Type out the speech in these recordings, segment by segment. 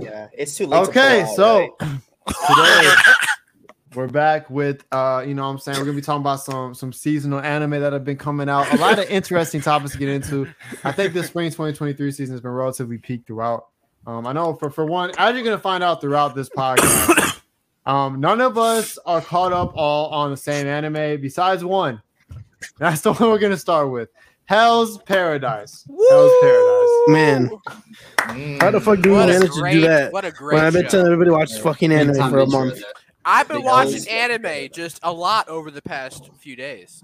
Yeah, it's too late. to Okay, pull out, so right? today we're back with uh, you know what I'm saying we're gonna be talking about some some seasonal anime that have been coming out. A lot of interesting topics to get into. I think this spring 2023 season has been relatively peak throughout. Um, I know for for one, as you're gonna find out throughout this podcast, um, none of us are caught up all on the same anime besides one. That's the one we're gonna start with. Hell's Paradise. Hell's Paradise. Man, Mm. how the fuck do we What a manage to do that? what a great When I've been show. telling everybody to watch fucking anime for a month. I've been watching anime just a lot over the past few days.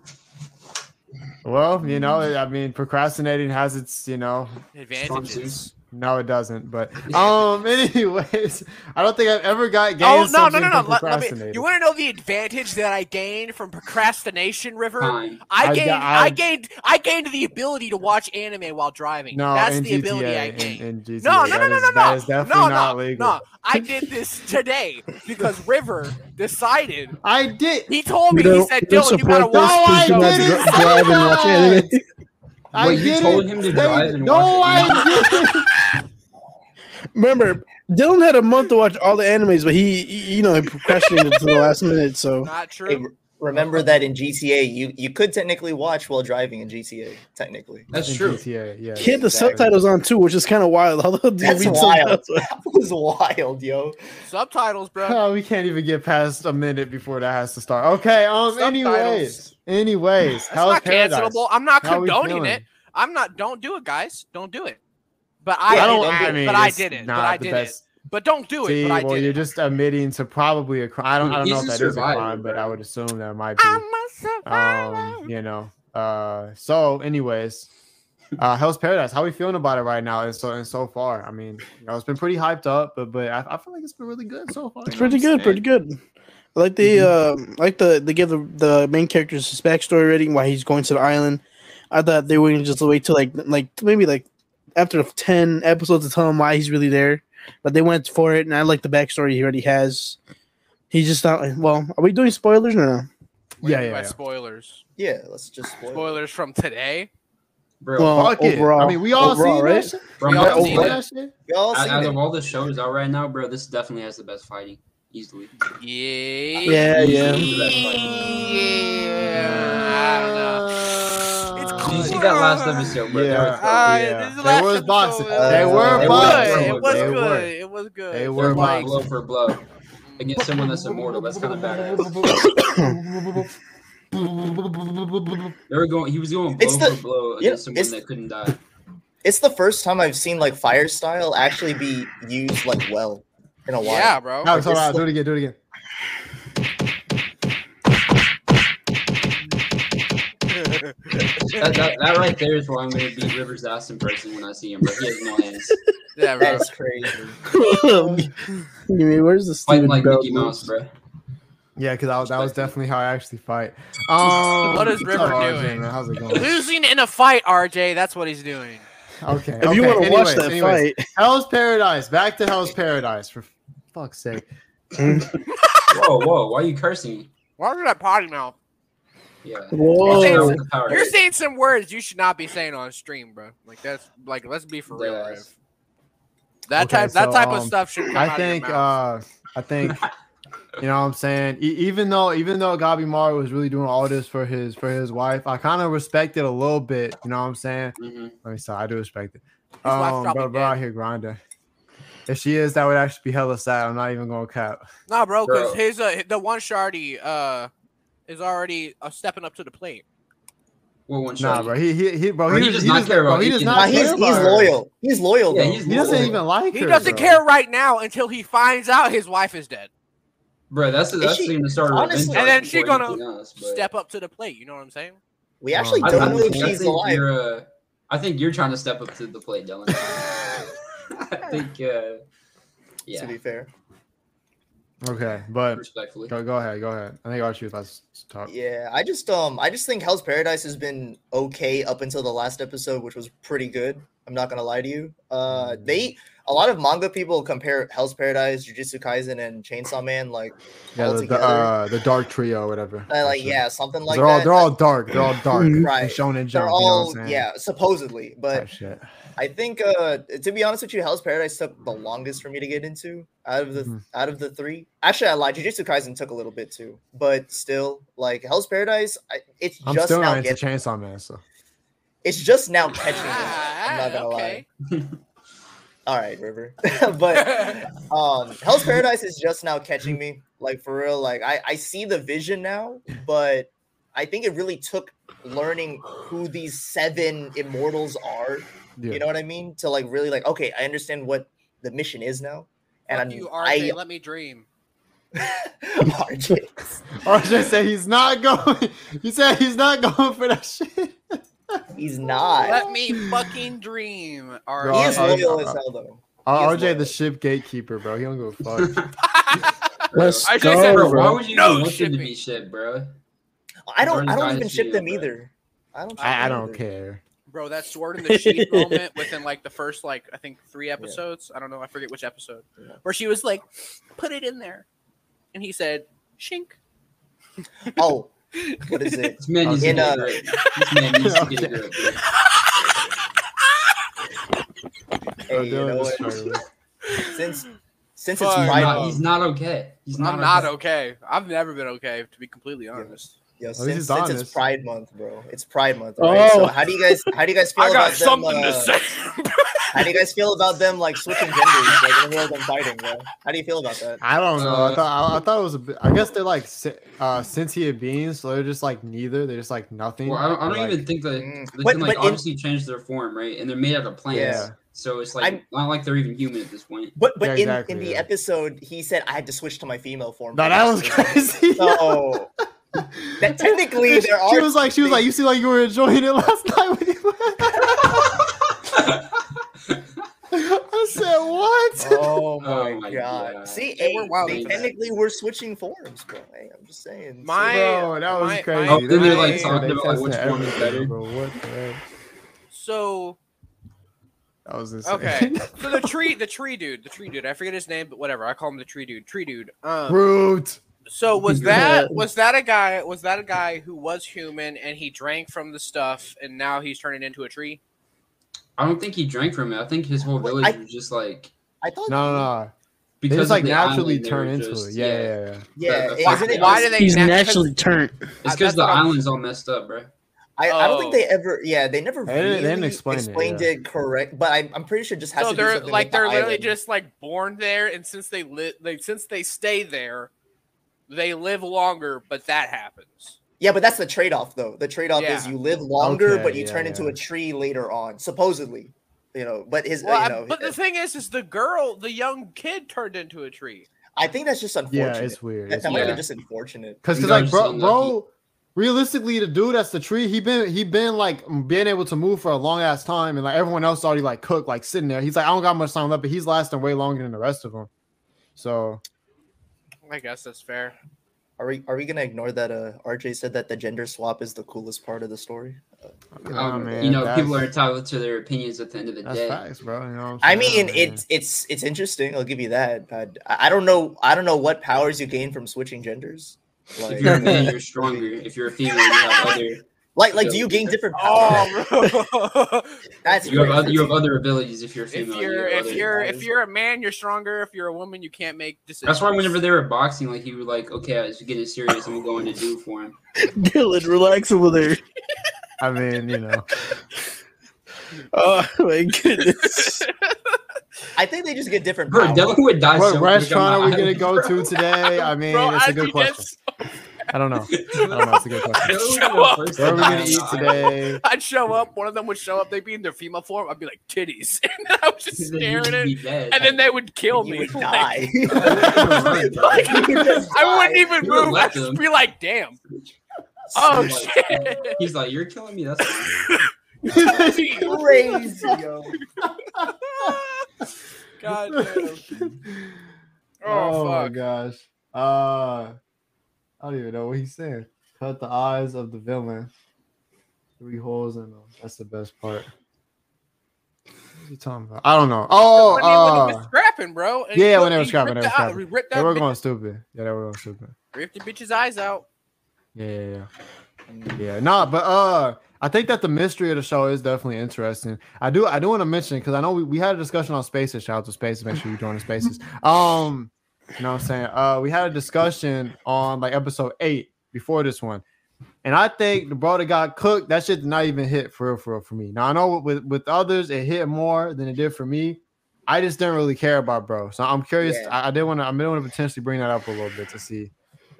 Well, you know, I mean, procrastinating has its, you know, Advantages. No, it doesn't. But um, anyways, I don't think I've ever got gained Oh no no no no! Let, let me, you want to know the advantage that I gained from procrastination, River? Fine. I I- gained I- I, gained I gained the ability to watch anime while driving. no, That's in the ability I gained. in GTA, no, no, no, no, no, no, is definitely no, not no, legal. no! I did this today because River decided. I did. He told me. You he said, you "Dylan, you gotta support this watch." I didn't have to say drive and watch that. anime. I you didn't told him to say- drive and no, watch I didn't. Remember, Dylan had a month to watch all the animes, but he, he- you know, he procrastinated to the last minute. So Not Hey, true. remember that in GTA, you you could technically watch while driving in GTA. Technically, That's In true. GTA, yeah. he had the Exactly. subtitles on too, which is kind of wild. Although do you that's wild. that was wild, yo. Subtitles, bro. Oh, we can't even get past a minute before that has to start. Okay. Um. Anyways, anyways, That's Hell's not Paradise. cancelable. I'm not How condoning it. I'm not. Don't do it, guys. Don't do it. But I, Yeah, I did don't. it. I mean, but I did it. Not But I the did best. it. But don't do it. See, but I well, did you're it. just admitting to probably a crime. I don't, I don't know if He's that a is a survivor, crime, but I would assume that might be. I'm a survivor. Um, you know. Uh, so, anyways, uh, Hell's Paradise. How are we feeling about it right now? And so and so far, I mean, you know, it's been pretty hyped up, but but I, I feel like it's been really good so far. It's pretty good, pretty good. I like the uh, I like the they give the, the main characters his backstory already, why he's going to the island. I thought they were gonna just wait till like like maybe like after ten episodes to tell him why he's really there, but they went for it, and I like the backstory he already has. He's just not well. Are we doing spoilers or no? What Yeah, yeah, yeah. Spoilers. Yeah, let's just spoil it. Spoilers from today. Bro, Well, Fuck it. I mean, we all overall, seen right? that shit. from we all I've seen seen, it. that shit. We all out, seen out it. of all the shows out right now, bro, this definitely has the best fighting easily. Yeah. Yeah, yeah. Yeah. I don't know. It's Did you see that last episode, bro? Yeah. Uh, Yeah. this the They last was boxing. It was They were good. boxing. It was They good. were. It was good. They They're were going boxing. blow for blow against someone that's immortal. That's kind of badass. They were going. He was going blow It's the- for blow yeah, against someone that couldn't die. It's the first time I've seen like fire style actually be used like well in a while. Yeah, bro. Alex, hold It's on. Do it again. Do it again. That, that, that right there is why I'm gonna beat Rivers' ass in person when I see him, bro. He has no hands. yeah, bro. That's crazy. You mean, where's the Fighting stupid like belt Mickey Mouse, bro. Yeah, because that, was- that was definitely how I actually fight. Um, What is what's River up, RJ, doing? man? How's it going? Losing in a fight, RJ. That's what he's doing. Okay. If you want to watch that anyways. fight, Hell's Paradise. Back to Hell's Paradise. For fuck's sake. Whoa, whoa! Why are you cursing? Why are that potty mouth? Yeah. whoa, saying- With the power. You're saying some words you should not be saying on stream, bro. Like that's like let's be for real, Deadass. That Okay, type that so, type of um, stuff should come I out think. of your mouth. Uh, I think. You know what I'm saying? E- even though even though Gabimaru was really doing all this for his for his wife, I kind of respect it a little bit. You know what I'm saying? Mhm. Let me stop. I do respect it. His Um, probably but bro out dead. here grinding. If she is, that would actually be hella sad. I'm not even gonna cap. Nah, bro, because Bro. his uh, the one shardy uh is already uh, stepping up to the plate. What one Nah, shot? bro. He he he, bro. Bro, He, he does does not care about He does not care he's about he's loyal. He's loyal Yeah, he's He doesn't even like He her. doesn't bro. care right now until he finds out his wife is dead. Bro, that's that's she- even the start honestly- And then arc she gonna else, Step up to the plate. You know what I'm saying? We actually I- I, don't I know think, if she's alive. you're. Uh, I think you're trying to step up to the plate, Dylan. I think. Uh, yeah, To be fair. Okay, but respectfully. go, go ahead, go ahead. I think Archie was about to talk. Yeah, I just um I just think Hell's Paradise has been okay up until the last episode, which was pretty good. I'm not gonna lie to you. Uh they a lot of manga people compare Hell's Paradise, Jujutsu Kaisen, and Chainsaw Man like Yeah, all the, the, uh, the dark trio, or whatever. uh, like yeah, something like they're all that. they're all dark. They're all dark. Right. Shonen They're Jump. you know what all I'm yeah, supposedly, but Type shit. I think uh to be honest with you, Hell's Paradise took the longest for me to get into out of the Mhm. out of the three. Actually, I lied. Jujutsu Kaisen took a little bit too, but still, like Hell's Paradise, I, it's I'm just still now not into getting, Chainsaw Man, so it's just now catching me. Ah, I'm not gonna okay. lie. All right, River, but um Hell's Paradise is just now catching me. Like for real, like I I see the vision now, but I think it really took learning who these seven immortals are yeah. you know what I mean? To like really like, okay, I understand what the mission is now. And I'm, you, RJ, I let me dream. RJ. RJ said he's not going. He said he's not going for that shit. He's not. Let me fucking dream. All Bro, he is I- I- loyal as hell though. Uh, He is RJ, the ship gatekeeper, bro. He don't give a fuck. Let's I just go, said, Bro, bro. why would you No even want them to shipping. be shit, bro? I don't. I don't even ship them either. I don't. I, I don't care. Bro, that sword in the sheath moment within like the first like I think three episodes. I don't know. I forget which episode. Yeah. Where she was like, "Put it in there," and he said, "Shink." Oh, what is it? This man needs In, uh. This man needs to get a grip. bro. Bro, Hey, you know what? Since since Fuck. it's He's not, he's not okay. He's not. I'm not okay. okay. I've never been okay, to be completely honest. Yo, since, since it's. Pride Month, bro, it's Pride Month. Right? So Oh. how do you guys? How do you guys feel I got about them? something to uh, say. How do you guys feel about them like switching genders, like in the middle of them fighting, bro? How do you feel about that? I don't know. I Uh, thought I, I thought it was a bit. I guess they're like si- uh, sentient beings, so they're just like neither. They're just like nothing. Well, I don't, I don't Like, even think that Mm. they But- can like but in- obviously change their form, right? And they're made out of plants, Yeah. so it's like I'm- not like they're even human at this point. But but Yeah, in, exactly, in the yeah. episode, he said I had to switch to my female form. No, that was crazy. So that technically there are. she was like, she was like, you seem like you were enjoying it last night with you. I said, what? Oh my, Oh my god! God. See, They hey, were wild they into that. technically were switching forms, bro. Hey, I'm just saying. My- Bro, that was my- crazy. my- Oh, then they're, like, talking about, like, which one is better. Bro, what the heck? So That was insane. okay, so the tree, the tree dude, the tree dude. I forget his name, but whatever. I call him the tree dude. Tree dude. Um, Brute. So was that was that a guy was that a guy who was human and he drank from the stuff and now he's turning into a tree? I don't think he drank from it. I think his whole village I- was just like I thought. No, no, no. They because just like the naturally island, turn into just- it. Yeah, yeah, yeah. Yeah, The- the isn't it? Why do they He's nat- naturally turned. It's because the island's all messed up, bro. I, I don't Oh. think they oh. ever. Yeah, they never They didn't- didn't really explain it, explained yeah. it correct. But I, I'm pretty sure it just has So to they're something like with they're literally island. just like born there and since they live they since they stay there, they live longer, but that happens. Yeah, but that's the trade-off, though. The trade-off is you live longer, Okay, but you yeah, turn into a tree later on, supposedly. You know, but his, Well, uh, you know, but the thing is, is the girl, the young kid turned into a tree. I think that's just unfortunate. Yeah, it's weird. That's It's that might have Yeah. been just unfortunate. Cause, cause like bro, bro, realistically, the dude that's the tree, he been he been like being able to move for a long ass time, and like everyone else already like cooked, like sitting there. He's like, I don't got much time left, but he's lasting way longer than the rest of them. So I guess that's fair. Are we are we gonna ignore that? Uh, RJ said that the gender swap is the coolest part of the story. nah, Um, man, you know, people are entitled to their opinions at the end of the That's day. facts, bro. You know what I'm I saying? mean, it's it's it's interesting. I'll give you that. But I I don't know. I don't know what powers you gain from switching genders. Like, If you're a man, you're stronger. If you're a female, you have other. Like, like, do you gain different oh, powers? Oh, That's You have other, you have other abilities if you're if female. you're you if you're powers. if you're a man, you're stronger. If you're a woman, you can't make decisions. That's why whenever they were boxing, like he was like, "Okay, I was getting serious. I'm going to do for him." Dylan, relax over there. I mean, you know, Oh my goodness. I think they just get different Bro, powers. Dylan would die. what so restaurant the are we gonna go to today? I mean, Bro, it's a I'd good question. dead I don't know. I don't know. It's a good question. Dylan would be Show up. Where are we gonna eat today? I'd show up. One of them would show up. They'd be in their female form. I'd be like titties, and then I was just staring at it, and then they would kill me. would die. like, You I wouldn't even You move. I'd just be like, "Damn." Oh He's like- shit. He's like, "You're killing me." That's fine. crazy, yo. God damn. Oh, Oh, my gosh. Uh, I don't even know what he's saying. Cut the eyes of the villain. Three holes in them. That's the best part. What's he talking about? I don't know. Oh, When they- when they uh, scrapping, bro. and yeah, when they were scrapping, they were scrapping. ripped they that were bitch- going stupid. Yeah, they were going stupid. ripped the bitch's eyes out. Yeah, yeah, yeah. Yeah, nah, but uh, I think that the mystery of the show is definitely interesting. I do I do want to mention because I know we, we had a discussion on spaces. Shout out to spaces. Make sure you join the spaces. Um, you know what I'm saying? Uh, we had a discussion on like episode eight before this one. And I think the bro that got cooked, that shit did not even hit for real, for real for me. Now I know with with others it hit more than it did for me. I just didn't really care about bro. So I'm curious. Yeah. I, I did want to I did want to potentially bring that up a little bit to see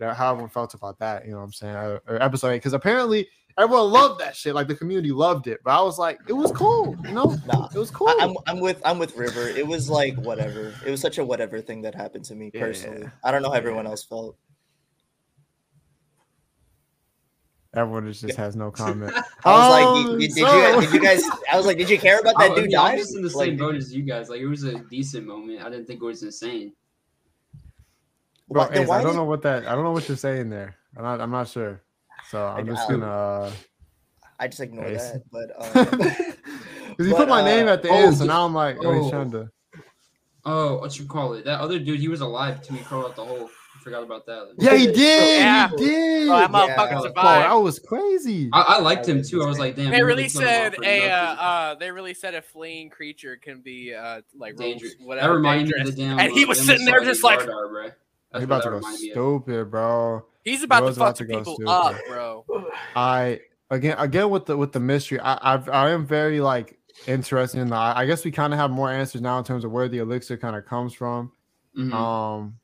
how everyone felt about that. You know what I'm saying? Or, or episode eight because apparently everyone loved that shit. Like the community loved it, but I was like, it was cool. You know, Nah, it was cool. I, am I'm with I'm with River. It was like whatever. It was such a whatever thing that happened to me Yeah. personally. I don't know how everyone else felt. everyone just, just has no comment. I was like, Um, did, did, did so- you did you guys? I was like, did you care about that I dude mean, I was in the Like, same boat as you guys. Like it was a decent moment. I didn't think it was insane. Bro, Ace, I don't did- know what that. I don't know what you're saying there. I'm not. I'm not sure. So I'm Like, just I- gonna. Uh, I just ignore Ace. that. But um, Because you put my name uh, at the oh, end, so now I'm like, oh, he's oh. trying. Oh, what you call it? That other dude, he was alive till he crawled out the hole. I forgot about that. Yeah, he did. Yeah. He did. Oh, that Yeah. motherfucker Bro, Bro, survived. that was crazy. I, I liked him too. I was like, damn. They really killed him off said a uh, uh they really said a fleeing creature can be uh like dangerous. rogues, That whatever reminded me of the damn. and he uh, was sitting there just like Dardar, bro. He about to go reminded me of. stupid, bro. He's about to was about fuck to go people stupid. up, bro. I again, again with the with the mystery. I I've, I am very like interested in the. I I guess we kind of have more answers now in terms of where the elixir kind of comes from. Mhm. Um,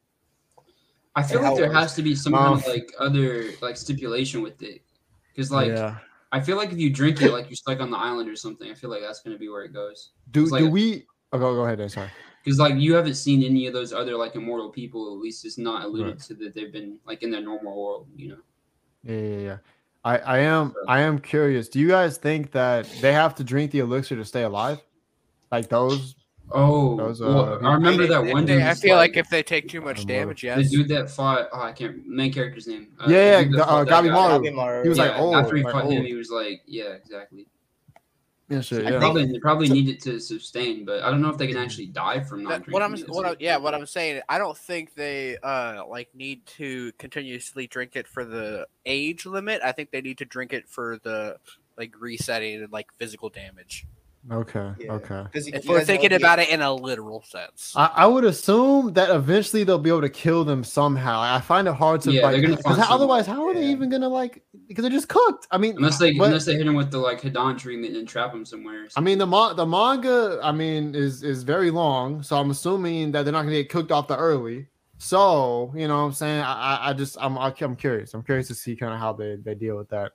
I feel like there has to be some Um, kind of like other like stipulation with it, because like yeah. I feel like if you drink it, like you're stuck on the island or something. I feel like that's gonna be where it goes. Do like do a- we? Oh, go go ahead. Then, sorry. Because like you haven't seen any of those other like immortal people. At least it's not alluded Right. to that they've been like in their normal world. You know. Yeah, yeah, yeah. I, I am I am curious. Do you guys think that they have to drink the elixir to stay alive? Like those? Oh, Those, well, uh, I remember that they- one they- dude. I feel like if they take too much I'm damage, the dude that fought, oh, I can't main character's name. Uh, Yeah, the yeah, dude the- fought uh, that Gabi. Maru. He was like, oh, after he like, fought him, he was like, yeah, exactly. Yeah, sure. Yeah. probably they probably need it to sustain, but I don't know if they can actually die from not That- drinking. what I'm, what I, yeah, what I'm saying, I don't think they uh like need to continuously drink it for the age limit. I think they need to drink it for the like resetting and like physical damage. Okay. Yeah. Okay. If we're thinking about it in a literal sense, I, I would assume that eventually they'll be able to kill them somehow. I find it hard to Yeah, like they're gonna 'cause find how- otherwise how are they even gonna like because they're just cooked. I mean Unless they but- unless they hit him with the like Hidan treatment and trap him somewhere. or I mean the ma- the manga I mean is is very long, so I'm assuming that they're not gonna get cooked off the early. So you know what I'm saying I I, I just I'm I'm curious. I'm curious to see kind of how they they deal with that.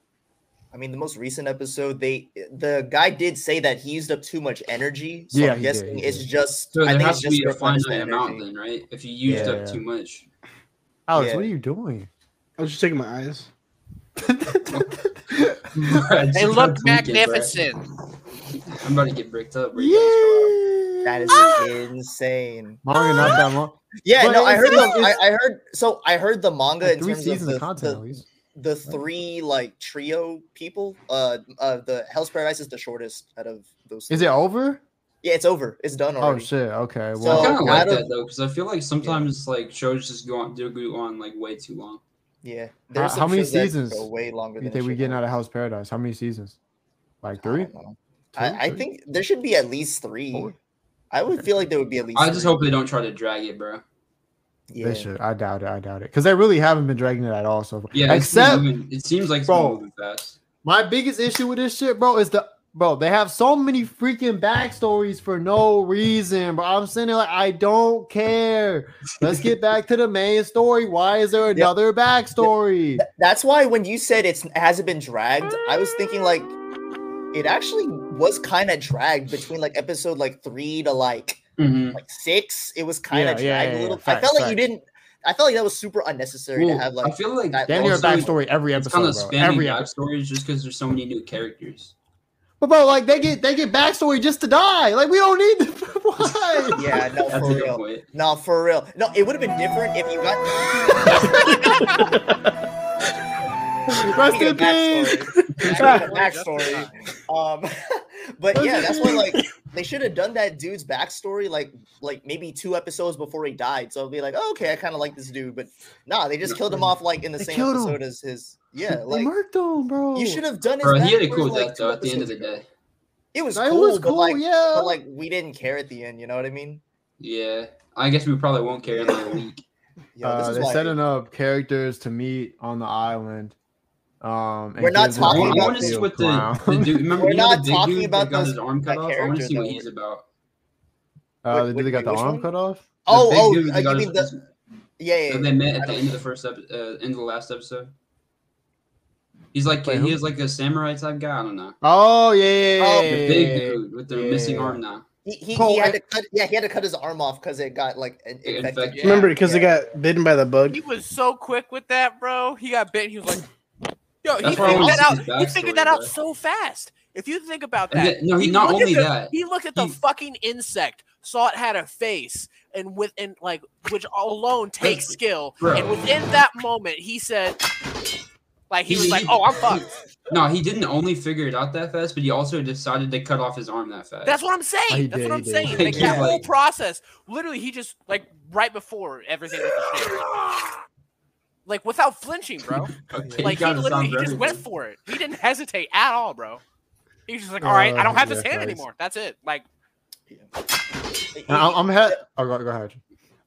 I mean, the most recent episode, they the guy did say that he used up too much energy. So Yeah, I'm he did, guessing it's did. just. So I think has it's to just be a replenish the finite amount then, right? If you used Yeah. up too much. Alex, Yeah. what are you doing? I was just taking my eyes. Bruh, they just look tweaking, bruh. magnificent. I'm about to get bricked up. bro. You guys That ah! insane. Manga not that long. Yeah, But no, I heard the. I, I heard so. I heard the manga Like in three terms seasons of of the, content the, least. The three like trio people. Uh, uh, the Hell's Paradise is the shortest out of those. Is three. it over? Yeah, it's over. It's done Oh shit. Okay. Well I So- Well, kind of like of- that though, because I feel like sometimes like shows just go on do go on like way too long. Yeah. How- There's how some many shows that seasons Go way longer you than think we getting out of Hell's Paradise? How many seasons? Like I three? don't know. Two? I, I Three? think there should be at least three. Four? I would feel like there would be at least. I just three. hope they don't try to drag it, bro. Yeah. They should. I doubt it. I doubt it. Because they really haven't been dragging it at all so far. Yeah, it's Except it seems like Bro. been moving fast. my biggest issue with this shit, bro, is the bro. They have so many freaking backstories for no reason, bro. I'm sitting there like I don't care. Let's get back to the main story. Why is there another backstory? Th- That's why when you said it's hasn't been dragged, I was thinking like it actually was kind of dragged between like episode like three to like Mhm. like six. It was kind of Yeah, yeah, dragged yeah, a little. yeah. I Facts, felt like you didn't. I felt like that was super unnecessary Well, to have Like I feel like that Damn near a backstory every It's episode, kind of bro. spamming Every episode. backstories just because there's so many new characters. But bro, like they get they get backstory just to die. Like we don't need the why. Yeah, no, That's for a real. point. No, for real. No, it would have been different if you got. Rest in of backstory, peace. speaking backstory. Um, but yeah, that's why like they should have done that dude's backstory like like maybe two episodes before he died. So it'll be like, oh, okay, I kind of like this dude, but nah, they just killed him off like in the They same killed him. episode as his Yeah, they like murked him, bro. you should have done his Bro, he had a cool death two though. At the end of the ago. day, It was That cool, was but cool, like, yeah. but like we didn't care at the end. You know what I mean? yeah. I guess we probably won't care in like a week. Yo, this uh, is they're setting up characters to meet on the island. Um, and We're not gives them I talking want, about to see what the, the dude. Remember, We're not talking dude about that got those- his arm cut off. I want to see what he's about. Uh, Wait, the dude that got the arm one? cut off. The Oh, oh, dude that uh, you mean his- the yeah, yeah, that yeah. they met at the end of the first episode, uh, end of the last episode. He's like Wait, he who? is like a samurai type guy. I don't know. Oh yeah, yeah, yeah, Oh, yeah, The big dude with the Yeah, missing arm now. He, he, Bro, he had I- to cut. Yeah, he had to cut his arm off because it got like in- infected. infected. Yeah. Remember, because they Yeah. got bitten by the bug. He was so quick with that, bro. He got bit. He was like, "Yo, he That's why figured that out. He figured that out so fast. If you think about that, then- no, he not looked at only the- that, he looked at the he- fucking insect, saw it had a face, and within like which alone takes Bro. skill. Bro. And within that moment, he said, like he He- was like, he- "Oh, I'm fucked." No, he didn't only figure it out that fast, but he also decided to cut off his arm that fast. That's what I'm oh, saying. Oh, That's did, what I'm did. saying. Like, Like he's that whole like- process, literally, he just like right before everything with the shit, like without flinching, bro. okay, Like he got his literally, he just went for it. He didn't hesitate at all, bro. He's just like, all right, I don't Uh, have this hand guys. anymore. That's it. Like, He- And I'm, I'm head. Oh, go, go ahead.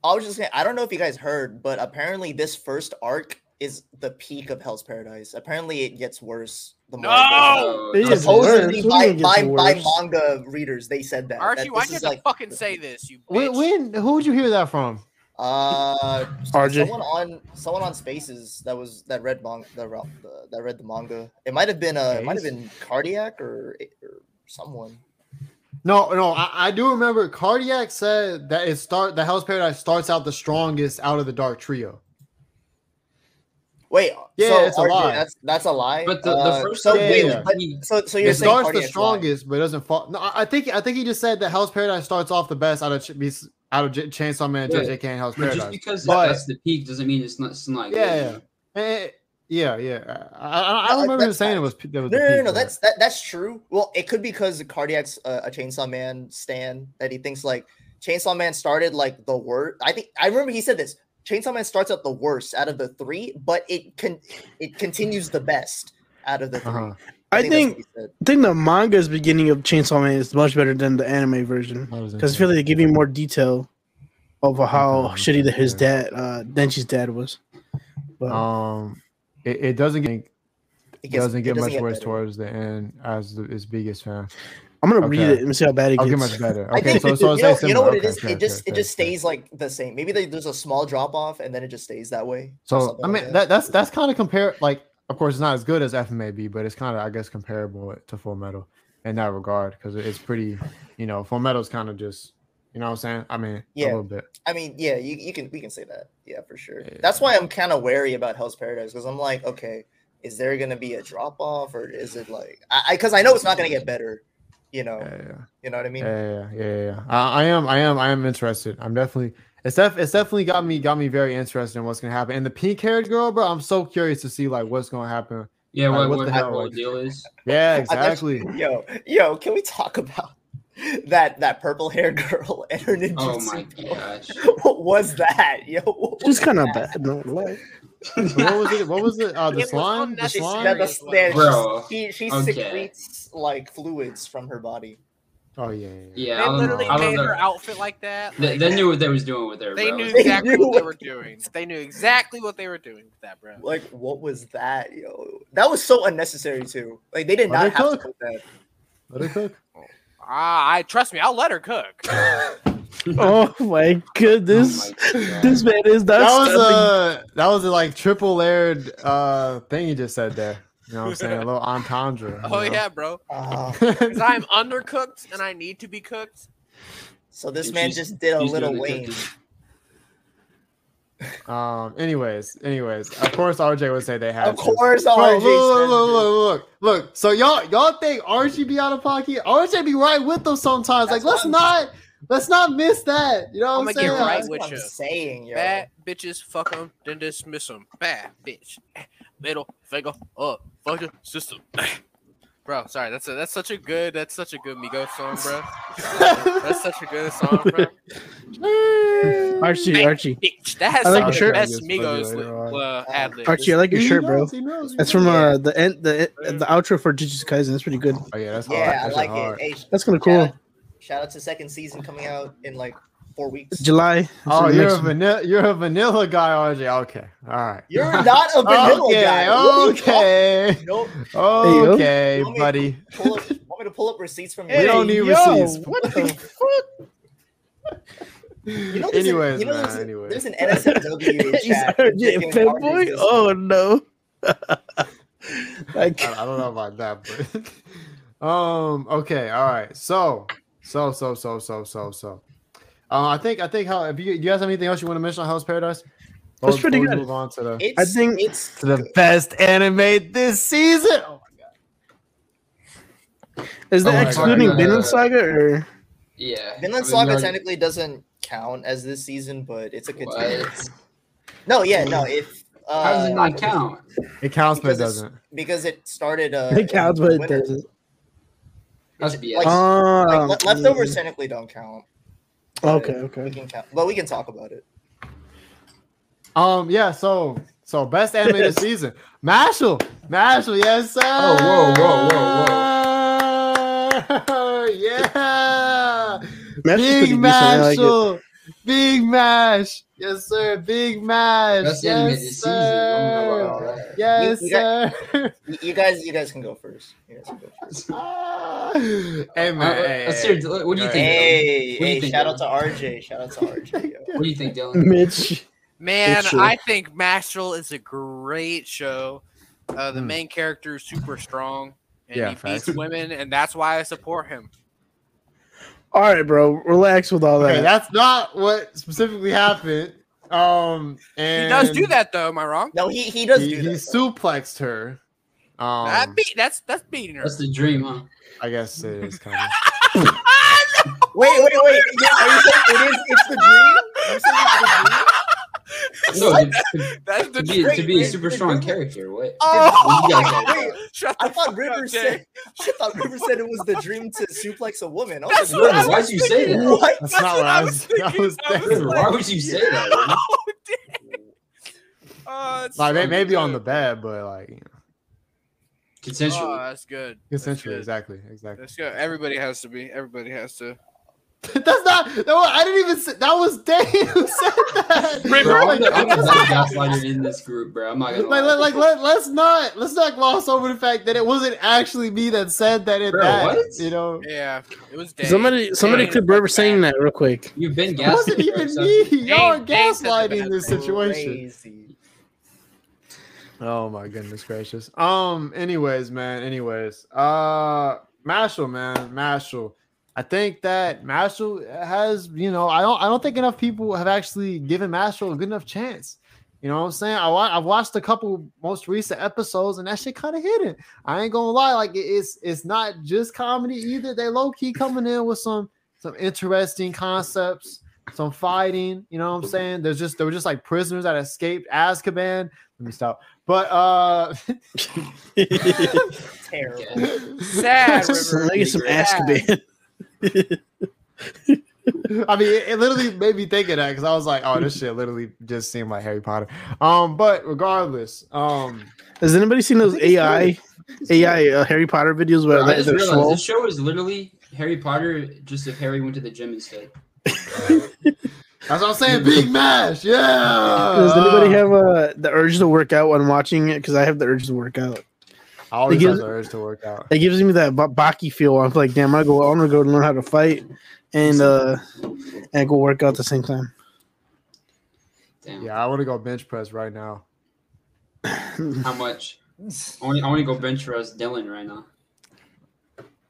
I was just saying, I don't know if you guys heard, but apparently this first arc is the peak of Hell's Paradise. Apparently it gets worse the more. it goes on. Oh, It no, gets Supposedly worse. What do you by, by, gets by manga readers, they said that. Archie, that why'd this you is like fucking say this, you When, when who would you hear that from? Uh RJ. someone on someone on Spaces that was that read manga the, the that read the manga. It might have been uh it might have been Cardiac or, or someone. No, no, I, I do remember. Cardiac said that it start the Hell's Paradise starts out the strongest out of the Dark Trio. Wait, Yeah, so it's a lie. That's that's a lie. But the, the Uh, first so yeah, wait, yeah. but- so so you're It saying starts the Cardiac's lying. strongest, but it doesn't fall. No, I I think I think he just said that Hell's Paradise starts off the best out of Ch- be- out of J- Chainsaw Man, Yeah. JJK, and Hell's but just because But- that's the peak doesn't mean it's not. It's not good. Yeah, yeah. Eh, yeah, yeah. I, I, I No, remember him saying it was that was No, the no, no, peak, no, but- that's that, that's true. Well, it could be because the Cardiac's uh, a Chainsaw Man stan that he thinks like Chainsaw Man started like the worst. I think I remember he said this. Chainsaw Man starts out the worst out of the three, but it can it continues the best out of the 3 Uh-huh. I that's think what he said. I think the manga's beginning of Chainsaw Man is much better than the anime version because I feel like they give you more detail of how Okay, shitty that his dad, uh, Denji's dad was. But Um, it, it doesn't get It gets- doesn't it get doesn't much get worse better. towards the end as the, his biggest fan. I'm gonna read it and see how bad it I'll gets. get much better. I Okay, think so so you, know, you know what it Okay, is. sure, it just sure, it just sure, sure. stays like the same. Maybe they, there's a small drop off and then it just stays that way. So something I like mean that that's that's kind of compare like of course it's not as good as FMAB, but it's kind of I guess comparable to Full Metal in that regard because it's pretty you know Full Metal's kind of just you know what I'm saying. I mean Yeah. a little bit. I mean, yeah, you, you can we can say that. Yeah, for sure. Yeah. That's why I'm kind of wary about Hell's Paradise because I'm like, okay, is there gonna be a drop off or is it like I because I, know it's not gonna get better. You know, Yeah, yeah. you know what I mean? Yeah, yeah, yeah, yeah. yeah. I, I am, I am, I am interested. I'm definitely. It's def, it's definitely got me, got me very interested in what's gonna happen. And the pink haired girl, bro, I'm so curious to see like what's gonna happen. Yeah, Like, what, what what, the the hell, like- deal is. Yeah, I exactly. Yo, yo, can we talk about that that purple haired girl and her ninja? Oh my suit? gosh. what was that? Yo, what It's kind of was that? bad. No lie. what was it? What was it? Uh, the It was slime. The She, slime. yeah, the, yeah, Bro, she, she okay. secretes like fluids from her body. Oh yeah, yeah. yeah. Yeah, they I literally know. I made know. her outfit like that. They, like, they knew what they was doing with her. They bro. knew They exactly knew what they were doing. They knew exactly what they were doing with that, bro. Like, what was that, yo? That was so unnecessary too. Like, they did Let not her have to put that. Let it cook. Ah, I trust me. I'll let her cook. Oh my goodness, Oh my God. this man is. That was stopping. uh that was a like triple layered uh thing you just said there. You know what I'm saying? A little entendre. Oh know? yeah, bro. Uh, Because I'm undercooked and I need to be cooked. so this man she's- just did a little doing Wayne. Um. Anyways, anyways, of course RJ would say they had. Of to. course, Bro, RJ look, look, look, look, look, look. So y'all, y'all think Archie be out of pocket? RJ be right with them sometimes. That's like, let's what not, let's not miss that. You know I'ma I'm get saying? right That's with what I'm you. saying, yo. Bad bitches, fuck them, then dismiss them. Bad bitch. Middle finger up, fuck your system. Bro, sorry, that's a, that's such a good that's such a good Migos song, bro. That's such a good song, bro. Archie, Hey, Archie, Bitch, That has I like some your the shirt. best Migos uh, ad libs. Archie, I like your He shirt, bro. knows, knows, That's from uh the end the the outro for Jujutsu Kaisen. That's pretty good. Oh yeah, that's hard. Yeah, I That's like hard. it. Hey, That's kind of shout cool. out, shout out to second season coming out in like four weeks. July. Oh, That's you're a vanilla. You're a vanilla guy, RJ. Okay, all right. You're not a vanilla okay, guy. What are you okay, Nope. okay, You want buddy. Pull up, want me to pull up receipts from you? We don't need yo, receipts. What the fuck? You know, there's Anyways, an, you know, man, there's, anyways. there's an NSFW chat. RJ fanboy. Oh no. like I, I don't know about that, but um, okay, all right. So, so, so, so, so, so, so. Uh, I think, I think, how if you, do you guys have anything else you want to mention on Hell's Paradise? That's Before- pretty good. Move on to the It's, I think- it's to the best anime this season. Oh my god! is that Oh excluding God. Vinland Saga or Yeah. Vinland I mean, Saga we technically doesn't count as this season, but it's a continuation. What? No, yeah, no. If uh, How does it not count? It counts, but it doesn't. Because it started. Uh, it counts, but it doesn't? That's BS. Like, Oh, like, le- leftovers technically don't count. But Okay, We okay. can count, but we can talk about it. Um, yeah. So, so best anime this season, Mashle, Mashle, yes sir. Oh, whoa, whoa, whoa, whoa. yeah. Mash Big decent. Like. Mashle, Big Mash, yes sir. Big Mash, That's the anime yes season. I don't know about all sir. that. Yes You- you sir. You, you guys, you guys can go first. You guys can go first. Hey man, Uh, hey, let's hey. what do you think? Hey, What do you hey! think, shout out to RJ. Shout out to RJ. yo. What do you think, Dylan? Mitch. Man, It's true. I think Mashle is a great show. Uh, the Hmm. main character is super strong, and Yeah, he facts. beats women, and that's why I support him. All right, bro. Relax with all Okay, that. that's not what specifically happened. Um, and He does do that, though. Am I wrong? No, he he does he, do he that. suplexed her. Um, that be- that's that's beating her. That's the dream, huh? I guess it is kind of. Wait, wait, wait! You- Are you saying it is? It's the dream. You're saying it's the dream? No, to, to, That's the to be, to be a super strong character. What? Oh, You guys are- Wait, I thought fuck River up, Jay. said. I thought Rivers said it was the dream to suplex a woman. I was That's like, what I River, was why'd you say that? What? That's That's not what what I I was was. That thinking. was I was River, why would you say that? Oh, damn. Oh, it's like may- so maybe on the bed, but like you know, Oh, that's good. That's good. exactly, exactly. That's good. Everybody has to be. Everybody has to. That's not. No, I didn't even. Say, that was Dave who said that. Bro, I'm Like, the, I'm the best gaslighter in this group, bro. I'm not gonna like, lie. like, like let, let's not let's not gloss over the fact that it wasn't actually me that said that it Bro, that what? you know Yeah, it was. Dave. Somebody, somebody Dave clip is River saying that real quick. You've been it gaslighting. wasn't even yourself. me y'all are Dane- Dane said the gaslighting bad this situation Crazy. oh my goodness gracious um anyways man anyways uh Mashle man Mashle I think that Mashle has you know I don't I don't think enough people have actually given Mashle a good enough chance you know what I'm saying? I wa- I've watched a couple most recent episodes and that shit kind of hidden. I ain't gonna lie, like it's it's not just comedy either. They low key coming in with some some interesting concepts, some fighting. You know what I'm saying? There's just they were just like prisoners that escaped Azkaban. Let me stop. But uh, Terrible. Sad. Some- River. I get some Azkaban. I mean, it, it literally made me think of that because I was like, oh, this shit literally just seemed like Harry Potter. Um, but regardless, um, Has anybody seen those AI AI uh, Harry Potter videos where Bro, I they- just they're realized swole? this show is literally Harry Potter, just if Harry went to the gym instead. that's what I'm saying. Big Mash, yeah. Does anybody have uh, the urge to work out when watching it? Because I have the urge to work out. I always It gives- have the urge to work out. It gives me that ba- Baki feel. I'm like, damn, I go, I'm gonna go learn how to fight, and uh, and go work out at the same time. Damn. Yeah, I want to go bench press right now. How much? I want, to go bench press Dylan right now.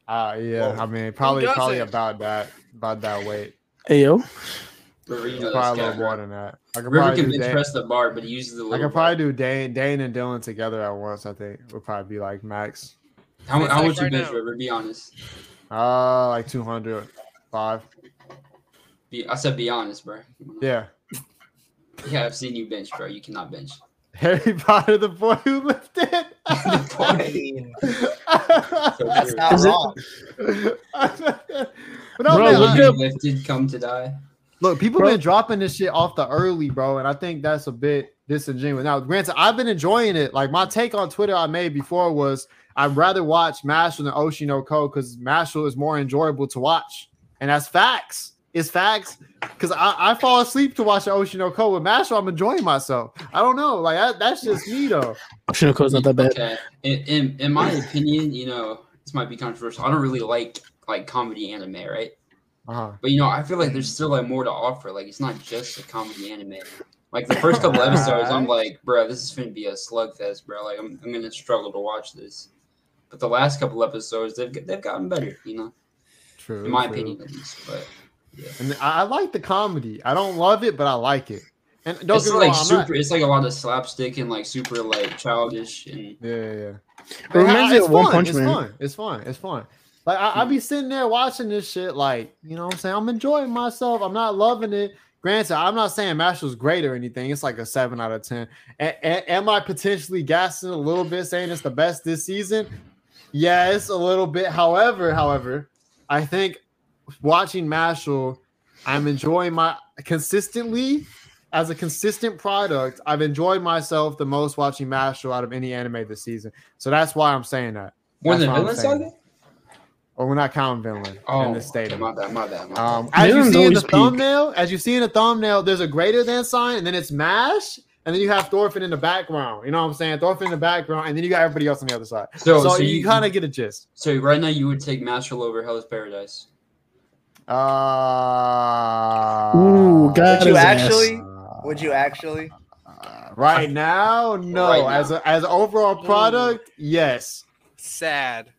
Uh yeah, Whoa. I mean, probably probably it? about that about that weight. Hey yo, River, you Probably a little more than that. I could River probably can bench press the bar, but he uses the I little could probably do Dane, Dane and Dylan together at once. I think would probably be like max. How, how like much you bench, now. River? Be honest. Uh, like two hundred five. Be, I said be honest, bro. Yeah, Yeah, I've seen you bench, bro. You cannot bench. Harry Potter, the boy who lived it. I mean, So that's not wrong. but no, Bro, man, look up- lifted, come to die. Look, people Bro. been dropping this shit off the early, bro, and I think that's a bit disingenuous. Now, granted, I've been enjoying it. Like my take on Twitter I made before was I'd rather watch Mashle than Oshi no Ko because Mashle is more enjoyable to watch, and that's facts. It's facts because I, I fall asleep to watch the Oshi no Ko with Mashle. I'm enjoying myself. I don't know, like that, that's just me though. Shinoko's not that bad. Okay. In, in in my opinion, you know, this might be controversial. I don't really like like comedy anime, right? Uh-huh. But you know, I feel like there's still like more to offer. Like it's not just a comedy anime. Like the first couple episodes, I'm like, bro, this is gonna be a slugfest, bro. Like I'm, I'm gonna struggle to watch this. But the last couple episodes, they've they've gotten better, you know, True. in my true. opinion at least. But yeah. And I, I like the comedy. I don't love it, but I like it. And don't it's get like wrong, super. not- It's like a lot of slapstick and like super like childish and Yeah, yeah, yeah. It reminds me it's of One fun, Punch it's Man. Fun. It's fun. It's fun. Like I, I hmm. be sitting there watching this shit, like you know, what I'm saying I'm enjoying myself. I'm not loving it. Granted, I'm not saying Mashle's great or anything. It's like a seven out of ten. A- a- am I potentially gassing a little bit, saying it's the best this season? Yes, a little bit. However, however, I think watching Mashle, I'm enjoying my consistently as a consistent product. I've enjoyed myself the most watching Mashle out of any anime this season. So that's why I'm saying that. more That's than Vinland. Saga. Or we're not counting Vinland in this okay, statement. my bad, my bad. My bad. Um, as you see in the peak. thumbnail, as you see in the thumbnail, there's a greater than sign, and then it's Mash, and then you have Thorfinn in the background. You know what I'm saying? Thorfinn in the background, and then you got everybody else on the other side. so, So, so, you, you, kind of get a gist. so right now you would take Mashle over Hell's Paradise. Uh, Ooh, got Would you his ass. actually? Would you actually? Uh, right now, no. Right now. As a, as an overall product, yes. Sad.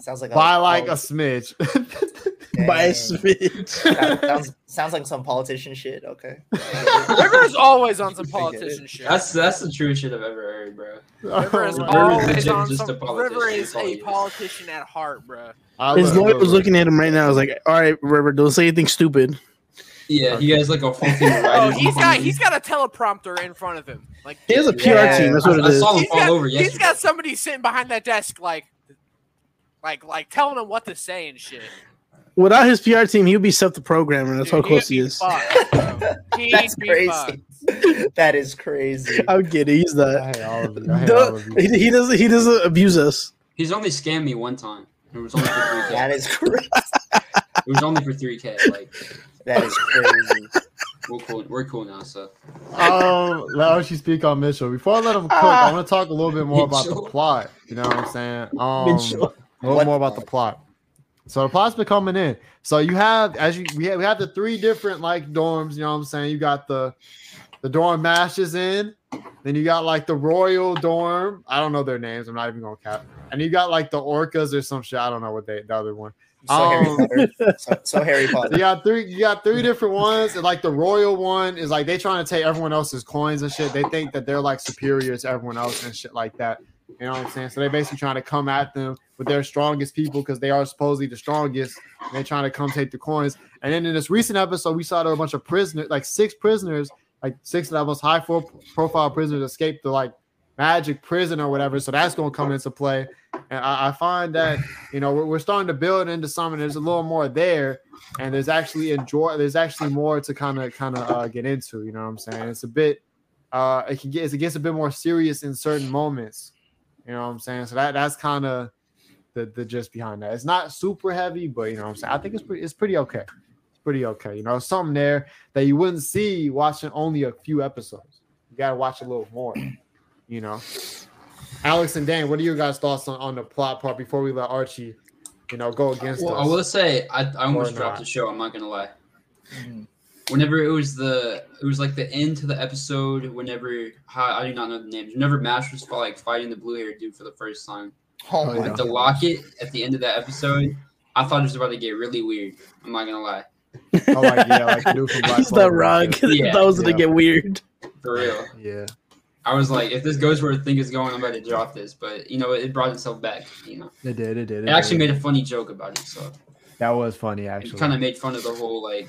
Sounds like By like a a smidge. By a Dang. smidge. That sounds sounds like some politician shit. Okay. River is always on some politician shit. That's that's the truest shit I've ever heard, bro. River is River always on just some. a politician, River is that's all he a politician at heart, bro. I His love lawyer was looking at him right now. I was like, "All right, River, don't say anything stupid." Yeah, he has like a full team of Oh, writers. he's in front got of he's him. got a teleprompter in front of him. Like He has a PR Yeah. team. That's what I, it I is. saw him He's fall got- over he's yesterday. got somebody sitting behind that desk, like, like, like telling him what to say and shit. Without his PR team, he would be self the programmer. That's how close he'd he is. fucked, That's crazy. fucked. that is crazy. I'm kidding. He's I not. hate all of you. I hate all Don't- of you. He, he doesn't. He doesn't abuse us. He's only scammed me one time. It was only for three k. is crazy. It was only for three k. Like That is crazy. we're cool. We're cool now. So um, let Archie speak on Mitchell. Before I let him cook, I want to talk a little bit more about the plot. You know what I'm saying? Um, Mitchell. A little What more about the plot. So the plot's been coming in. So you have as you we have, we have the three different like dorms. You know what I'm saying? You got the the dorm mashes in. Then you got like the royal dorm. I don't know their names. I'm not even gonna cap. And you got like the orcas or some shit. I don't know what they the other one. So Harry Um, Potter. So, so Harry Potter. you got three. You got three different ones. And like the royal one is like they trying to take everyone else's coins and shit. They think that they're like superior to everyone else and shit like that. You know what I'm saying? So they're basically trying to come at them with their strongest people because they are supposedly the strongest. They're trying to come take the coins. And then in this recent episode, we saw there a bunch of prisoners, like six prisoners, like six most high pro- profile prisoners escaped the like magic prison or whatever. So that's going to come into play. And I, I find that you know we're, we're starting to build into something. There's a little more there, and there's actually enjoy. There's actually more to kind of kind of uh, get into. You know what I'm saying? It's a bit. Uh, it can get it gets a bit more serious in certain moments. You know what I'm saying? So that that's kind of the the gist behind that. It's not super heavy, but you know what I'm saying. I think it's pretty it's pretty okay. It's pretty okay. You know, something there that you wouldn't see watching only a few episodes. You gotta watch a little more. You know. Alex and Dan, what are your guys' thoughts on, on the plot part before we let Archie, you know, go against well, I will say I, I almost Or dropped not. the show. I'm not gonna lie. Mhm. Whenever it was the it was like the end to the episode. Whenever how, I do not know the names. Whenever Mash was like fighting the blue haired dude for the first time. Oh Oh, my the god. locket at the end of that episode, I thought it was about to get really weird. I'm not gonna lie. Oh, like, yeah, like the dude from Black He's not Yeah, that was gonna yeah. get weird. For real. Yeah. I was like, if this goes where I think it's going, I'm about to drop this. But you know, it brought itself back. You know, It did, it did. it actually made a funny joke about it. So that was funny, it actually. kind of made fun of the whole like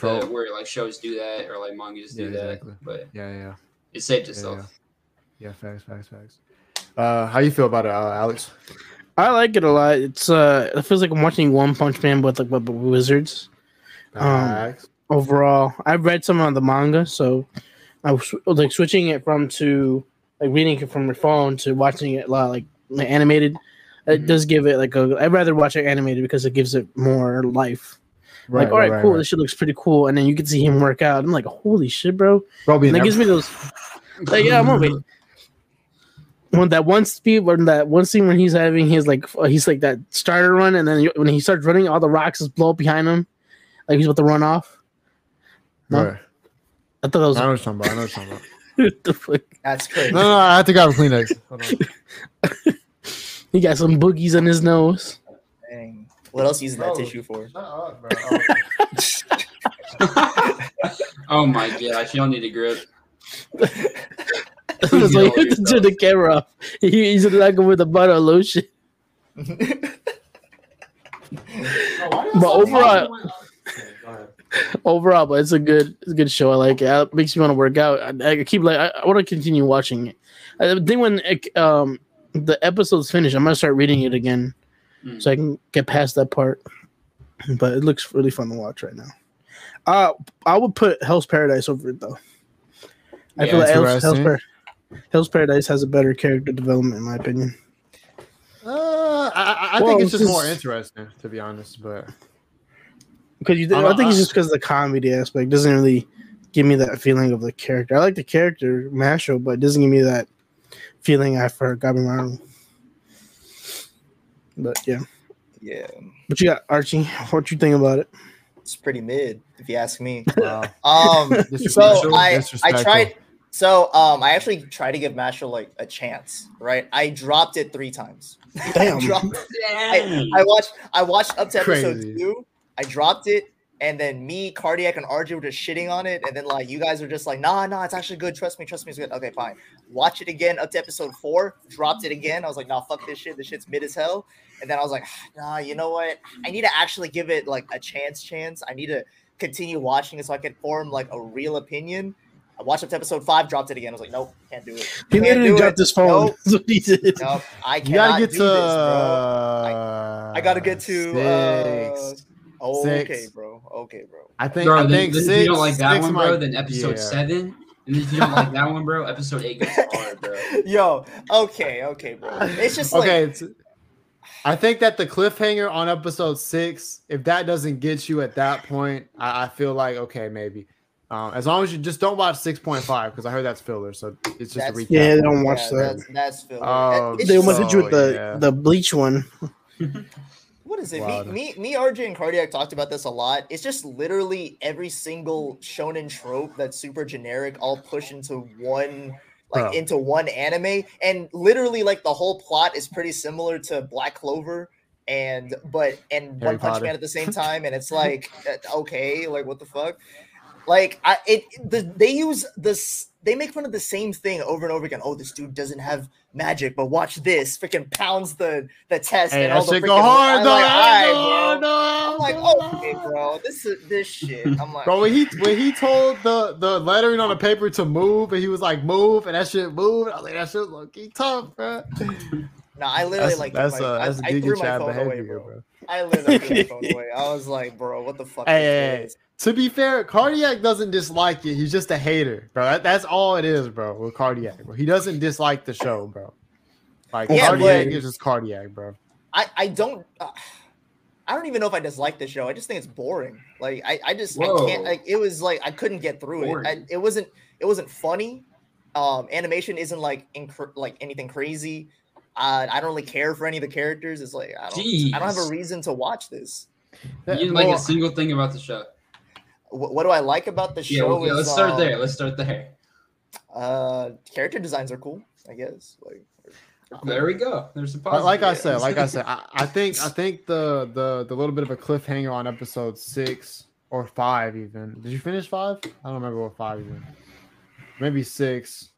the, troll. where like shows do that or like mangas do Yeah, that. exactly. But Yeah, yeah. it saved Yeah, itself. yeah. Yeah, facts, facts, facts. Uh, how you feel about it, uh, Alex? I like it a lot. It's uh, it feels like I'm watching One Punch Man with like with with wizards. Um, Overall, I've read some of the manga, so I was like switching it from to like reading it from your phone to watching it uh, like, like animated. It Mhm. does give it like a. I'd rather watch it animated because it gives it more life. Right, like, all right, right, cool. right. This shit looks pretty cool, and then you can see him work out. I'm like, holy shit, bro! Bro, being And that gives me those. Like, yeah, I'm over it. When that one speed, when that one scene when he's having his like, uh, he's like that starter run, and then when he starts running, all the rocks just blow up behind him, like he's about to run off. no. Right. I thought that was I know what you're talking about. I know what you're talking about. what the fuck. That's crazy. No, no, I have to grab a Kleenex. Hold on. He got some boogies on his nose. Dang. What else using that tissue for? Shut up, bro. oh my gosh, y'all need a grip. It was like to turn the camera off. He, he's like with a butter of lotion. But overall- Overall, but it's a good, it's a good show. I like it. It makes me want to work out. I, I keep like, I, I want to continue watching it. I think when it, um the episode's finished, I'm gonna start reading it again, Mm. so I can get past that part. But it looks really fun to watch right now. Uh, I would put Hell's Paradise over it though. I Yeah, feel like Hell's, Hell's. Par- Hell's Paradise has a better character development, in my opinion. Uh, I, I, I Well, think it's just more interesting, to be honest. But Because you, I'm I think it's just because of the comedy aspect. Doesn't really give me that feeling of the character. I like the character Masho, but it doesn't give me that feeling I for Gabimaru. But yeah, yeah, but you got Archie. What you think about it? it's pretty mid if you ask me. wow. Um, so I I tried. So um, I actually tried to give Mashle like a chance, right? I dropped it three times. Damn. I, dropped, I, I watched I watched up to episode Crazy. two. I dropped it, and then me, Cardiac, and RJ were just shitting on it, and then like you guys were just like, nah, nah, it's actually good. Trust me, trust me, it's good. Okay, fine. Watch it again up to episode four. Dropped it again. I was like, nah, fuck this shit. This shit's mid as hell. And then I was like, nah, you know what? I need to actually give it like a chance. Chance. I need to continue watching it so I can form like a real opinion. I watched up to episode five, dropped it again. I was like, nope, can't do it. He Can't literally do dropped it. his phone. Nope, That's what he did. nope, I cannot gotta get do to. this, bro. I gotta get to uh, six. oh, Six. okay, bro. Okay, bro. I think. Bro, I then, think then six. if you don't like that one, bro, might- then episode yeah. seven. And if you don't like that one, bro, episode eight goes hard, bro. Yo, okay, okay, bro. It's just like Okay. it's- I think that the cliffhanger on episode six, if that doesn't get you at that point, I, I feel like okay, maybe. Um, as long as you just don't watch six point five because I heard that's filler, so it's just That's- a recap. Yeah, they don't watch yeah, that. That's, that's filler. Oh, It's They just- almost hit you with the yeah. the bleach one. what is it? Wow. Me, me, me, RJ, and Cardiac talked about this a lot. It's just literally every single shonen trope that's super generic, all pushed into one. Like Bro. into one anime, and literally, like the whole plot is pretty similar to Black Clover, and but and Harry One Punch Potter. Man at the same time, and it's like uh, okay, like what the fuck? Like I it the they use this they make fun of the same thing over and over again. Oh, this dude doesn't have magic, but watch this, freaking pounds the the test Hey, and all the shit freaking. go hard I'm though. like, that "Alright, go hard, bro." I'm like, Go okay, bro, this is this shit. I'm like, Bro, when he when he told the the lettering on the paper to move, and he was like, "Move," and that shit moved. I was like, "That shit look tough, bro." no, I literally That's like that's my, I, that's a I threw Giga my phone away, behavior, bro. bro. I literally threw my phone away. I was like, bro, what the fuck? Hey, is hey, hey. This? To be fair, Cardiac doesn't dislike it. He's just a hater, bro. That, that's all it is, bro. With Cardiac, bro. He doesn't dislike the show, bro. Like Yeah, Cardiac but- is just Cardiac, bro. I I don't. Uh, I don't even know if I dislike the show. I just think it's boring. Like I, I just I can't like it was like I couldn't get through it. I, it wasn't it wasn't funny. Um animation isn't like inc- like anything crazy. Uh, I don't really care for any of the characters. It's like I don't I don't have a reason to watch this. You didn't like Well, a single thing about the show. What, what do I like about the Yeah, show? well, yeah, let's start um, there. Let's start there. Uh, character designs are cool. I guess like There we go. There's a Like, positive. like I said, like I said, I, I think I think the the the little bit of a cliffhanger on episode six or five even. Did you finish five? I don't remember what five even. Maybe six.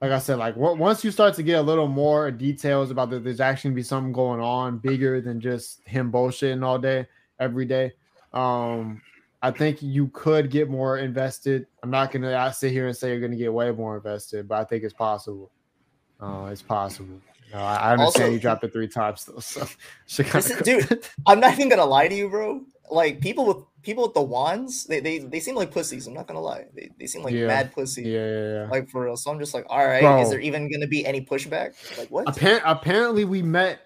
Like I said, like what once you start to get a little more details about that, there's actually gonna be something going on bigger than just him bullshitting all day, every day. Um, I think you could get more invested. I'm not gonna sit here and say you're gonna get way more invested, but I think it's possible. Oh, it's possible. No, I, understand Also- you dropped it three times though. So shit This is- dude, I'm not even gonna lie to you, bro. Like people with people with the wands, they they, they seem like pussies. I'm not gonna lie. They, they seem like Yeah. mad pussy. yeah, yeah, yeah. Like for real. So I'm just like, all right, Bro. is there even gonna be any pushback? Like what? Appar- apparently, we met.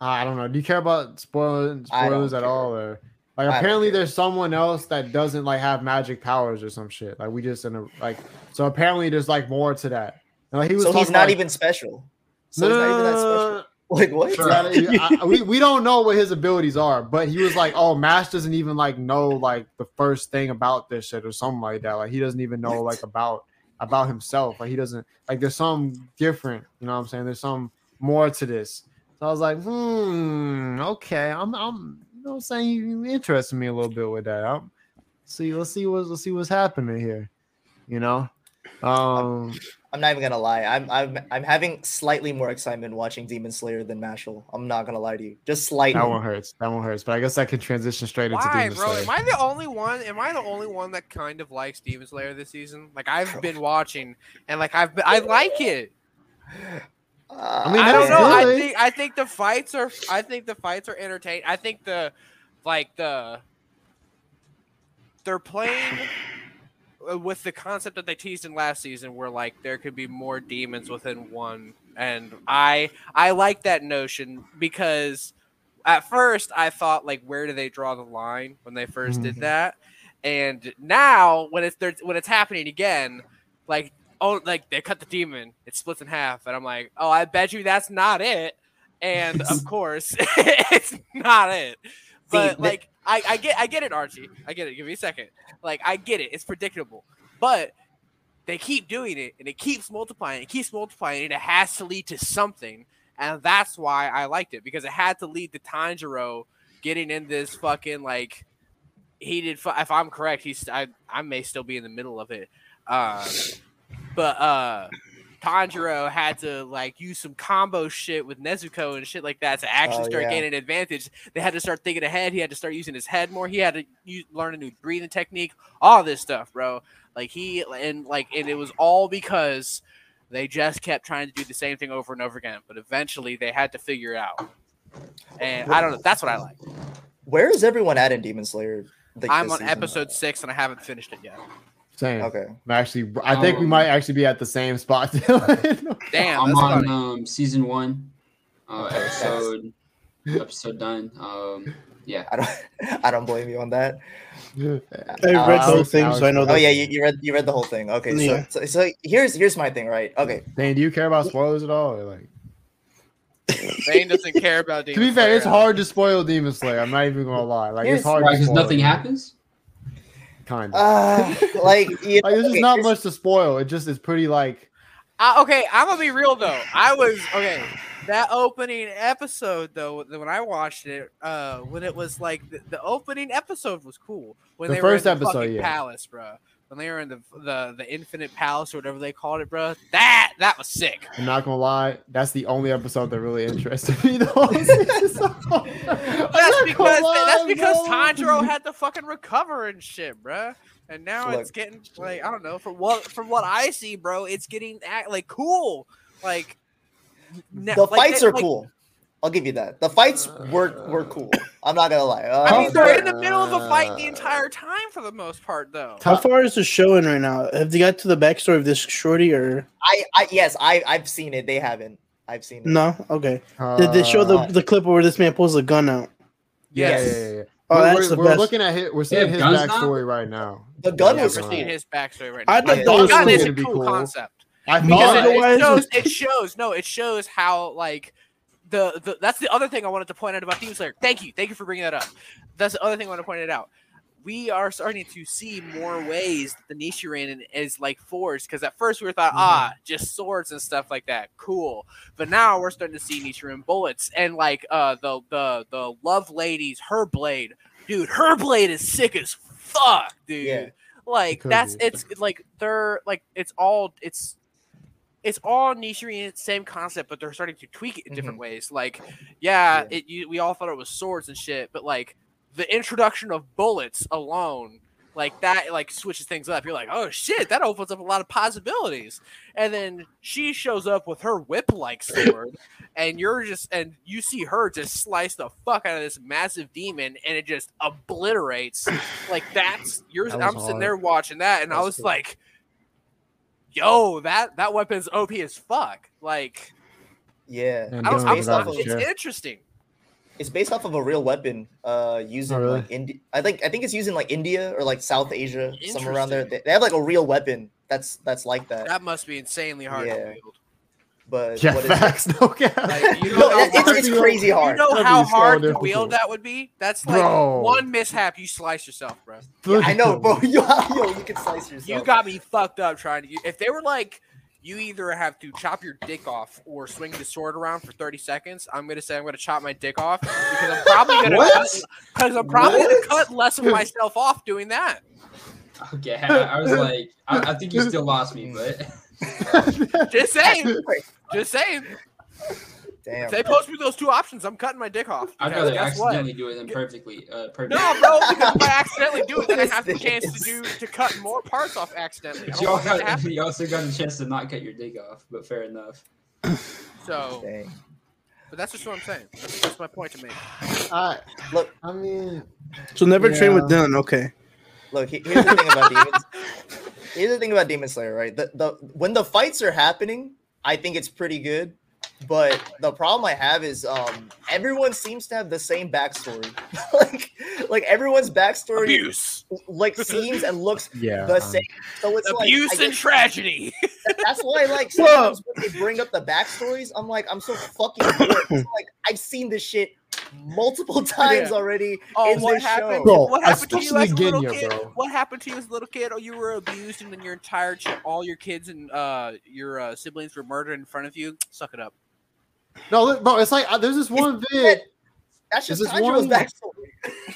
I don't know. Do you care about spoilers, spoilers at all, or like I apparently there's someone else that doesn't like have magic powers or some shit. Like we just in a like. So apparently there's like more to that. And, like he was. so he's not about- even special. So No, he's not even that special. Like what? Sure. no, no, I- we, we don't know what his abilities are, but he was like, "Oh, Mash doesn't even like know like the first thing about this shit or something like that. Like he doesn't even know like about about himself. Like he doesn't like there's some different. You know what I'm saying? There's some more to this. So I was like, hmm, okay. I'm I'm know what I'm saying you interested me a little bit with that. I'm, see, let's see what's let's see what's happening here. You know, um, I'm not even gonna lie. I'm I'm I'm having slightly more excitement watching Demon Slayer than Mashle. I'm not gonna lie to you. Just slightly. that one hurts. That one hurts. But I guess I can transition straight into Why, Demon bro? Slayer. Am I the only one? Am I the only one that kind of likes Demon Slayer this season? Like I've been watching, and like I've been, I like it. Uh, I mean, I don't know. I think I think the fights are. I think the fights are entertaining. I think the, like the. They're playing with the concept that they teased in last season, where like there could be more demons within one, and I I like that notion because at first I thought like where do they draw the line when they 1st did Mhm. that, and now when it's when it's happening again, like oh like they cut the demon, it splits in half, and I'm like oh I bet you that's not it, and of course it's not it, but the- like I I get I get it Archie, I get it. Give me a second, like I get it, it's predictable, but they keep doing it and it keeps multiplying, it keeps multiplying, and it has to lead to something. And that's why I liked it because it had to lead to Tanjiro getting in this fucking like heated. Fu- if I'm correct, he's I, I may still be in the middle of it. Uh, but uh, Tanjiro had to like use some combo shit with Nezuko and shit like that to actually Oh, start yeah. gaining advantage. They had to start thinking ahead. He had to start using his head more. He had to use, learn a new breathing technique. All this stuff, bro. Like he and like and it was all because they just kept trying to do the same thing over and over again. But eventually they had to figure it out. And I don't know. That's what I like. Where is everyone at in Demon Slayer? like, I'm on episode six and I haven't finished it yet. Same. Okay. I'm actually, I think we Um, might actually be at the same spot. Damn, I'm on um, season one, uh, Okay, that's- episode episode done. Um, yeah. I don't I don't blame you on that. I read Uh, the whole thing, so I know Oh that. yeah, you, you read you read the whole thing. Okay, so, Yeah. so so here's here's my thing, right? Okay, Dane, do you care about spoilers at all? Or like, Bane doesn't care about to be fair, Slayer it's hard to spoil Demon Slayer. I'm not even gonna lie. Like, Here's- it's hard Because nothing happens. Kind of. uh, like you like, there's just okay, not here's- much to spoil. It just is pretty like. Uh, okay, I'm gonna be real though. I was okay. That opening episode though, when I watched it, uh, when it was like the, the opening episode was cool. When The they first were in the episode, fucking yeah. palace, bro. When they were in the the the Infinite Palace or whatever they called it, bro. That that was sick. I'm not gonna lie. That's the only episode that really interested me. The whole season. So- I'm That's because gonna lie, that's because bro. Tanjiro had to fucking recover and shit, bro. And now Look. it's getting like I don't know from what from what I see, bro. It's getting act, like cool. Like the like, fights they- are like, cool. I'll give you that. The fights were were cool. I'm not gonna lie. Uh, I mean, they're in the middle of a fight the entire time for the most part, though. How far is the show in right now? Have they got to the backstory of this shorty or I, I yes, I I've seen it. They haven't. I've seen it. no? Okay. Did they show the, Uh, the clip where this man pulls the gun out? Yeah, Yes. yeah, yeah, yeah. Oh, we're, that's we're- the we're best. looking at his. We're seeing his guns now? backstory right now. The gun Yeah, was we're seeing his backstory right I now. thought Yeah, that was gun cool. is a cool, cool. concept I Because it- because it shows. It shows. No, it shows how like the, the that's the other thing I wanted to point out about Demon Slayer. Thank you, thank you for bringing that up. That's the other thing I want to point it out. We are starting to see more ways that the Nichirin is like forged because at first we were thought ah just swords and stuff like that cool, but now we're starting to see Nichirin bullets and like uh the the the love ladies her blade dude her blade is sick as fuck dude Yeah. like that's be. it's like they're like it's all it's it's all Nichirin same concept, but they're starting to tweak it in different ways. Like, yeah, Yeah. it you, we all thought it was swords and shit, but like the introduction of bullets alone like that like switches things up. You're like, oh shit, that opens up a lot of possibilities. And then she shows up with her whip like sword, and you're just and you see her just slice the fuck out of this massive demon, and it just obliterates. Like that's you're That I'm sitting there watching that, and I was cool. like, yo, that that weapon's OP as fuck. Like Yeah, I don't, it's I'm, based off I'm- of the it's share. interesting. it's based off of a real weapon. Uh, using Oh, really? like India. I think I think it's using like India or like South Asia, somewhere around there. They, they have like a real weapon that's that's like that. That must be insanely hard to Yeah. wield. But Yeah, what is it? No cap. Like, you know how it- it's, hard- it's crazy You hard. You know That'd how hard to difficult. wield that would be? That's like Bro. one mishap, you slice yourself, bro. Yeah, I know, bro. Yo, yo, you can slice yourself. You got me fucked up trying to. If they were like, you either have to chop your dick off or swing the sword around for 30 seconds, I'm gonna say I'm gonna chop my dick off because I'm probably gonna What? because I'm probably What? gonna cut less of myself off doing that. Okay, I, I was like, I, I think you still lost me, but Just saying, just saying. Damn. If they post me those two options, I'm cutting my dick off. I'd because rather guess what? accidentally do it than perfectly. Uh, perfectly. No, bro, because if I accidentally do it, then I have the chance to do to cut more parts off accidentally. But you, want that to also, you also got a chance to not cut your dick off, but fair enough. So, Dang. but that's just what I'm saying. That's, that's my point to make. I, Look, I mean, So never train with Yeah. Dylan. Okay. look. Here's the thing about demons. Here's the thing about Demon Slayer, right? The the when the fights are happening, I think it's pretty good. But the problem I have is um everyone seems to have the same backstory. like like everyone's backstory Abuse, like seems and looks yeah. the um, same. So it's like abuse, I and guess tragedy. that- that's why like Whoa. sometimes when they bring up the backstories, I'm like I'm so fucking bored. Like I've seen this shit multiple times Yeah. already Oh, in what this happened? show. Bro, what happened to you as a little Genya, kid? bro. What happened to you as a little kid? Oh, you were abused, and then your entire ch- all your kids and uh, your uh, siblings were murdered in front of you. Suck it up. no, look, bro. It's like uh, there's this one vid. That's just this one- backstory.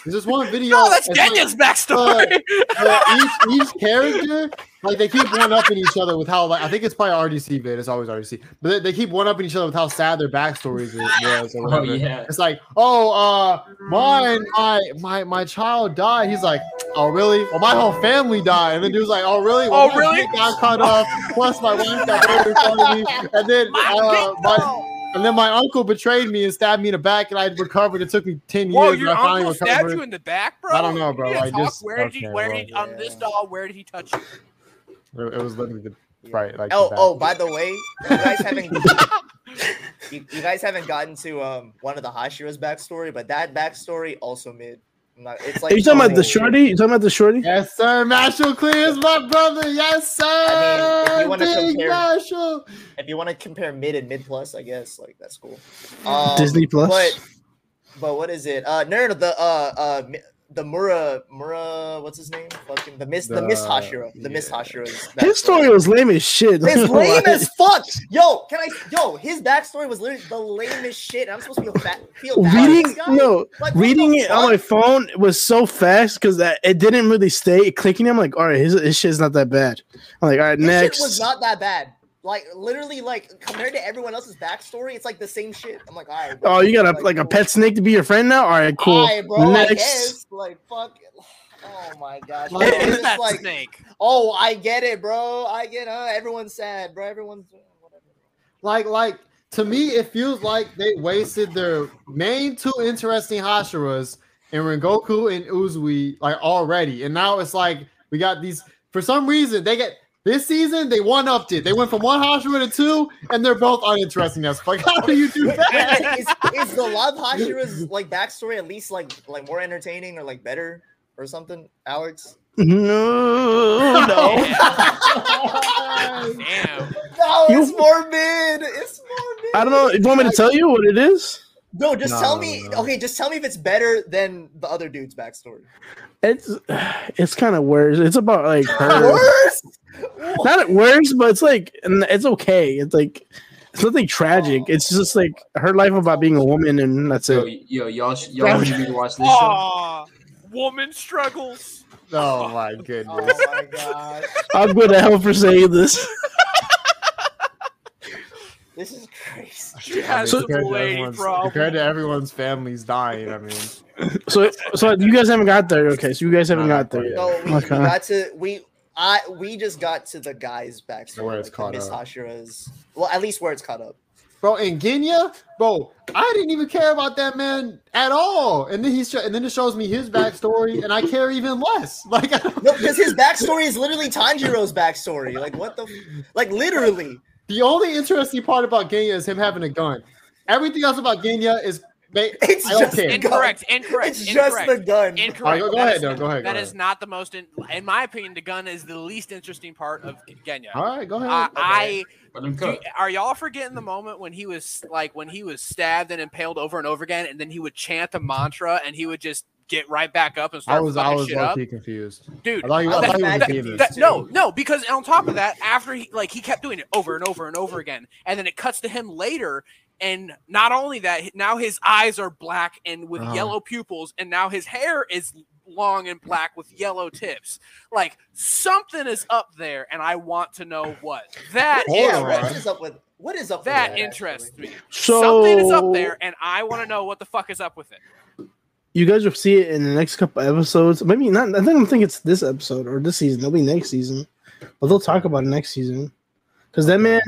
There's this one video. No, that's it's like, Genya's backstory. uh, each, each character, like they keep one upping each other with how, like I think it's probably RDC vid. It's always RDC, but they, they keep one upping each other with how sad their backstories was. Or Oh whatever. yeah. It's like, oh, uh, mine, my, my, my child died. He's like, oh, really? Well, my whole family died. And the dude's like, oh, really? Well, Oh, really? Got cut off. Plus, my wife got murdered in front of me. And then, My uh, dick, my, though. And then my uncle betrayed me and stabbed me in the back, and I recovered. It took me ten Whoa, years, your but I finally uncle stabbed recovered. you in the back, bro. I don't know, bro. I just- where did he? okay, Where well, did on this doll? Where did he touch you? It it was literally the right. Like Oh, the oh, by the way, you guys haven't you, you guys haven't gotten to um one of the Hashira's backstory, but that backstory also mid. I'm not, it's like Are you talking about the shorty? You talking about the shorty? Yes, sir. Marshall clears my brother. Yes, sir. I mean, if you wanna compare- Marshall. If you want to compare mid and mid plus, I guess like that's cool. Um, Disney Plus. but but what is it? Uh, no, no, the uh uh Mi- the Mura Mura, what's his name? Fucking the Miss the, Miss The- Hashira, the Miss yeah. Hashira's. His story was lame as shit. It's lame as fuck. Yo, can I? Yo, his backstory was literally the lamest shit. I'm supposed to feel fat. Feel bad reading this no Like, reading the it on my fuck? phone was so fast because that it didn't really stay clicking. I'm like, all right, his, his shit's not that bad. I'm like, all right, His next. shit was not that bad. Like literally, like compared to everyone else's backstory, it's like the same shit. I'm like, all right. bro. oh, you got a like a cool. pet snake to be your friend now? All right, cool. All right, bro. I next. guess. Like fuck. Oh my gosh. Like, Bro, It's that like, snake. oh, I get it, bro. I get. Uh, everyone's sad, bro. Everyone's uh, whatever. Like, like to me, it feels like they wasted their main two interesting Hashiras in Rengoku and Uzui like already, and now it's like we got these. For some reason, they get this season they one upped it. They went from one Hashira to two, and they're both uninteresting as fuck. How do you do that? is, is the love Hashira's like backstory at least like like more entertaining or like better or something, Alex? No, no. Damn. No, You- it's more mid. It's more mid. I don't know. You want me to tell you what it is? No, just No, tell me. no. Okay, just tell me if it's better than the other dude's backstory. It's it's kind of worse. It's about like her. Worse. Not worse, but it's like and it's okay. It's like it's nothing tragic. Oh. It's just like her life about being a woman, and that's Yo, it. yo, y'all, sh- y'all need me to watch this show. Woman struggles. oh my Oh goodness! my gosh, I'm going to hell for saying this. this is crazy. She I has mean, compared to everyone's- problems. Compared to everyone's families dying, I mean, So, so you guys haven't got there. Okay, so you guys haven't got there yet. No, we, we got to we I we just got to the guy's backstory. Where it's like the caught Miss up. Hashira's well, at least where it's caught up. bro, in Genya, bro, I didn't even care about that man at all. And then he's and then it shows me his backstory, and I care even less. Like, I No, because his backstory is literally Tanjiro's backstory. Like what the f- like literally. The only interesting part about Genya is him having a gun. Everything else about Genya is it's just care. Incorrect. Incorrect. It's just the gun. Incorrect. All right, go- go ahead, is- though, go ahead, That go is ahead. not the most, in, in my opinion, the gun is the least interesting part of Genya. All right, go ahead. I, I do are y'all forgetting the moment when he was like when he was stabbed and impaled over and over again, and then he would chant a mantra and he would just get right back up and I start was I was shit up, confused. dude. I thought you, I I thought was you was mad demons. confused. that- no, no, because on top of that, after he like he kept doing it over and over and over again, and then it cuts to him later, and not only that, now his eyes are black and with Uh-huh. yellow pupils, and now his hair is long and black with yellow tips. Like something is up there, and I want to know what that Hold yeah, on. what up with what is up with that that interests actually? me. So Something is up there, and I want to know what the fuck is up with it. You guys will see it in the next couple episodes. Maybe not. I don't think it's this episode or this season. It'll be next season, but they'll talk about it next season. Because that man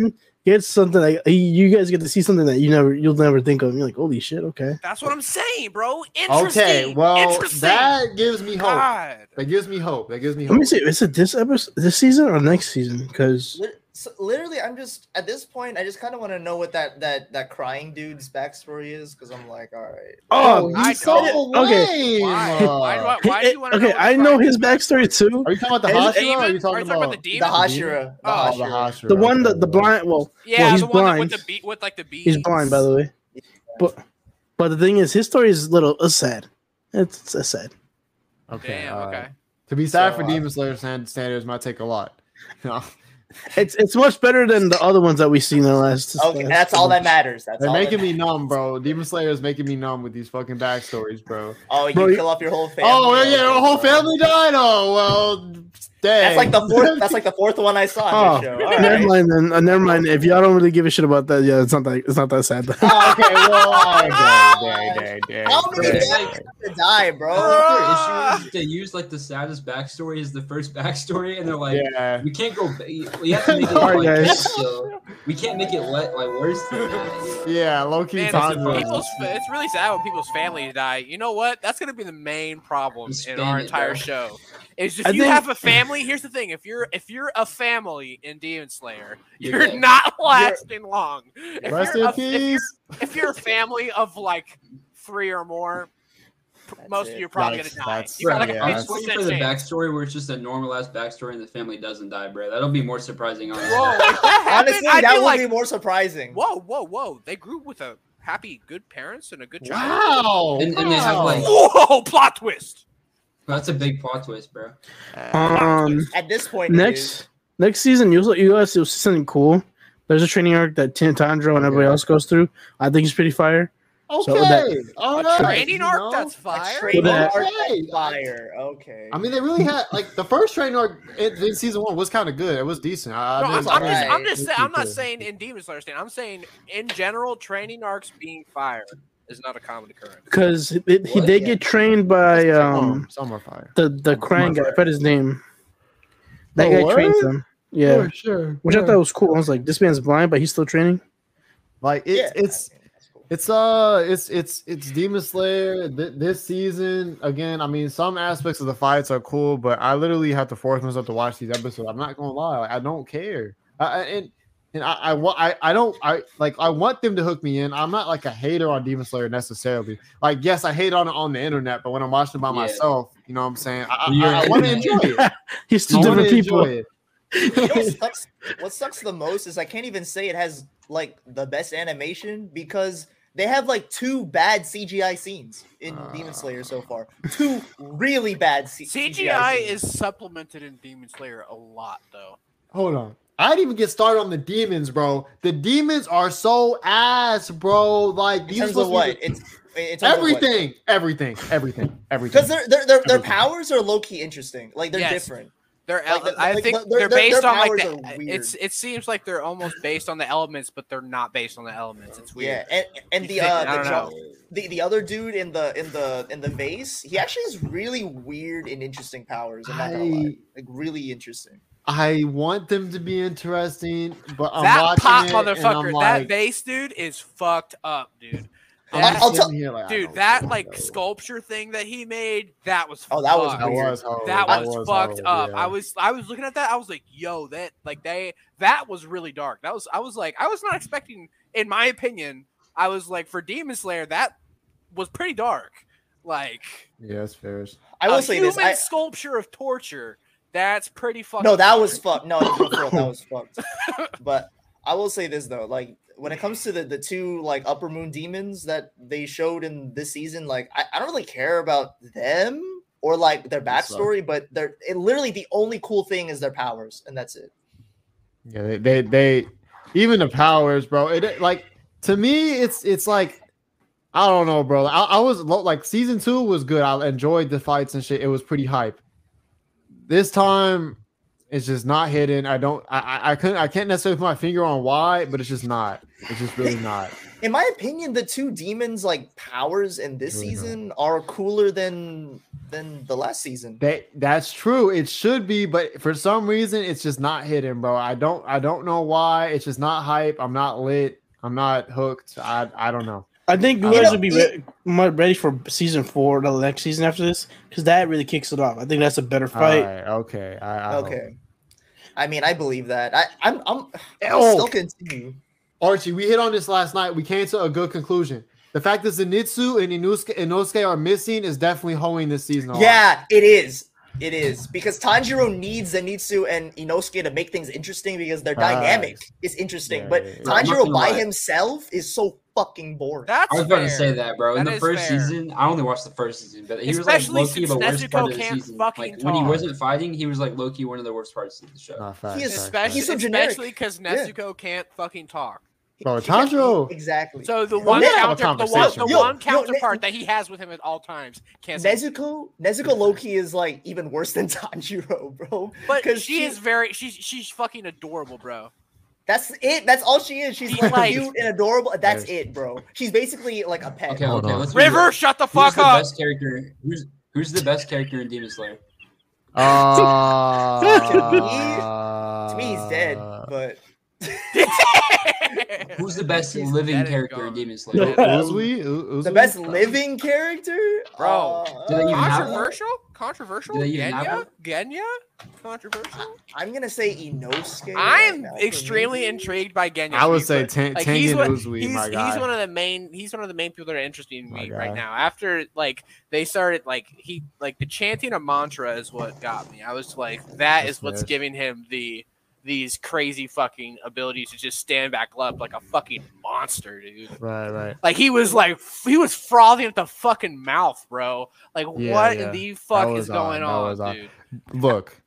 gets something like you guys get to see something that you never you'll never think of. And you're like, holy shit, okay. That's what I'm saying, bro. Interesting. Okay, well Interesting. that gives me hope. God. That gives me hope. That gives me Hope. Let me see. Is it this episode, this season, or next season? Because Lit- so literally, I'm just at this point. I just kind of want to know what that that that crying dude's backstory is because I'm like, all right. oh, I he's so don't- lame. Why? Why I- why do you want to okay, know? I know his is? backstory too. Are you talking about the Hashira? Or are Demon? you Are you talking talking about the about The? Hashira. The Oh, Oh, the Hashira. Hashira. The one, that the blind. Well, Yeah, well, he's the one blind. with the beat with like the beat. He's blind, by the way. But but the thing is, his story is a little uh, sad. It's, it's sad. Okay. Damn. uh, Okay. To be sad So, for uh, Demon Slayer standards might take a lot. No. It's it's much better than the other ones that we've seen in the last. Okay, last that's all that matters. That's They're all making that me numb, bro. Demon Slayer is making me numb with these fucking backstories, bro. Oh, you Bro, kill off your whole oh, family. Oh well, yeah, Okay, the whole family died. Oh well, dang. That's like the fourth. That's like the fourth one I saw. Oh, On show. Never right. mind then. Uh, never mind. If y'all don't really give a shit about that, yeah, it's not that. It's not that sad. Oh, okay, well, oh, dang, dang, dang, dang. How many Yeah. families to die, bro? Their issue is they use like the saddest backstory as the first backstory, and they're like, Yeah. we can't go. We have to make it Alright, like guys. this still. We can't make it let like worse than that. Yeah, low key Man, time. it's, people's, it's really sad when people's families die. You know what? That's gonna be the main problem in our entire bro. show. Is if I you think- have a family. Here's the thing: if you're if you're a family in Demon Slayer, You're you're not lasting long. If Rest you're in a- if you're- peace. if you're a family of like three or more, That's most of you are probably That's- gonna die. that's- You got like yeah, that's- waiting 50% for the backstory where it's just a normalized backstory and the family doesn't die, bro. That'll be more surprising. Honestly. Whoa, that happened, Honestly, I'd that be would like, be more surprising. whoa, whoa, whoa! They grew with a happy, good parents and a good child. Wow. And- and they have, like- Whoa, plot twist. That's a big plot twist, bro. Um, At this point, it is. next next season, you'll you guys will see something cool. There's a training arc that Tanjiro and everybody Okay. else goes through. I think it's pretty fire. Okay. So that- all A right, training arc know? that's A fire. training that- arc Okay. that's fire. Okay. I mean, they really had like the first training arc in, in season one was kind of good. It was decent. I, No, I I'm, mean, I'm it's just, I'm just, saying, I'm not saying in Demon Slayer stand. I'm saying in general, training arcs being fire is not a common occurrence. Because he What? they get trained by um some are fire. the the Some- Krang some guy. are I forgot his name. That guy word? trains them. Yeah, Sure, sure. which I thought was cool. I was like, this man's blind, but he's still training. like it's Yeah, it's I mean, that's cool. It's uh, it's it's it's Demon Slayer th- this season again. I mean, some aspects of the fights are cool, but I literally have to force myself to watch these episodes. I'm not gonna lie, like, I don't care. I, I- and and I I want I I don't I like I want them to hook me in. I'm not like a hater on Demon Slayer necessarily. Like yes, I hate on it on the internet, but when I'm watching it by Yeah. myself, you know what I'm saying. I, You're- I, I want to enjoy it. He's two different people. it. You know what sucks? what sucks the most is I can't even say it has like the best animation because they have like two bad CGI scenes in Demon uh. Slayer so far. Two really bad C- CGI scenes. is supplemented in Demon Slayer a lot, though. Hold on. I didn't even get started on the demons, bro. The demons are so ass, bro. Like these are terms of supposed what to be- it's it's everything everything, everything, everything, everything. because their their their, their powers are low key interesting. Like they're Yes. different. They're Like, the- I like, think the- their- they're based their on like the. are weird. It's it seems like they're almost based on the elements, but they're not based on the elements. It's weird. Yeah, and and You the think- uh, the, jo- the the other dude in the in the in the vase, he actually has really weird and interesting powers. I'm not gonna lie, like really interesting. I want them to be interesting, but I'm that watching pop it and I'm motherfucker, like, that base dude is fucked up, dude. I'm That- just I'll sitting tell- here like, dude, that like so. sculpture thing that he made, that was Oh, that was fucked. That was horrible. that was, fucked horrible, up. yeah. I was I was looking at that. I was like, yo, that like they that was really dark. That was I was like I was not expecting. In my opinion, I was like for Demon Slayer that was pretty dark. Like Yeah, that's fair. I will a say human this. I, sculpture of torture. That's pretty fucking. no, that dark. was fucked. No, no, no, for that was fucked. But I will say this though, like when it comes to the the two like upper moon demons that they showed in this season, like I, I don't really care about them or like their backstory, but they're it, literally the only cool thing is their powers, and that's it. Yeah, they, they they even the powers, bro. It like to me, it's it's like I don't know, bro. I, I was like season two was good. I enjoyed the fights and shit. It was pretty hype. This time, it's just not hidden. I don't. I I, I couldn't. I can't necessarily put my finger on why, but it's just not. It's just really not. In my opinion, the two demons like powers in this Really not. season are cooler than than the last season. That that's true. It should be, but for some reason, it's just not hidden, bro. I don't. I don't know why. It's just not hype. I'm not lit. I'm not hooked. I I don't know. I think you You guys know, will be it- re- ready for season four, the next season after this, because that really kicks it off. I think that's a better fight. All right, okay. I, I hope. Okay. I mean, I believe that. I, I'm, I'm, I'll Oh. still continue. Archie, we hit on this last night. We came to a good conclusion. The fact that Zenitsu and Inosuke, Inosuke are missing is definitely hoeing this season. a lot. Yeah, it is. It is because Tanjiro needs Zenitsu and Inosuke to make things interesting because their Facts. dynamic is interesting. Yeah, but yeah, yeah. Tanjiro by lie. himself is so fucking boring. That's I was about to say that, bro. In the first fair. season, I only watched the first season, but he Especially was like low key since the worst Nezuko part of the season. fucking Like when he wasn't fighting, he was like low key, one of the worst parts of the show. Nah, facts, He is facts, especially, facts. He's so generic. especially because Yeah. Nezuko can't fucking talk. Bro, He Tanjiro- exactly. So the Well, one yeah. counter, the one, the Yo, one yo, counterpart that he has with him at all times can't. say- Nezuko, Nezuko low key is like even worse than Tanjiro, bro. But 'cause she, is very she's she's fucking adorable, bro. That's it. That's all she is. She's She's like, like- cute and adorable. That's it, bro. She's basically like a pet. Okay, Hold okay, on. let's River, real. shut the Who's fuck the up. best character? Who's who's the best character in Demon Slayer? Uh, To To me, he's dead. But Who's the best He's living dead and character in. Demon Slayer? Uzui? U- the best living character, Bro, Uh, do they have one? Controversial? Controversial? Do they even Genya? Genya? Controversial? I'm gonna say Inosuke. I'm now for extremely intrigued by Genya. I would say fair. Ten- like he's Tengen one, Uzui, he's, my guy. he's one of the main he's one of the main people that are interested in My me guy. right now. After like they started like he like the chanting a mantra is what got me. I was like that That's is what's fair. giving him the these crazy fucking abilities to just stand back up like a fucking monster, dude. Right, right. Like he was like he was frothing at the fucking mouth, bro. Like Yeah, what yeah. the fuck is going odd. That on, was odd. dude? Look,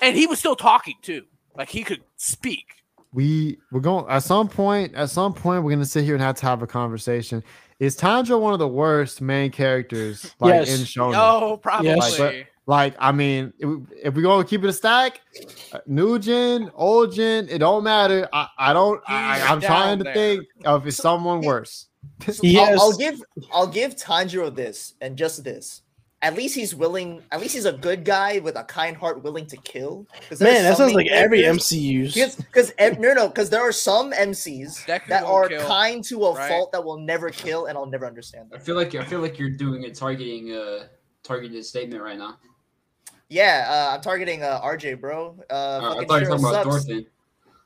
And he was still talking too. Like he could speak. we we're going at some point. At some point, we're gonna sit here and have to have a conversation. Is Tanjiro one of the worst main characters like Yes. in Shonen? Oh, probably. Yes. Like, Like, I mean, if, if we gonna keep it a stack, uh, new gen, old gen, it don't matter. I, I don't. I, I'm trying to down think of if someone worse. Yes. I'll, I'll give I'll give Tanjiro this and just this. At least he's willing. At least he's a good guy with a kind heart, willing to kill. there's Man, that sounds like every characters- MCU's. Because no, no, because there are some MCs Deku that are kill, kind to a right? fault that will never kill, and I'll never understand That. I feel like I feel like you're doing a targeting uh targeted statement right now. Yeah, uh, I'm targeting uh, RJ, bro. Uh, Uh, I thought you were talking about sucks.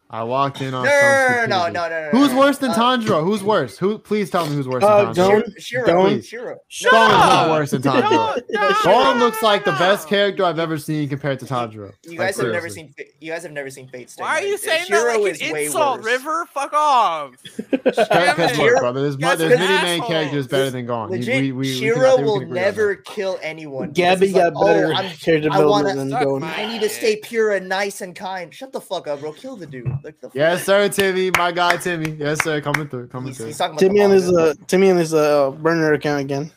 Thorfinn. I walked in on no, no, no, no, no, no, no. Who's worse than Uh, Tanjiro? Who's worse? Who? Please tell me who's worse Uh, than Tanjiro. don't- Shiro, don't- Shiro, Shiro. Shut Gon is not worse than Tanjiro. Don't- don't- Gon looks like the best character I've ever seen compared to Tanjiro. You Like, guys have never seen. You guys have never seen Fate Stay Why are Night. you saying Shiro that like an insult, worse. River? Fuck off. Because look, brother, there's, Guys there's are many main characters better than Gon. Legit, we- we- we Shiro think will can agree on never kill anyone. Gabby got better Oh, I'm, character wanna development than suck I need to stay pure and nice and kind. Shut the fuck up, bro. Kill the dude. Like the Yes, sir, Timmy, my guy, Timmy. Yes, sir, coming through, coming He's, through. he's talking about Timmy the on his manga. uh, Timmy on his uh, burner account again.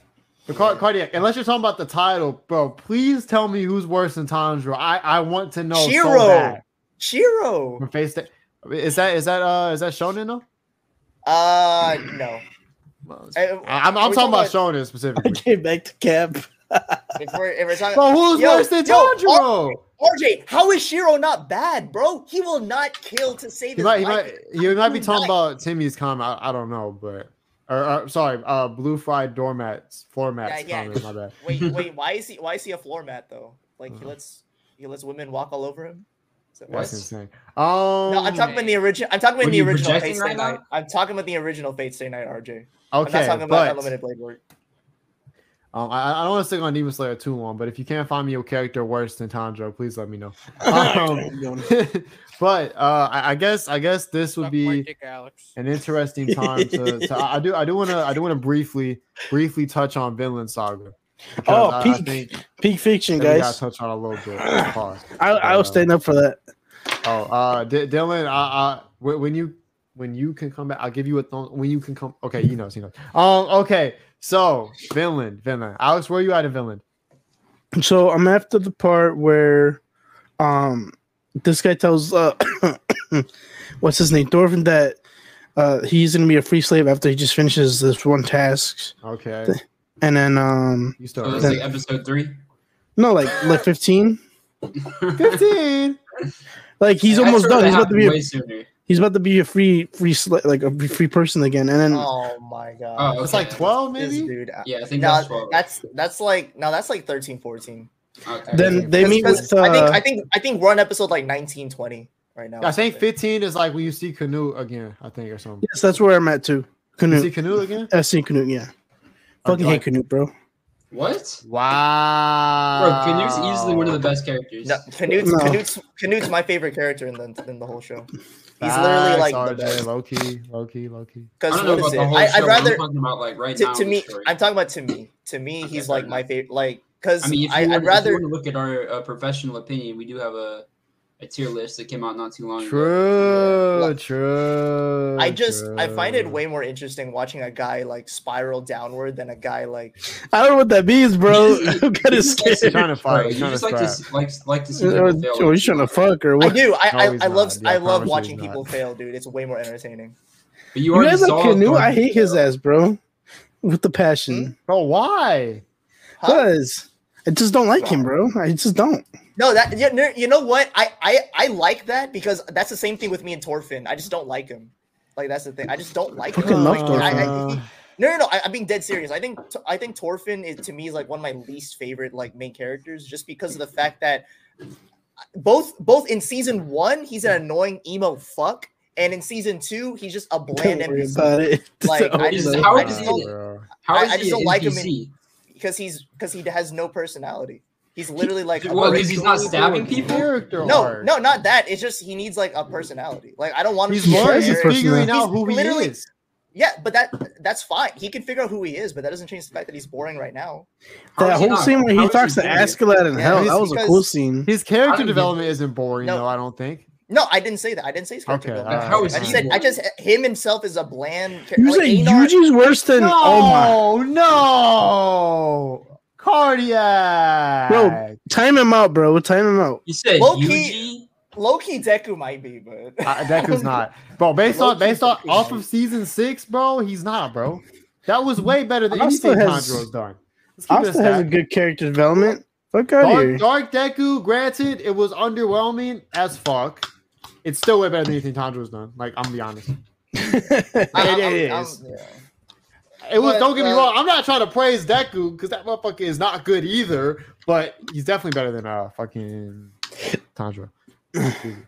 The car- cardiac. Unless you're talking about the title, bro. Please tell me who's worse than Tanjiro. I I want to know. So Shiro. bad. Shiro. From face to, is that is that uh is that Shonen though? Uh, no. I, I- I'm, are I'm we talking about about- Shonen I came back to Cap. If we're, if we're talking, Bro, who's Yo, worse than yo, Tanjiro? RJ, how is Shiro not bad, bro? He will not kill to save He his might, he life. might, you might be talking died? about Timmy's comment. I, I don't know, but or, or sorry, uh, blue fried doormats, floor mats Yeah, yeah. comment. My bad. Wait, wait, why is he? Why is he a floor mat though? Like he Uh-huh. lets he lets women walk all over him. Is What? That's insane. Um, No, I'm talking about the original. I'm talking about the original projecting Fate Stay right now? Night. I'm talking about the original Fate Stay Night, RJ. Okay, I'm not talking about but Unlimited Blade Work. Um, I, I don't want to stick on Demon Slayer too long. But if you can't find me a character worse than Tanjiro, please let me know. Um, but uh, I, I guess I guess this would Suck be dick, Alex. an interesting time to, to I I do I do want to I do want to briefly briefly touch on Vinland Saga. Oh, I, I peak, think peak fiction, that we gotta guys. touch on a little bit. Pause. I, I was Uh, standing up for that. Oh, uh, D- Dylan, I, I, when when you when you can come back, I'll give you a th- when you can come. Okay, you know, you know. Um, okay, so Vinland, Vinland. Alex, where are you at in Vinland? So I'm after the part where, um, this guy tells uh, what's his name, Thorfinn, that uh he's gonna be a free slave after he just finishes this one task, Okay, and then um, you So start. it's like episode three. no, like like 15, Fifteen. like he's I almost done. He's to about to be happen a, sooner. He's about to be a free free sla- like a free person again, and then Oh my god. Oh, It's like twelve, This maybe. dude. Yeah, I think No, that's twelve. that's that's like no, that's like 13, 14. Okay. then they 'Cause- meet 'cause with uh, I think I think I think we're on episode like 19, 20 right now. I think fifteen is like when you see Canute again. I think or something. yes, that's where I'm at too. You see Canute, Canute again? I see Canute, yeah. Fucking like- hate Canute, bro. what? Wow. Bro, Canute's easily one of the best characters. No, Canute's, No. Canute's, Canute's my favorite character in the in the whole show. He's Facts, literally like the RJ, best. low key, low key, low key. Because don't know what is about it? I, I'd rather I'm talking about like right to, now. to me. I'm talking about to me. To me, Okay, he's fair like my favorite. Like because I mean, if you I, want, I'd rather. if you want to look at our uh, professional opinion, we do have a, a tier list that came out not too long ago. True, Like, true. I just I find it way more interesting watching a guy like spiral downward than a guy like I don't know what that means, bro. You I'm kind of just like scared. trying to fight. Bro, he's you trying just to like to like like to see uh, people oh, fail. oh, he's trying to fuck or I what? do. I No, I, I love. Yeah, I I love watching people fail, dude. It's way more entertaining. But you You already guys like Canute? I hate his ass, bro. With the passion. Hmm? Bro, why? Huh? Cause I just don't like him, bro. I just don't. No, that yeah, you know what? I, I I like that because that's the same thing with me and Thorfinn. I just don't like him. Like that's the thing. I just don't like him. Fucking love I- I- he- no, no, no. I, I'm being dead serious. I think I think Thorfinn is to me is like one of my least favorite like main characters, just because of the fact that both both in season one he's an annoying emo fuck, and in season two he's just a bland Don't worry NPC about it. Like, I just- Don't how is about he- How I- is I just don't an like him NPC? because he's because he has no personality. He's literally like a Well, because he's not brick- stabbing people. Character No, arc. no, not that. It's just he needs like a personality. Like I don't want him He's to be learning, learning, he's figuring out who he literally- is. Yeah, but that that's fine. He can figure out who he is, but that doesn't change the fact that he's boring right now. How That is he whole not- scene where he is talks to doing it? Askeladd in Yeah, hell, that was a cool scene. His character don't get development isn't boring No. though. I don't think. No, I didn't say that. I didn't say his character. Okay, development. alright. How is I just said I just him himself is a bland. char- You like, say Yuji's worse than oh my No, no, cardiac. Bro. time him out, bro. Time him out. You said Low-key- Yuji? low Deku might be, but Uh, Deku's not, bro. Based on based on off of season six, bro, he's not, bro. That was way better than Asta anything has- Tanjiro's done. Let's keep Asta has a good character development. Fuck out of here. Dark, Dark Deku, granted, it was underwhelming as fuck. It's still way better than anything Tanjiro's done. Like, I'm gonna be honest. I- I'm- it I'm- yeah. It was. But, don't get me uh, wrong. I'm not trying to praise Deku because that motherfucker is not good either. But he's definitely better than uh fucking Tanjiro.